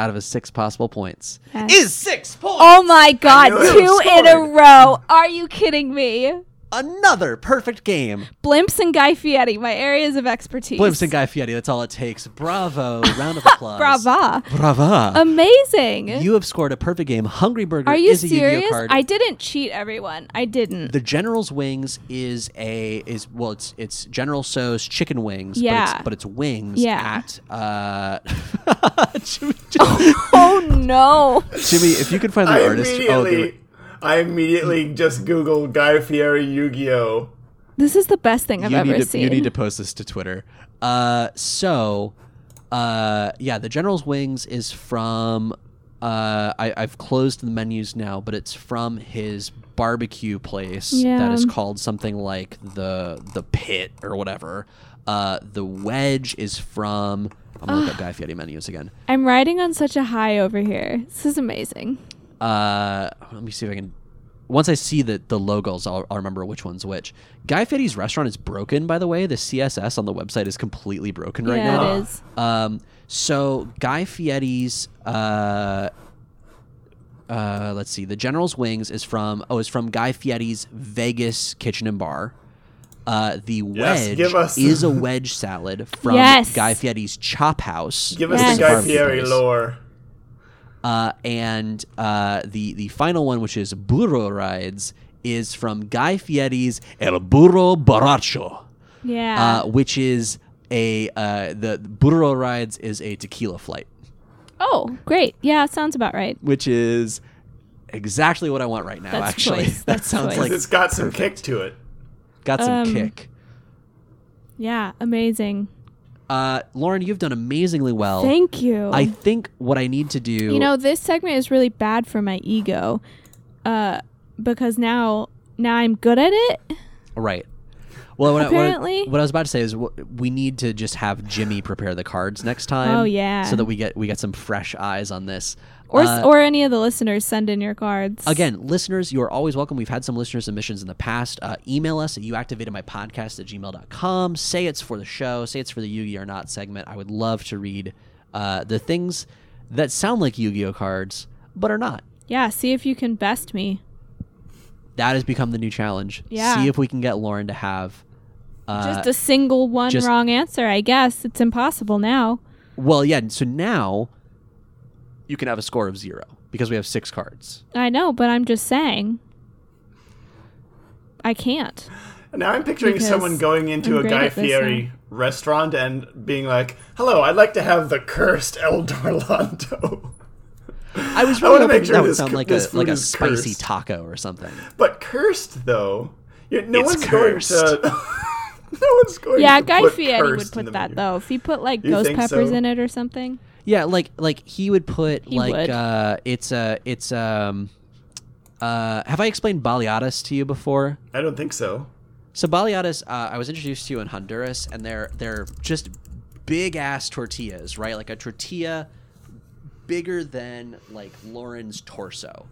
Speaker 1: out of his six possible points
Speaker 3: Yes.
Speaker 1: is six points.
Speaker 3: Oh my god, two in a row. Are you kidding me?
Speaker 1: Another perfect game.
Speaker 3: Blimps and Guy Fieri, my areas of expertise.
Speaker 1: Blimps and Guy Fieri, that's all it takes. Bravo. [LAUGHS] Round of applause.
Speaker 3: Brava.
Speaker 1: Brava.
Speaker 3: Amazing.
Speaker 1: you have scored a perfect game. Hungry Burger
Speaker 3: Are you
Speaker 1: is a Yu-Gi-Oh card.
Speaker 3: I didn't cheat everyone. I didn't.
Speaker 1: the General's Wings is a is well it's it's General Tso's chicken wings,
Speaker 3: Yeah.
Speaker 1: but it's, but it's wings
Speaker 3: Yeah.
Speaker 1: at uh [LAUGHS] Jimmy, [LAUGHS]
Speaker 3: oh no.
Speaker 1: Jimmy, if you could find the
Speaker 2: I
Speaker 1: artist oh,
Speaker 2: immediately,
Speaker 1: the-
Speaker 2: I immediately just googled Guy Fieri Yu-Gi-Oh.
Speaker 3: This is the best thing I've
Speaker 1: you
Speaker 3: ever
Speaker 1: need to
Speaker 3: seen.
Speaker 1: you need to post this to Twitter. Uh, so, uh, yeah, the General's Wings is from. Uh, I, I've closed the menus now, but it's from his barbecue place that
Speaker 3: Yeah.
Speaker 1: is called something like the the Pit or whatever. Uh, the Wedge is from. I'm gonna look up Guy Fieri menus again.
Speaker 3: I'm riding on such a high over here. This is amazing.
Speaker 1: Uh, let me see if I can. Once I see the the logos, I'll, I'll remember which one's which. Guy Fieri's restaurant is broken, by the way. The CSS on the website is completely broken right
Speaker 3: yeah,
Speaker 1: now.
Speaker 3: it is.
Speaker 1: Um, so Guy Fieri's, uh, uh, let's see, the General's Wings is from oh, is from Guy Fieri's Vegas Kitchen and Bar. Uh, the wedge
Speaker 2: give us- [LAUGHS]
Speaker 1: is a wedge salad from
Speaker 3: Yes.
Speaker 1: Guy Fieri's Chop House.
Speaker 2: Give us
Speaker 3: Yes.
Speaker 2: the Guy
Speaker 1: Barbecue
Speaker 2: Fieri
Speaker 1: place.
Speaker 2: lore.
Speaker 1: Uh, and uh, the the final one, which is Burro Rides, is from Guy Fieri's El Burro Borracho,
Speaker 3: Yeah.
Speaker 1: uh, which is a uh, the Burro Rides is a tequila flight,
Speaker 3: oh, great. Yeah, sounds about right.
Speaker 1: which is exactly what I want right now.
Speaker 3: That's
Speaker 1: actually,
Speaker 3: choice. [LAUGHS]
Speaker 1: that
Speaker 3: That's
Speaker 1: sounds
Speaker 3: choice.
Speaker 1: like
Speaker 2: it's got some kick to it.
Speaker 1: got some
Speaker 3: Um,
Speaker 1: kick.
Speaker 3: Yeah, amazing.
Speaker 1: Uh, Lauren, you've done amazingly well.
Speaker 3: Thank you.
Speaker 1: I think what I need to do,
Speaker 3: you know, this segment is really bad for my ego. Uh because now now I'm good at it.
Speaker 1: Right. Well, what, I- what I- what I was about to say is we need to just have Jimmy prepare the cards next time.
Speaker 3: Oh, yeah.
Speaker 1: so that we get we get some fresh eyes on this.
Speaker 3: Or
Speaker 1: Uh,
Speaker 3: or any of the listeners send in your cards.
Speaker 1: Again, listeners, you are always welcome. We've had some listener submissions in the past. Uh, email us at youactivatedmypodcast at gmail.com. Say it's for the show. Say it's for the Yu-Gi or Not segment. I would love to read uh, the things that sound like Yu-Gi-Oh cards, but are not.
Speaker 3: Yeah, see if you can best me.
Speaker 1: That has become the new challenge.
Speaker 3: Yeah.
Speaker 1: See if we can get Lauren to have... Uh,
Speaker 3: Just a single one
Speaker 1: just-
Speaker 3: wrong answer, I guess. It's impossible now.
Speaker 1: Well, yeah. So now you can have a score of zero because we have six cards.
Speaker 3: I know, but I'm just saying. I can't.
Speaker 2: Now I'm picturing
Speaker 3: Because
Speaker 2: someone going into
Speaker 3: I'm
Speaker 2: a Guy
Speaker 3: at
Speaker 2: Fieri restaurant and being like, "Hello, I'd like to have the cursed El Dorlando." [LAUGHS]
Speaker 1: I was [LAUGHS]
Speaker 2: I
Speaker 1: really
Speaker 2: wanna
Speaker 1: hoping
Speaker 2: make sure
Speaker 1: that would sound
Speaker 2: cu-
Speaker 1: like a like a spicy
Speaker 2: cursed.
Speaker 1: taco or something.
Speaker 2: But cursed though, You- no
Speaker 1: It's
Speaker 2: one's
Speaker 1: cursed.
Speaker 2: going to. [LAUGHS] no one's going.
Speaker 3: Yeah,
Speaker 2: to
Speaker 3: Guy
Speaker 2: put
Speaker 3: Fieri would put that
Speaker 2: menu.
Speaker 3: though. If he put like
Speaker 2: You
Speaker 3: ghost peppers
Speaker 2: so?
Speaker 3: in it or something.
Speaker 1: Yeah, like like he would put
Speaker 3: He
Speaker 1: like
Speaker 3: would.
Speaker 1: uh it's uh it's um uh have I explained baleadas to you before?
Speaker 2: I don't think so.
Speaker 1: So baleadas, uh, I was introduced to you in Honduras, and they're they're just big ass tortillas, right? Like a tortilla bigger than like Lauren's torso.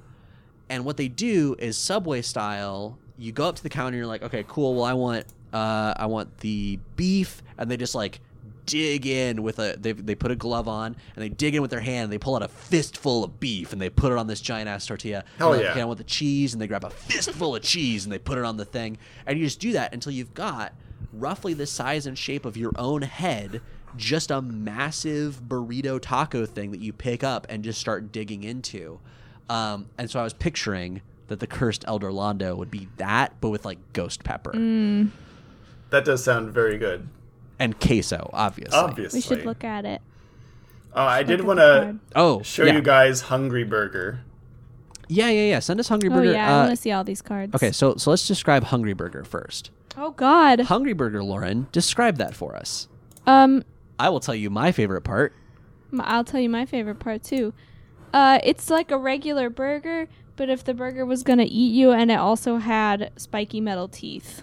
Speaker 1: And what they do is Subway style. You go up to the counter, and you're like, okay, cool. Well, I want uh, I want the beef, and they just like dig in with a they, they put a glove on and they dig in with their hand and they pull out a fistful of beef and they put it on this giant ass tortilla
Speaker 2: Hell
Speaker 1: And
Speaker 2: yeah.
Speaker 1: okay, I want the cheese and they grab a fistful of cheese and they put it on the thing and you just do that until you've got roughly the size and shape of your own head just a massive burrito taco thing that you pick up and just start digging into um, and so i was picturing that the cursed Elder Dorlando would be that but with like ghost pepper
Speaker 3: Mm.
Speaker 2: That does sound very good.
Speaker 1: And queso obviously
Speaker 2: Obviously,
Speaker 3: We should look at it.
Speaker 2: Uh, I did want to
Speaker 1: oh
Speaker 2: show
Speaker 1: yeah.
Speaker 2: you guys Hungry Burger.
Speaker 1: yeah yeah yeah send us hungry Burger.
Speaker 3: Oh
Speaker 1: burger
Speaker 3: yeah, I
Speaker 1: Uh,
Speaker 3: want to see all these cards.
Speaker 1: okay so so let's describe hungry burger first
Speaker 3: Oh God.
Speaker 1: hungry burger lauren describe that for us
Speaker 3: Um,
Speaker 1: i will tell you my favorite part
Speaker 3: I'll tell you my favorite part too. Uh, it's like a regular burger, but if the burger was gonna eat you, and it also had spiky metal teeth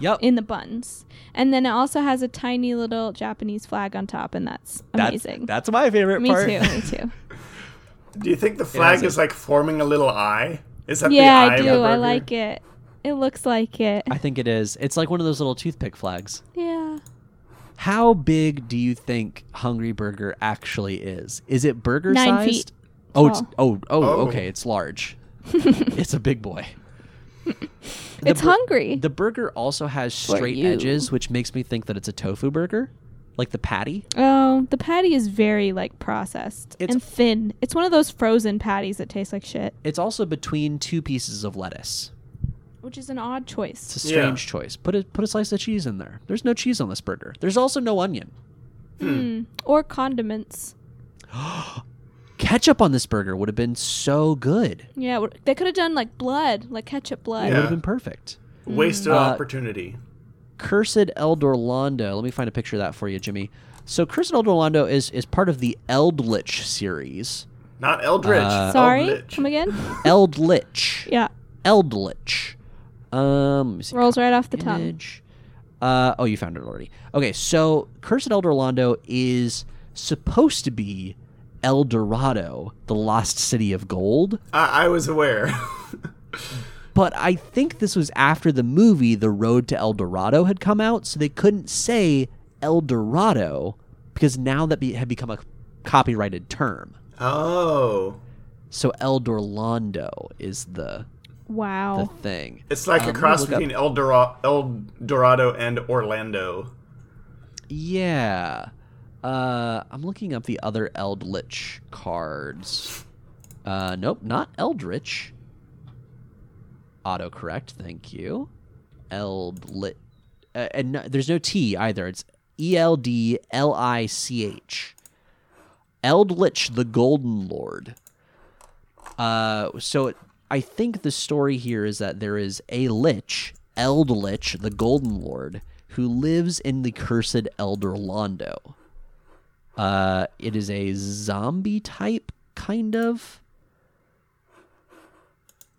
Speaker 1: yep
Speaker 3: in the buns, and then it also has a tiny little Japanese flag on top, and that's
Speaker 1: that's,
Speaker 3: amazing.
Speaker 1: that's my favorite
Speaker 3: me
Speaker 1: part
Speaker 3: too. Me too. [LAUGHS]
Speaker 2: Do you think the flag
Speaker 1: has a-
Speaker 2: is like forming a little eye? Is that
Speaker 3: yeah,
Speaker 2: the eye
Speaker 3: I
Speaker 2: of
Speaker 3: do.
Speaker 2: the
Speaker 3: I
Speaker 2: burger?
Speaker 3: like it. It looks like it.
Speaker 1: I think it is. It's like one of those little toothpick flags.
Speaker 3: yeah.
Speaker 1: How big do you think Hungry Burger actually is? Is it burger
Speaker 3: Nine
Speaker 1: sized?
Speaker 3: feet
Speaker 1: Oh, it's, oh, oh,
Speaker 2: Oh.
Speaker 1: okay. It's large. [LAUGHS] it's a big boy. [LAUGHS]
Speaker 3: it's
Speaker 1: bur-
Speaker 3: hungry.
Speaker 1: The burger also has straight edges, which makes me think that it's a tofu burger, like the patty.
Speaker 3: oh, the patty is very like processed
Speaker 1: It's-
Speaker 3: and thin. It's one of those frozen patties that taste like shit,
Speaker 1: It's also between two pieces of lettuce.
Speaker 3: which is an odd choice.
Speaker 1: It's
Speaker 3: choice.
Speaker 1: a
Speaker 2: Yeah.
Speaker 1: strange choice. Put a put a slice of cheese in there. There's no cheese on this burger. There's also no onion.
Speaker 3: Hmm. Or condiments. [GASPS] [GASPS]
Speaker 1: Ketchup on this burger would have been so good.
Speaker 3: Yeah, they could have done like blood, like ketchup blood.
Speaker 1: It would have been perfect.
Speaker 2: Wasted
Speaker 1: Uh,
Speaker 2: opportunity.
Speaker 1: Cursed El Dorlando. Let me find a picture of that for you, Jimmy. So Cursed El Dorlando is is part of the Eldritch series.
Speaker 2: Not Eldritch.
Speaker 1: uh,
Speaker 3: Sorry,
Speaker 2: Eldritch.
Speaker 3: come again? [LAUGHS]
Speaker 1: Eldritch.
Speaker 3: yeah,
Speaker 1: Eldritch. Um, let me see.
Speaker 3: rolls right off the tongue.
Speaker 1: Uh, oh, you found it already. Okay, so Cursed El Dorlando is supposed to be El Dorado, the lost city of gold.
Speaker 2: I, I was aware. [LAUGHS]
Speaker 1: But I think this was after the movie The Road to El Dorado had come out, so they couldn't say El Dorado because now that be, had become a copyrighted term.
Speaker 2: oh.
Speaker 1: So El Dorlando is the the
Speaker 3: Wow.
Speaker 1: thing.
Speaker 2: It's like
Speaker 1: Um,
Speaker 2: a cross
Speaker 1: look up-
Speaker 2: between El, Dora- El Dorado and Orlando.
Speaker 1: Yeah. Uh, I'm looking up the other Eldritch cards. Uh, nope, not Eldritch. Autocorrect, thank you. Eldlit. Uh, and no, there's no T either. It's E L D L I C H. Eldlich the Golden Lord. Uh, so it, I think the story here is that there is a lich, Eldlich the Golden Lord, who lives in the cursed El Dorlando. Uh, it is a zombie type, kind of.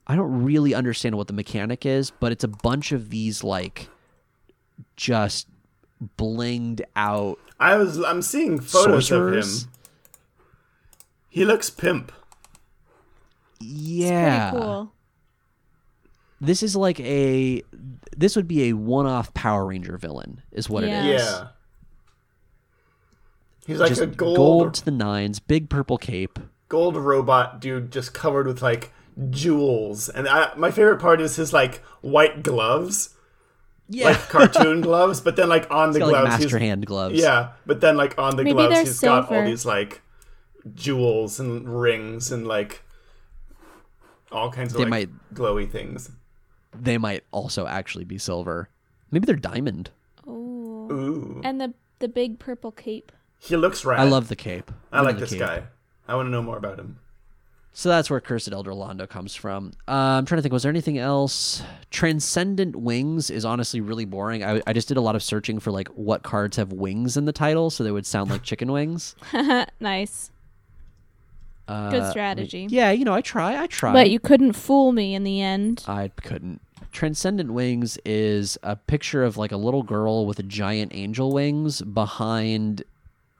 Speaker 1: I don't really understand what the mechanic is, but it's a bunch of these like just blinged out
Speaker 2: I was. I'm seeing photos
Speaker 1: sorcerers.
Speaker 2: of him. He looks pimp.
Speaker 1: Yeah.
Speaker 3: Pretty cool.
Speaker 1: This is like a this would be a one-off Power Ranger villain is what
Speaker 3: Yeah.
Speaker 1: it is.
Speaker 2: Yeah. He's like
Speaker 1: Just
Speaker 2: a gold,
Speaker 1: gold
Speaker 2: gold
Speaker 1: to the nines, big purple cape.
Speaker 2: Gold robot dude, just covered with like jewels. And I, my favorite part is his like white gloves,
Speaker 1: Yeah.
Speaker 2: like cartoon [LAUGHS] gloves. But then like on the
Speaker 1: Got, like
Speaker 2: gloves,
Speaker 1: master
Speaker 2: he's,
Speaker 1: hand gloves.
Speaker 2: yeah. But then like on the
Speaker 3: Maybe
Speaker 2: gloves,
Speaker 3: they're
Speaker 2: he's got all these like jewels and rings and like all kinds of
Speaker 1: They
Speaker 2: like
Speaker 1: might-
Speaker 2: glowy things.
Speaker 1: They might also actually be silver. Maybe they're diamond.
Speaker 3: Ooh.
Speaker 2: Ooh,
Speaker 3: And the the big purple cape.
Speaker 2: He looks right.
Speaker 1: I love the cape.
Speaker 2: I
Speaker 1: I'm
Speaker 2: like this
Speaker 1: cape.
Speaker 2: guy. I want to know more about him.
Speaker 1: So that's where Cursed El Dorlando comes from. Uh, I'm trying to think. Was there anything else? Transcendent Wings is honestly really boring. I, I just did a lot of searching for like what cards have wings in the title, so they would sound like chicken [LAUGHS] wings. [LAUGHS]
Speaker 3: nice.
Speaker 1: Uh,
Speaker 3: Good strategy.
Speaker 1: Yeah, you know, I try. I try.
Speaker 3: But you couldn't fool me in the end.
Speaker 1: I couldn't. Transcendent Wings is a picture of like a little girl with giant angel wings behind,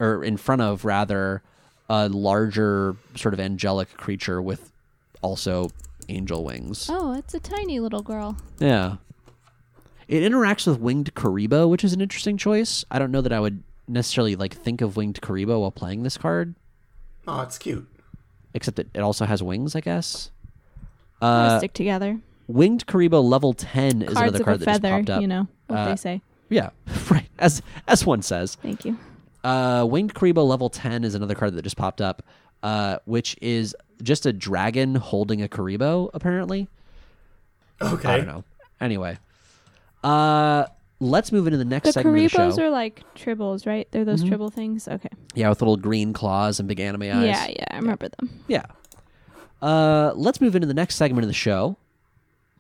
Speaker 1: or in front of rather, a larger sort of angelic creature with also angel wings.
Speaker 3: Oh, it's a tiny little girl.
Speaker 1: Yeah. It interacts with Winged Kuriboh, which is an interesting choice. I don't know that I would necessarily like think of Winged Kuriboh while playing this card,
Speaker 2: Oh, it's cute.
Speaker 1: except that it also has wings, I guess. Uh,
Speaker 3: stick together.
Speaker 1: Winged Kuriboh level 10 is
Speaker 3: Cards
Speaker 1: another
Speaker 3: of
Speaker 1: card
Speaker 3: a
Speaker 1: that just
Speaker 3: feather,
Speaker 1: popped up.
Speaker 3: you know what
Speaker 1: Uh,
Speaker 3: they say.
Speaker 1: Yeah, [LAUGHS] right. As as one says.
Speaker 3: Thank you.
Speaker 1: Uh, Winged Kuriboh level 10 is another card that just popped up, uh, which is just a dragon holding a Kuriboh, apparently.
Speaker 2: Okay.
Speaker 1: I don't know. Anyway. Uh, let's move into the next
Speaker 3: The
Speaker 1: segment of the
Speaker 3: Kuribohs
Speaker 1: show.
Speaker 3: are like tribbles, right? They're those
Speaker 1: Mhm.
Speaker 3: tribble things. Okay.
Speaker 1: Yeah, with little green claws and big anime eyes.
Speaker 3: Yeah, yeah, I remember them.
Speaker 1: Yeah. Uh, let's move into the next segment of the show.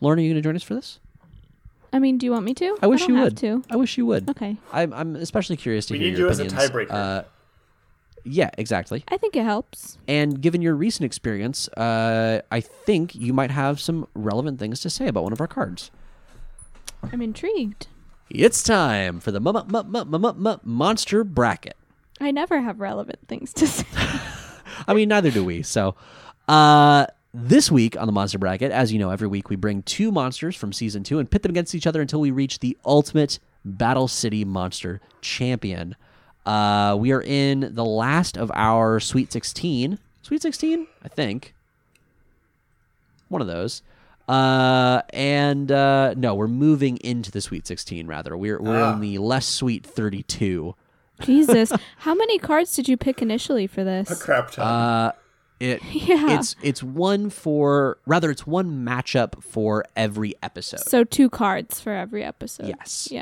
Speaker 1: Lauren, are you going to join us for this?
Speaker 3: I mean, do you want me to?
Speaker 1: I wish
Speaker 3: don't
Speaker 1: you
Speaker 3: have
Speaker 1: would.
Speaker 3: To.
Speaker 1: I wish you would.
Speaker 3: Okay.
Speaker 1: I'm, I'm especially curious to
Speaker 2: We
Speaker 1: hear
Speaker 2: need
Speaker 1: your
Speaker 2: you as a tiebreaker.
Speaker 1: Uh, yeah, exactly.
Speaker 3: I think it helps.
Speaker 1: And given your recent experience, uh, I think you might have some relevant things to say about one of our cards.
Speaker 3: I'm intrigued.
Speaker 1: It's time for the mu- mu- mu- mu- mu- mu- monster bracket.
Speaker 3: I never have relevant things to say. [LAUGHS]
Speaker 1: I mean, neither do we. So, uh, this week on the monster bracket, as you know, every week we bring two monsters from season two and pit them against each other until we reach the ultimate Battle City Monster Champion. Uh, we are in the last of our Sweet 16. Sweet 16? I think. One of those. Uh, and uh, no, we're moving into the Sweet 16. Rather, we're we're
Speaker 2: Ah.
Speaker 1: in the less sweet 32.
Speaker 3: Jesus, [LAUGHS] how many cards did you pick initially for this?
Speaker 2: A crap ton.
Speaker 1: It [LAUGHS]
Speaker 3: Yeah.
Speaker 1: it's it's one for rather it's one matchup for every episode.
Speaker 3: So two cards for every episode.
Speaker 1: Yes.
Speaker 3: Yeah.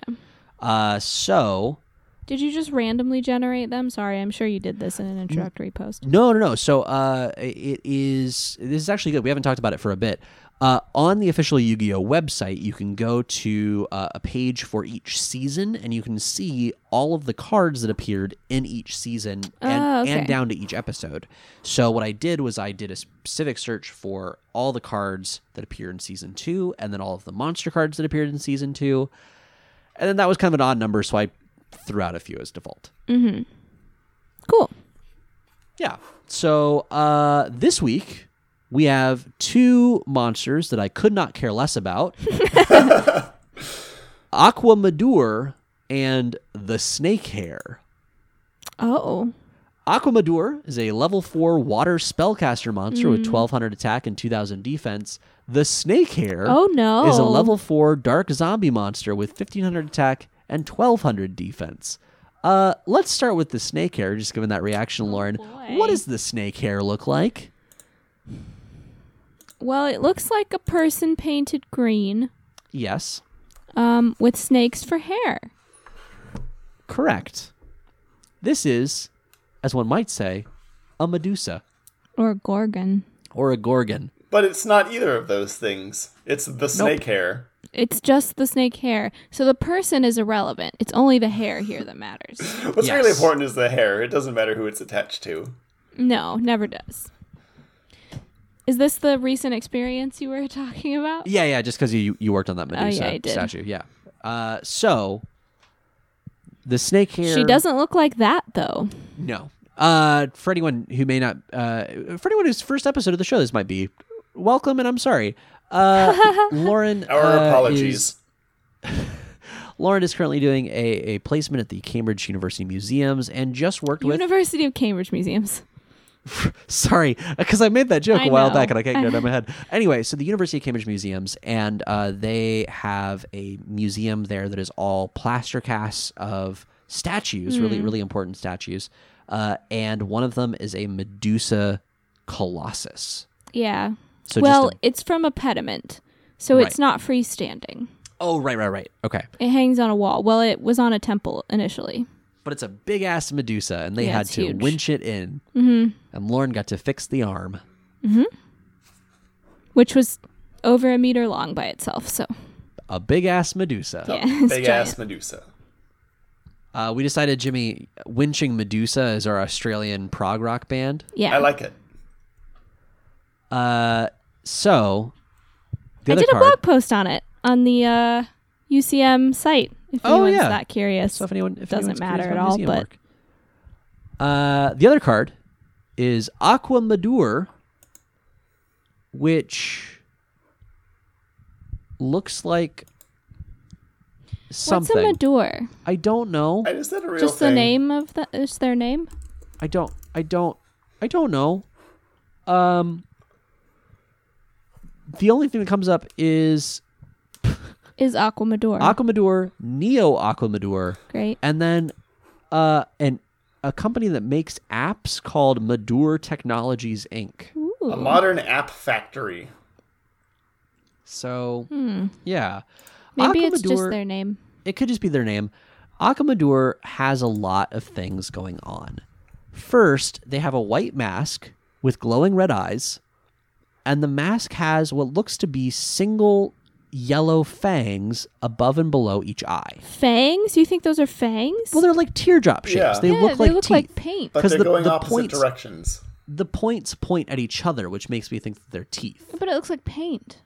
Speaker 1: Uh, so
Speaker 3: Did you just randomly generate them? Sorry, I'm sure you did this in an introductory post.
Speaker 1: No, no, no. So uh, it is. This is actually good. We haven't talked about it for a bit. Uh, on the official Yu-Gi-Oh website, you can go to uh, a page for each season, and you can see all of the cards that appeared in each season and,
Speaker 3: Oh, okay.
Speaker 1: and down to each episode. So what I did was I did a specific search for all the cards that appear in season two, and then all of the monster cards that appeared in season two, and then that was kind of an odd number, so I threw out a few as default. Mm-hmm.
Speaker 3: Cool.
Speaker 1: Yeah. So uh, this week we have two monsters that I could not care less about: [LAUGHS] Aqua Madur and the Snake Hair.
Speaker 3: Oh.
Speaker 1: Aqua Madur is a level four water spellcaster monster with 1200 attack and 2000 defense. The Snake Hair
Speaker 3: Oh no.
Speaker 1: is a level four dark zombie monster with 1500 attack and 1200 defense. Uh, let's start with the snake hair. Just given that reaction, Lauren,
Speaker 3: boy.
Speaker 1: what does the snake hair look like?
Speaker 3: Well, it looks like a person painted green,
Speaker 1: Yes,
Speaker 3: um, with snakes for hair.
Speaker 1: correct. This is, as one might say, a Medusa
Speaker 3: Or a gorgon.
Speaker 1: or a Gorgon.
Speaker 2: but it's not either of those things. It's the snake hair.
Speaker 3: It's just the snake hair. So the person is irrelevant. It's only the hair here that matters. [LAUGHS]
Speaker 2: What's
Speaker 1: Yes.
Speaker 2: really important is the hair. It doesn't matter who it's attached to.
Speaker 3: No, never does. Is this the recent experience you were [LAUGHS] talking about?
Speaker 1: Yeah, yeah. Just because you you worked on that Medusa
Speaker 3: Oh, yeah, I did.
Speaker 1: statue. Yeah. Uh, so the snake hair.
Speaker 3: She doesn't look like that though.
Speaker 1: No. Uh, for anyone who may not, uh, for anyone whose first episode of the show this might be, welcome and I'm sorry. Uh, [LAUGHS] Lauren.
Speaker 2: Our
Speaker 1: uh,
Speaker 2: apologies.
Speaker 1: is- [LAUGHS] Lauren is currently doing a, a placement at the Cambridge University Museums and just worked with.
Speaker 3: University of Cambridge Museums. [LAUGHS]
Speaker 1: sorry, because I made that joke
Speaker 3: I
Speaker 1: a while
Speaker 3: know.
Speaker 1: back and I can't get it out of my head. [LAUGHS] Anyway, so the University of Cambridge Museums, and uh, they have a museum there that is all plaster casts of statues,
Speaker 3: Hmm.
Speaker 1: really, really important statues. Uh, and one of them is a Medusa Colossus.
Speaker 3: Yeah.
Speaker 1: So
Speaker 3: well,
Speaker 1: a,
Speaker 3: it's from a pediment. So
Speaker 1: Right.
Speaker 3: it's not freestanding.
Speaker 1: oh, right, right, right. Okay,
Speaker 3: It hangs on a wall. Well, it was on a temple initially.
Speaker 1: But it's a big ass Medusa, and they
Speaker 3: Yeah,
Speaker 1: had
Speaker 3: it's
Speaker 1: to
Speaker 3: huge.
Speaker 1: winch it in. Mm-hmm. And Lauren got to fix the arm.
Speaker 3: which was over a meter long by itself. So
Speaker 1: A big ass Medusa.
Speaker 3: yeah, [LAUGHS] it's
Speaker 2: Big ass Medusa.
Speaker 1: Uh, we decided, Jimmy, winching Medusa is our Australian prog rock band.
Speaker 3: Yeah,
Speaker 2: I like it.
Speaker 1: Uh, so the
Speaker 3: I
Speaker 1: other
Speaker 3: did a
Speaker 1: card.
Speaker 3: blog post on it on the uh, UCM site. If
Speaker 1: Oh,
Speaker 3: anyone's
Speaker 1: yeah.
Speaker 3: that curious,
Speaker 1: So if anyone if
Speaker 3: Doesn't matter at all, but-
Speaker 1: work. uh, the other card is Aqua Madur, which looks like something.
Speaker 3: what's a Madur?
Speaker 1: I don't know.
Speaker 2: Is that a real
Speaker 3: Just
Speaker 2: thing?
Speaker 3: the name of the is their name?
Speaker 1: I don't. I don't. I don't know. Um. The only thing that comes up is
Speaker 3: Is Aquamadur.
Speaker 1: Aquamadur, Neo Aquamadur,
Speaker 3: Great.
Speaker 1: and then uh an a company that makes apps called Madur Technologies Inc.
Speaker 3: Ooh.
Speaker 2: A modern app factory.
Speaker 1: So yeah,
Speaker 3: Hmm. Maybe it's just their name.
Speaker 1: It could just be their name. Aquamadur has a lot of things going on. First, they have a white mask with glowing red eyes, and the mask has what looks to be single yellow fangs above and below each eye.
Speaker 3: Fangs? You think those are fangs?
Speaker 1: Well, they're like teardrop shapes.
Speaker 2: Yeah.
Speaker 1: They
Speaker 3: yeah,
Speaker 1: look
Speaker 3: they
Speaker 1: like
Speaker 3: look
Speaker 1: teeth.
Speaker 3: like paint.
Speaker 2: But
Speaker 1: 'Cause
Speaker 2: they're
Speaker 1: the-
Speaker 2: going
Speaker 1: the
Speaker 2: opposite
Speaker 1: points-
Speaker 2: directions.
Speaker 1: the points point at each other, which makes me think that they're teeth.
Speaker 3: but it looks like paint.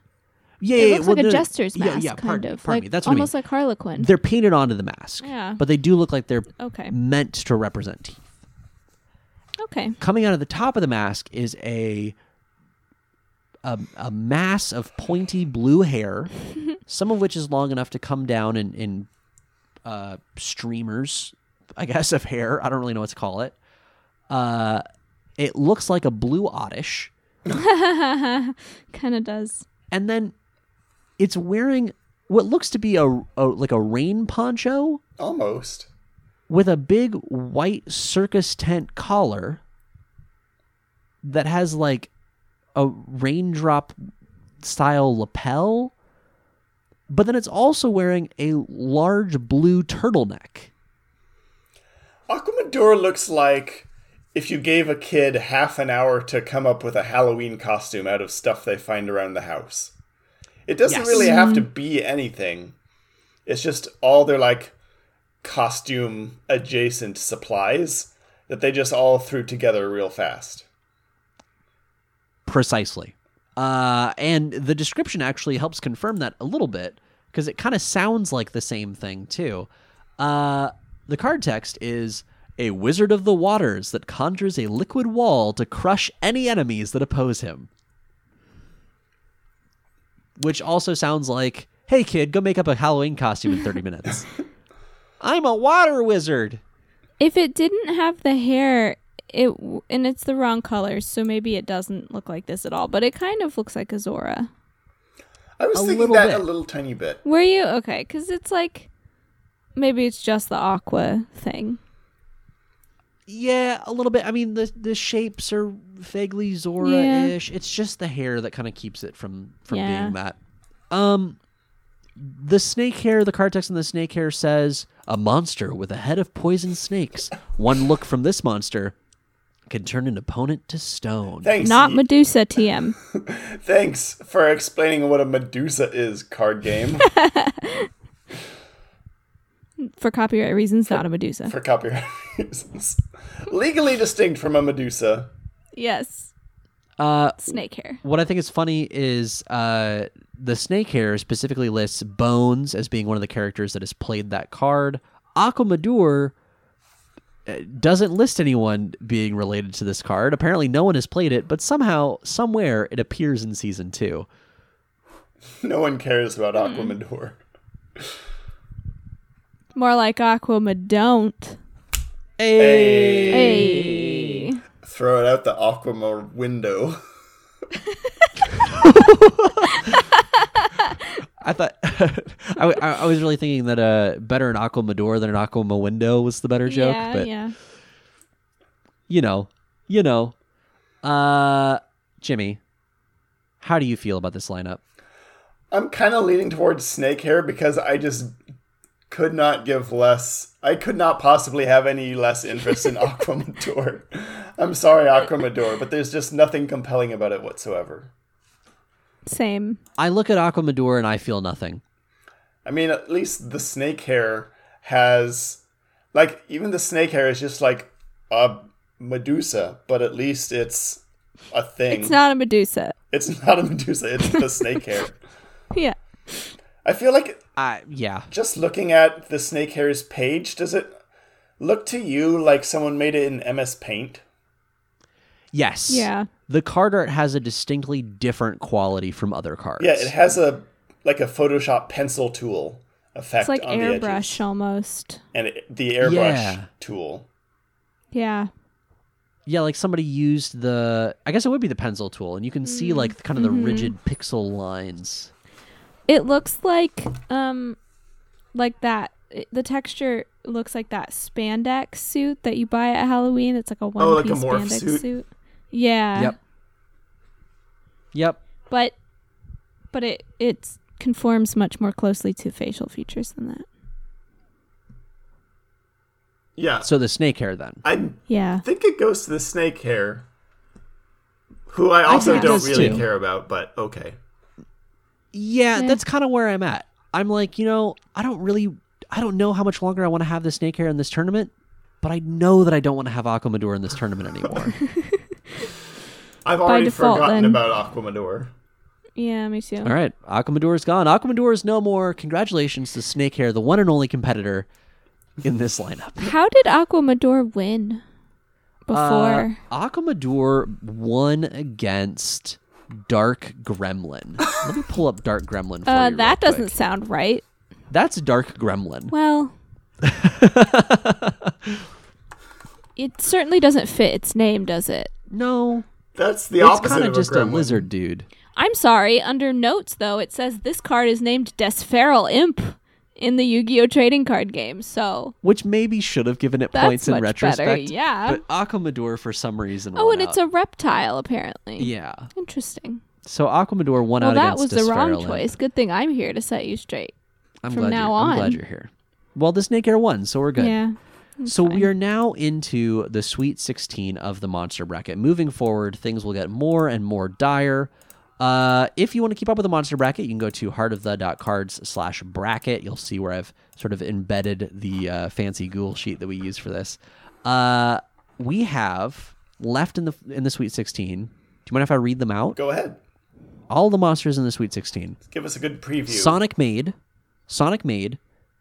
Speaker 1: Yeah,
Speaker 3: It
Speaker 1: yeah,
Speaker 3: looks
Speaker 1: well,
Speaker 3: like a jester's mask,
Speaker 1: yeah,
Speaker 3: kind
Speaker 1: pardon me,
Speaker 3: of.
Speaker 1: pardon
Speaker 3: like
Speaker 1: me. That's what I mean.
Speaker 3: almost like Harlequin.
Speaker 1: They're painted onto the mask.
Speaker 3: Yeah.
Speaker 1: But they do look like they're
Speaker 3: okay.
Speaker 1: meant to represent teeth.
Speaker 3: Okay.
Speaker 1: Coming out of the top of the mask is a a, a mass of pointy blue hair, [LAUGHS] some of which is long enough to come down in, in uh, streamers, I guess, of hair. I don't really know what to call it. Uh, it looks like a blue oddish. [LAUGHS]
Speaker 3: kind of does.
Speaker 1: And then it's wearing what looks to be a, a like a rain poncho
Speaker 2: Almost.
Speaker 1: with a big white circus tent collar that has like a raindrop style lapel but then it's also wearing a large blue turtleneck
Speaker 2: Aquamador looks like if you gave a kid half an hour to come up with a Halloween costume out of stuff they find around the house. It doesn't
Speaker 1: Yes.
Speaker 2: really have to be anything. It's just all their like costume adjacent supplies that they just all threw together real fast.
Speaker 1: Precisely. Uh, and the description actually helps confirm that a little bit because it kind of sounds like the same thing, too. Uh, the card text is a wizard of the waters that conjures a liquid wall to crush any enemies that oppose him. Which also sounds like, hey, kid, go make up a Halloween costume in 30 minutes. [LAUGHS] I'm a water wizard.
Speaker 3: If it didn't have the hair, it and it's the wrong color, so maybe it doesn't look like this at all. But it kind of looks like Azora.
Speaker 2: I was
Speaker 1: A
Speaker 2: thinking
Speaker 1: little
Speaker 2: that
Speaker 1: bit.
Speaker 2: a little tiny bit.
Speaker 3: Were you okay? Because it's like maybe it's just the aqua thing.
Speaker 1: Yeah, a little bit. I mean, the the shapes are vaguely Zora-ish. It's just the hair that kind of keeps it from from
Speaker 3: Yeah.
Speaker 1: being that. Um, the snake hair, the card text in the snake hair says, "A monster with a head of poison snakes. One look from this monster can turn an opponent to stone."
Speaker 2: Thanks.
Speaker 3: Not Medusa TM. [LAUGHS]
Speaker 2: Thanks for explaining what a Medusa is, card game, [LAUGHS]
Speaker 3: For copyright reasons, not a Medusa.
Speaker 2: for copyright [LAUGHS] reasons. Legally distinct from a Medusa.
Speaker 3: Yes.
Speaker 1: Uh,
Speaker 3: Snake hair.
Speaker 1: what I think is funny is uh, the snake hair specifically lists Bones as being one of the characters that has played that card. Aquamadur doesn't list anyone being related to this card. Apparently, no one has played it, but somehow, somewhere, it appears in season two.
Speaker 2: No one cares about Aquamador.
Speaker 3: More like Aqua don't.
Speaker 1: Hey,
Speaker 3: Hey.
Speaker 2: Throw it out the Aquamar window. [LAUGHS] [LAUGHS]
Speaker 1: I thought [LAUGHS] I, I, I was really thinking that uh, better an Aquamador than an Aquama window was the better joke,
Speaker 3: yeah,
Speaker 1: but
Speaker 3: yeah.
Speaker 1: you know, you know. Uh, Jimmy, how do you feel about this lineup?
Speaker 2: I'm kind of leaning towards snake hair because I just could not give less. I could not possibly have any less interest in [LAUGHS] Aquamador. I'm sorry, Aquamador, but there's just nothing compelling about it whatsoever.
Speaker 3: Same.
Speaker 1: I look at Aquamador and I feel nothing.
Speaker 2: I mean, at least the snake hair has, like, even the snake hair is just like a Medusa, but at least it's a thing.
Speaker 3: It's not a Medusa.
Speaker 2: It's not a Medusa. It's the snake hair. [LAUGHS]
Speaker 3: Yeah.
Speaker 2: I feel like
Speaker 1: Uh, yeah.
Speaker 2: just looking at the snake hair's page, does it look to you like someone made it in MS Paint?
Speaker 1: Yes.
Speaker 3: Yeah.
Speaker 1: The card art has a distinctly different quality from other cards.
Speaker 2: Yeah, it has a like a Photoshop pencil tool effect
Speaker 3: It's like
Speaker 2: on the edges,
Speaker 3: airbrush almost.
Speaker 2: and it, the airbrush
Speaker 1: Yeah.
Speaker 2: tool.
Speaker 3: Yeah.
Speaker 1: Yeah, like somebody used the. I guess it would be the pencil tool, and you can see like kind of the rigid pixel lines.
Speaker 3: It looks like um like that the texture looks like that spandex suit that you buy at Halloween. It's like a one
Speaker 2: Oh, like a
Speaker 3: piece
Speaker 2: morph
Speaker 3: spandex
Speaker 2: suit?
Speaker 3: Yeah.
Speaker 1: Yep. Yep.
Speaker 3: But but it it conforms much more closely to facial features than that.
Speaker 2: Yeah,
Speaker 1: So the snake hair then.
Speaker 2: I
Speaker 3: Yeah.
Speaker 2: think it goes to the snake hair, who I also
Speaker 1: think it
Speaker 2: don't really
Speaker 1: too.
Speaker 2: care about, but okay.
Speaker 1: Yeah,
Speaker 3: Yeah.
Speaker 1: that's kind of where I'm at. I'm like, you know, I don't really, I don't know how much longer I want to have the snake hair in this tournament, but I know that I don't want to have Aquamador in this tournament anymore. [LAUGHS]
Speaker 2: I've already
Speaker 3: default,
Speaker 2: forgotten
Speaker 3: then.
Speaker 2: about Aquamador.
Speaker 3: Yeah, me too.
Speaker 1: All right, Aquamador is gone. Aquamador is no more. Congratulations to Snake Hair, the one and only competitor in this lineup.
Speaker 3: How did Aquamador win before?
Speaker 1: Uh, Aquamador won against Dark Gremlin. Let me pull up Dark Gremlin for
Speaker 3: Uh,
Speaker 1: you.
Speaker 3: that
Speaker 1: real
Speaker 3: doesn't
Speaker 1: quick.
Speaker 3: sound right.
Speaker 1: That's Dark Gremlin.
Speaker 3: Well, [LAUGHS] it certainly doesn't fit its name, does it?
Speaker 1: No,
Speaker 2: That's the
Speaker 1: it's
Speaker 2: opposite
Speaker 1: kind
Speaker 2: of
Speaker 1: of just
Speaker 2: a,
Speaker 1: a lizard dude.
Speaker 3: I'm sorry. Under notes, though, it says this card is named Des Feral Imp in the Yu-Gi-Oh trading card game. So
Speaker 1: which maybe should have given it
Speaker 3: That's
Speaker 1: points in
Speaker 3: much
Speaker 1: retrospect.
Speaker 3: better, yeah.
Speaker 1: But Aquamador, for some reason,
Speaker 3: oh,
Speaker 1: won
Speaker 3: and it's a reptile apparently.
Speaker 1: yeah.
Speaker 3: Interesting.
Speaker 1: So Aquamador won against.
Speaker 3: Well,
Speaker 1: out
Speaker 3: that was
Speaker 1: against
Speaker 3: the wrong
Speaker 1: Des Feral Imp.
Speaker 3: choice. Good thing I'm here to set you straight.
Speaker 1: I'm
Speaker 3: from
Speaker 1: glad
Speaker 3: now
Speaker 1: you're, I'm glad
Speaker 3: on.
Speaker 1: you're here. Well, the Snake Air won, so we're good.
Speaker 3: Yeah.
Speaker 1: So we are now into the Sweet 16 of the Monster Bracket. Moving forward, things will get more and more dire. Uh, if you want to keep up with the Monster Bracket, you can go to heartofthe.cards slash bracket. You'll see where I've sort of embedded the uh, fancy Google sheet that we use for this. Uh, we have left in the in the Sweet 16. Do you mind if I read them out?
Speaker 2: Go ahead.
Speaker 1: All the monsters in the Sweet 16.
Speaker 2: Give us a good preview.
Speaker 1: Sonic Maid, Sonic Maid,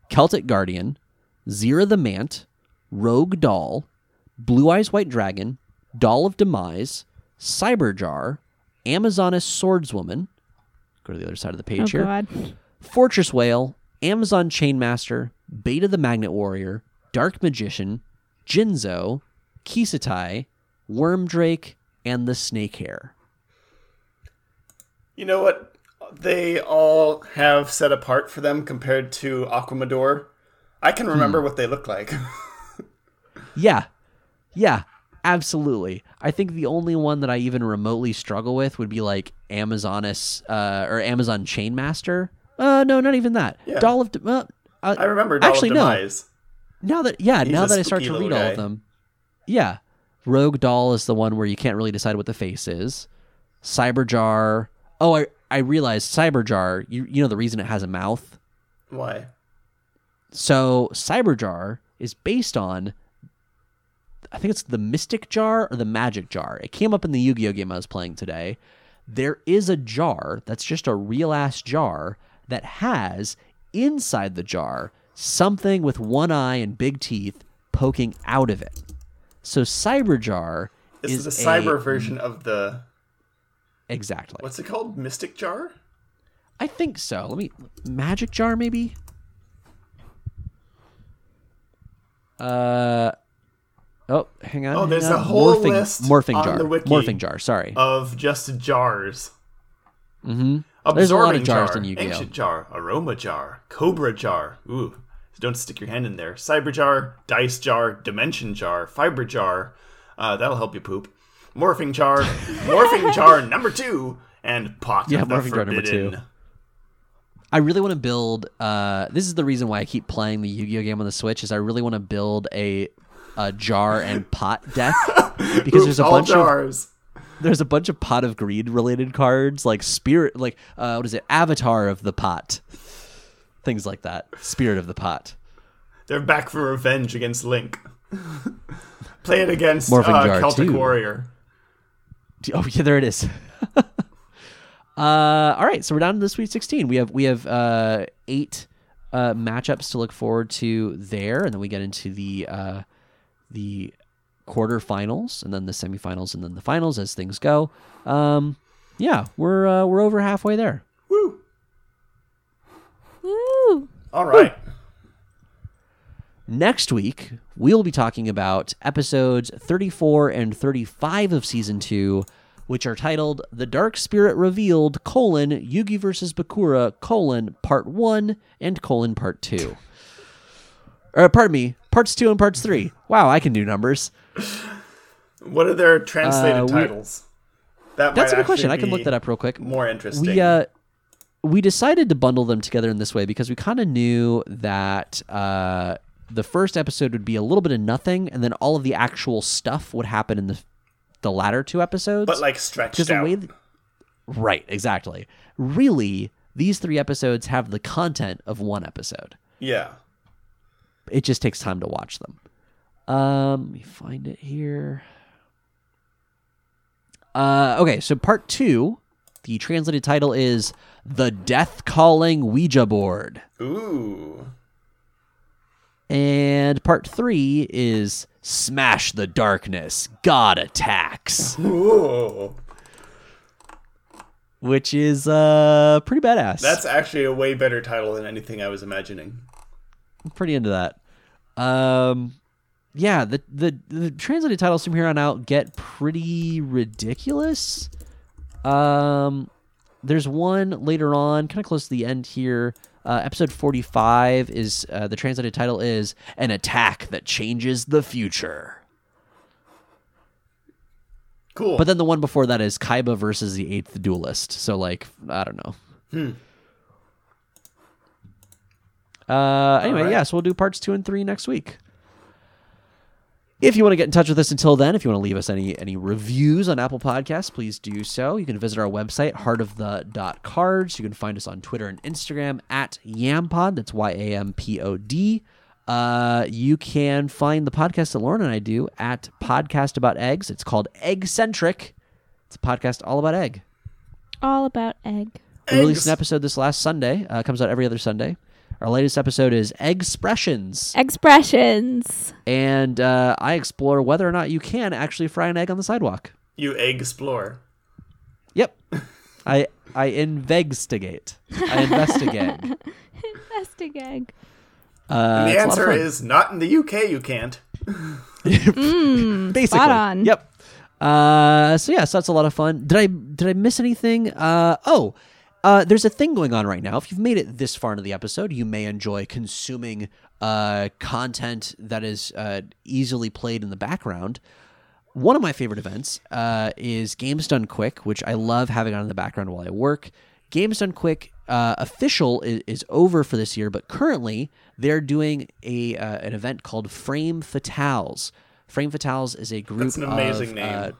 Speaker 1: Celtic Guardian, Zera the Mant, Rogue Doll, Blue Eyes White Dragon, Doll of Demise, Cyberjar, Amazoness Swordswoman. Go to the other side of the page
Speaker 3: Oh
Speaker 1: here.
Speaker 3: God.
Speaker 1: Fortress Whale, Amazon Chainmaster, Beta the Magnet Warrior, Dark Magician, Jinzo, Kiseitai, Wormdrake, and the Snake Hair.
Speaker 2: You know what? They all have set apart for them compared to Aquamador. I can remember
Speaker 1: Hmm.
Speaker 2: what they look like. [LAUGHS]
Speaker 1: Yeah. Yeah. Absolutely. I think the only one that I even remotely struggle with would be like Amazoness uh, or Amazon Chainmaster. Uh, no, not even that.
Speaker 2: Yeah.
Speaker 1: Doll of De- uh, uh,
Speaker 2: I remember Doll
Speaker 1: Actually,
Speaker 2: of
Speaker 1: no. Now that yeah,
Speaker 2: He's
Speaker 1: now that I start to read
Speaker 2: little
Speaker 1: all of them, yeah, Rogue Doll is the one where you can't really decide what the face is. Cyberjar. Oh, I I realized Cyberjar. You you know the reason it has a mouth.
Speaker 2: Why?
Speaker 1: So Cyberjar is based on I think it's the Mystic Jar or the Magic Jar. It came up in the Yu-Gi-Oh game I was playing today. There is a jar that's just a real ass jar that has inside the jar something with one eye and big teeth poking out of it. So Cyberjar
Speaker 2: This
Speaker 1: is,
Speaker 2: is, a cyber version of the
Speaker 1: exactly.
Speaker 2: what's it called? Mystic Jar?
Speaker 1: I think so. Let me Magic Jar maybe. Uh oh, hang on.
Speaker 2: Oh,
Speaker 1: hang
Speaker 2: there's
Speaker 1: on.
Speaker 2: a whole
Speaker 1: morphing,
Speaker 2: list
Speaker 1: morphing
Speaker 2: on
Speaker 1: jar.
Speaker 2: the wiki
Speaker 1: Morphing jar. Sorry.
Speaker 2: Of just jars.
Speaker 1: mm-hmm.
Speaker 2: Absorbing
Speaker 1: There's a lot of jars
Speaker 2: jar,
Speaker 1: in Yu-Gi-Oh.
Speaker 2: Ancient jar, aroma jar, cobra jar. Ooh, so don't stick your hand in there. Cyber jar, dice jar, dimension jar, fiber jar. Uh, that'll help you poop. Morphing jar, [LAUGHS] morphing jar number two, and pot
Speaker 1: Yeah, morphing jar number two. I really want to build. Uh, this is the reason why I keep playing the Yu-Gi-Oh game on the Switch. Is I really want to build a a jar and [LAUGHS] pot deck because there's a bunch of there's a bunch of pot of greed related cards like spirit like uh, what is it avatar of the pot things like that spirit of the pot
Speaker 2: They're back for revenge against Link. [LAUGHS] Play it against
Speaker 1: Morphing
Speaker 2: uh,
Speaker 1: jar
Speaker 2: Celtic
Speaker 1: two.
Speaker 2: Warrior.
Speaker 1: Oh yeah, there it is. [LAUGHS] uh, all right, so we're down to the Sweet 16. We have we have uh, eight uh, matchups to look forward to there, and then we get into the uh, the quarterfinals, and then the semifinals, and then the finals as things go. Um, yeah, we're uh, we're over halfway there.
Speaker 2: Woo!
Speaker 3: Woo!
Speaker 2: All right.
Speaker 1: Next week, we'll be talking about episodes 34 and 35 of season 2, which are titled The Dark Spirit Revealed, colon, Yugi vs. Bakura, colon, part 1 and colon, part 2. Or, pardon me, parts 2 and parts 3. Wow, I can do numbers.
Speaker 2: What are their translated
Speaker 1: Uh, we-
Speaker 2: titles? That
Speaker 1: That's a good question. I can look that up real quick.
Speaker 2: More interesting.
Speaker 1: We uh we decided to bundle them together in this way because we kind of knew that uh the first episode would be a little bit of nothing and then all of the actual stuff would happen in the the latter two episodes.
Speaker 2: but like stretched out.
Speaker 1: Right, exactly. Really, these 3 episodes have the content of one episode.
Speaker 2: yeah.
Speaker 1: It just takes time to watch them. Um, let me find it here. Uh, okay, so part two, the translated title is "The Death Calling Ouija Board,"
Speaker 2: Ooh.
Speaker 1: and part three is "Smash the Darkness, God Attacks,"
Speaker 2: Ooh.
Speaker 1: which is uh pretty badass.
Speaker 2: That's actually a way better title than anything I was imagining.
Speaker 1: I'm pretty into that. Um, yeah, the, the the translated titles from here on out get pretty ridiculous. Um, there's one later on, kind of close to the end here. Uh, episode 45 is uh, the translated title is an attack that changes the future.
Speaker 2: Cool.
Speaker 1: But then the one before that is Kaiba versus the Eighth Duelist. So like I don't know. Uh, anyway,
Speaker 2: Alright.
Speaker 1: yeah, so we'll do parts two and three next week. If you want to get in touch with us until then, if you want to leave us any any reviews on Apple Podcasts, please do so. You can visit our website, heartofthe.cards. You can find us on Twitter and Instagram at Yampod. That's Y A M P O D. Uh, you can find the podcast that Lauren and I do at Podcast About Eggs. It's called Eggcentric. It's a podcast all about egg.
Speaker 3: All about egg.
Speaker 1: We released an episode this last Sunday. Uh, comes out every other Sunday. Our latest episode is Expressions,
Speaker 3: Expressions.
Speaker 1: and uh, I explore whether or not you can actually fry an egg on the sidewalk.
Speaker 2: you egg explore.
Speaker 1: Yep, I I investigate. I investigate. [LAUGHS]
Speaker 3: investigate.
Speaker 1: Uh,
Speaker 2: And the
Speaker 1: it's a lot of
Speaker 2: answer is not in the UK. You can't. [LAUGHS] [LAUGHS]
Speaker 1: basically.
Speaker 3: spot on.
Speaker 1: Yep. Uh, so yeah, so that's a lot of fun. Did I did I miss anything? Uh, oh, uh, there's a thing going on right now. If you've made it this far into the episode, you may enjoy consuming uh, content that is uh, easily played in the background. One of my favorite events uh, is Games Done Quick, which I love having on in the background while I work. Games Done Quick uh, official is, is over for this year, but currently they're doing a uh, an event called Frame Fatales. Frame Fatales is a group.
Speaker 2: That's an amazing
Speaker 1: of,
Speaker 2: name.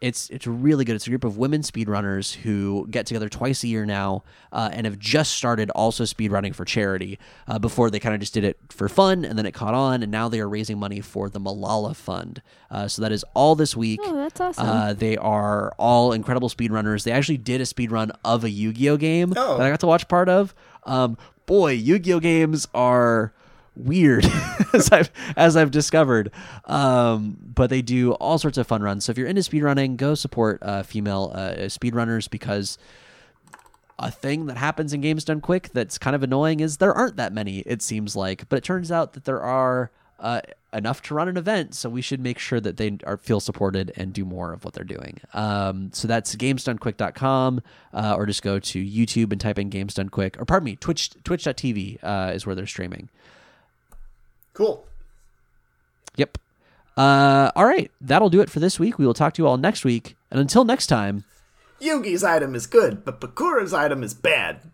Speaker 1: It's it's really good. It's a group of women speedrunners who get together twice a year now, uh, and have just started also speedrunning for charity. Uh, before they kind of just did it for fun, and then it caught on, and now they are raising money for the Malala Fund. Uh, so that is all this week.
Speaker 3: Oh, that's awesome.
Speaker 1: Uh, they are all incredible speedrunners. They actually did a speedrun of a Yu-Gi-Oh game
Speaker 2: Oh.
Speaker 1: that I got to watch part of. Um, boy, Yu-Gi-Oh games are weird [LAUGHS] as I've as I've discovered. Um, but they do all sorts of fun runs. So if you're into speedrunning, go support uh, female uh, speedrunners because a thing that happens in games done quick that's kind of annoying is there aren't that many it seems like but it turns out that there are uh, enough to run an event so we should make sure that they are feel supported and do more of what they're doing um, so that's gamesdonequick.com uh, or just go to youtube and type in games done quick or pardon me twitch twitch.tv uh, is where they're streaming
Speaker 2: Cool.
Speaker 1: yep. Uh, all right. That'll do it for this week. We will talk to you all next week. And until next time.
Speaker 2: Yugi's item is good, but Bakura's item is bad.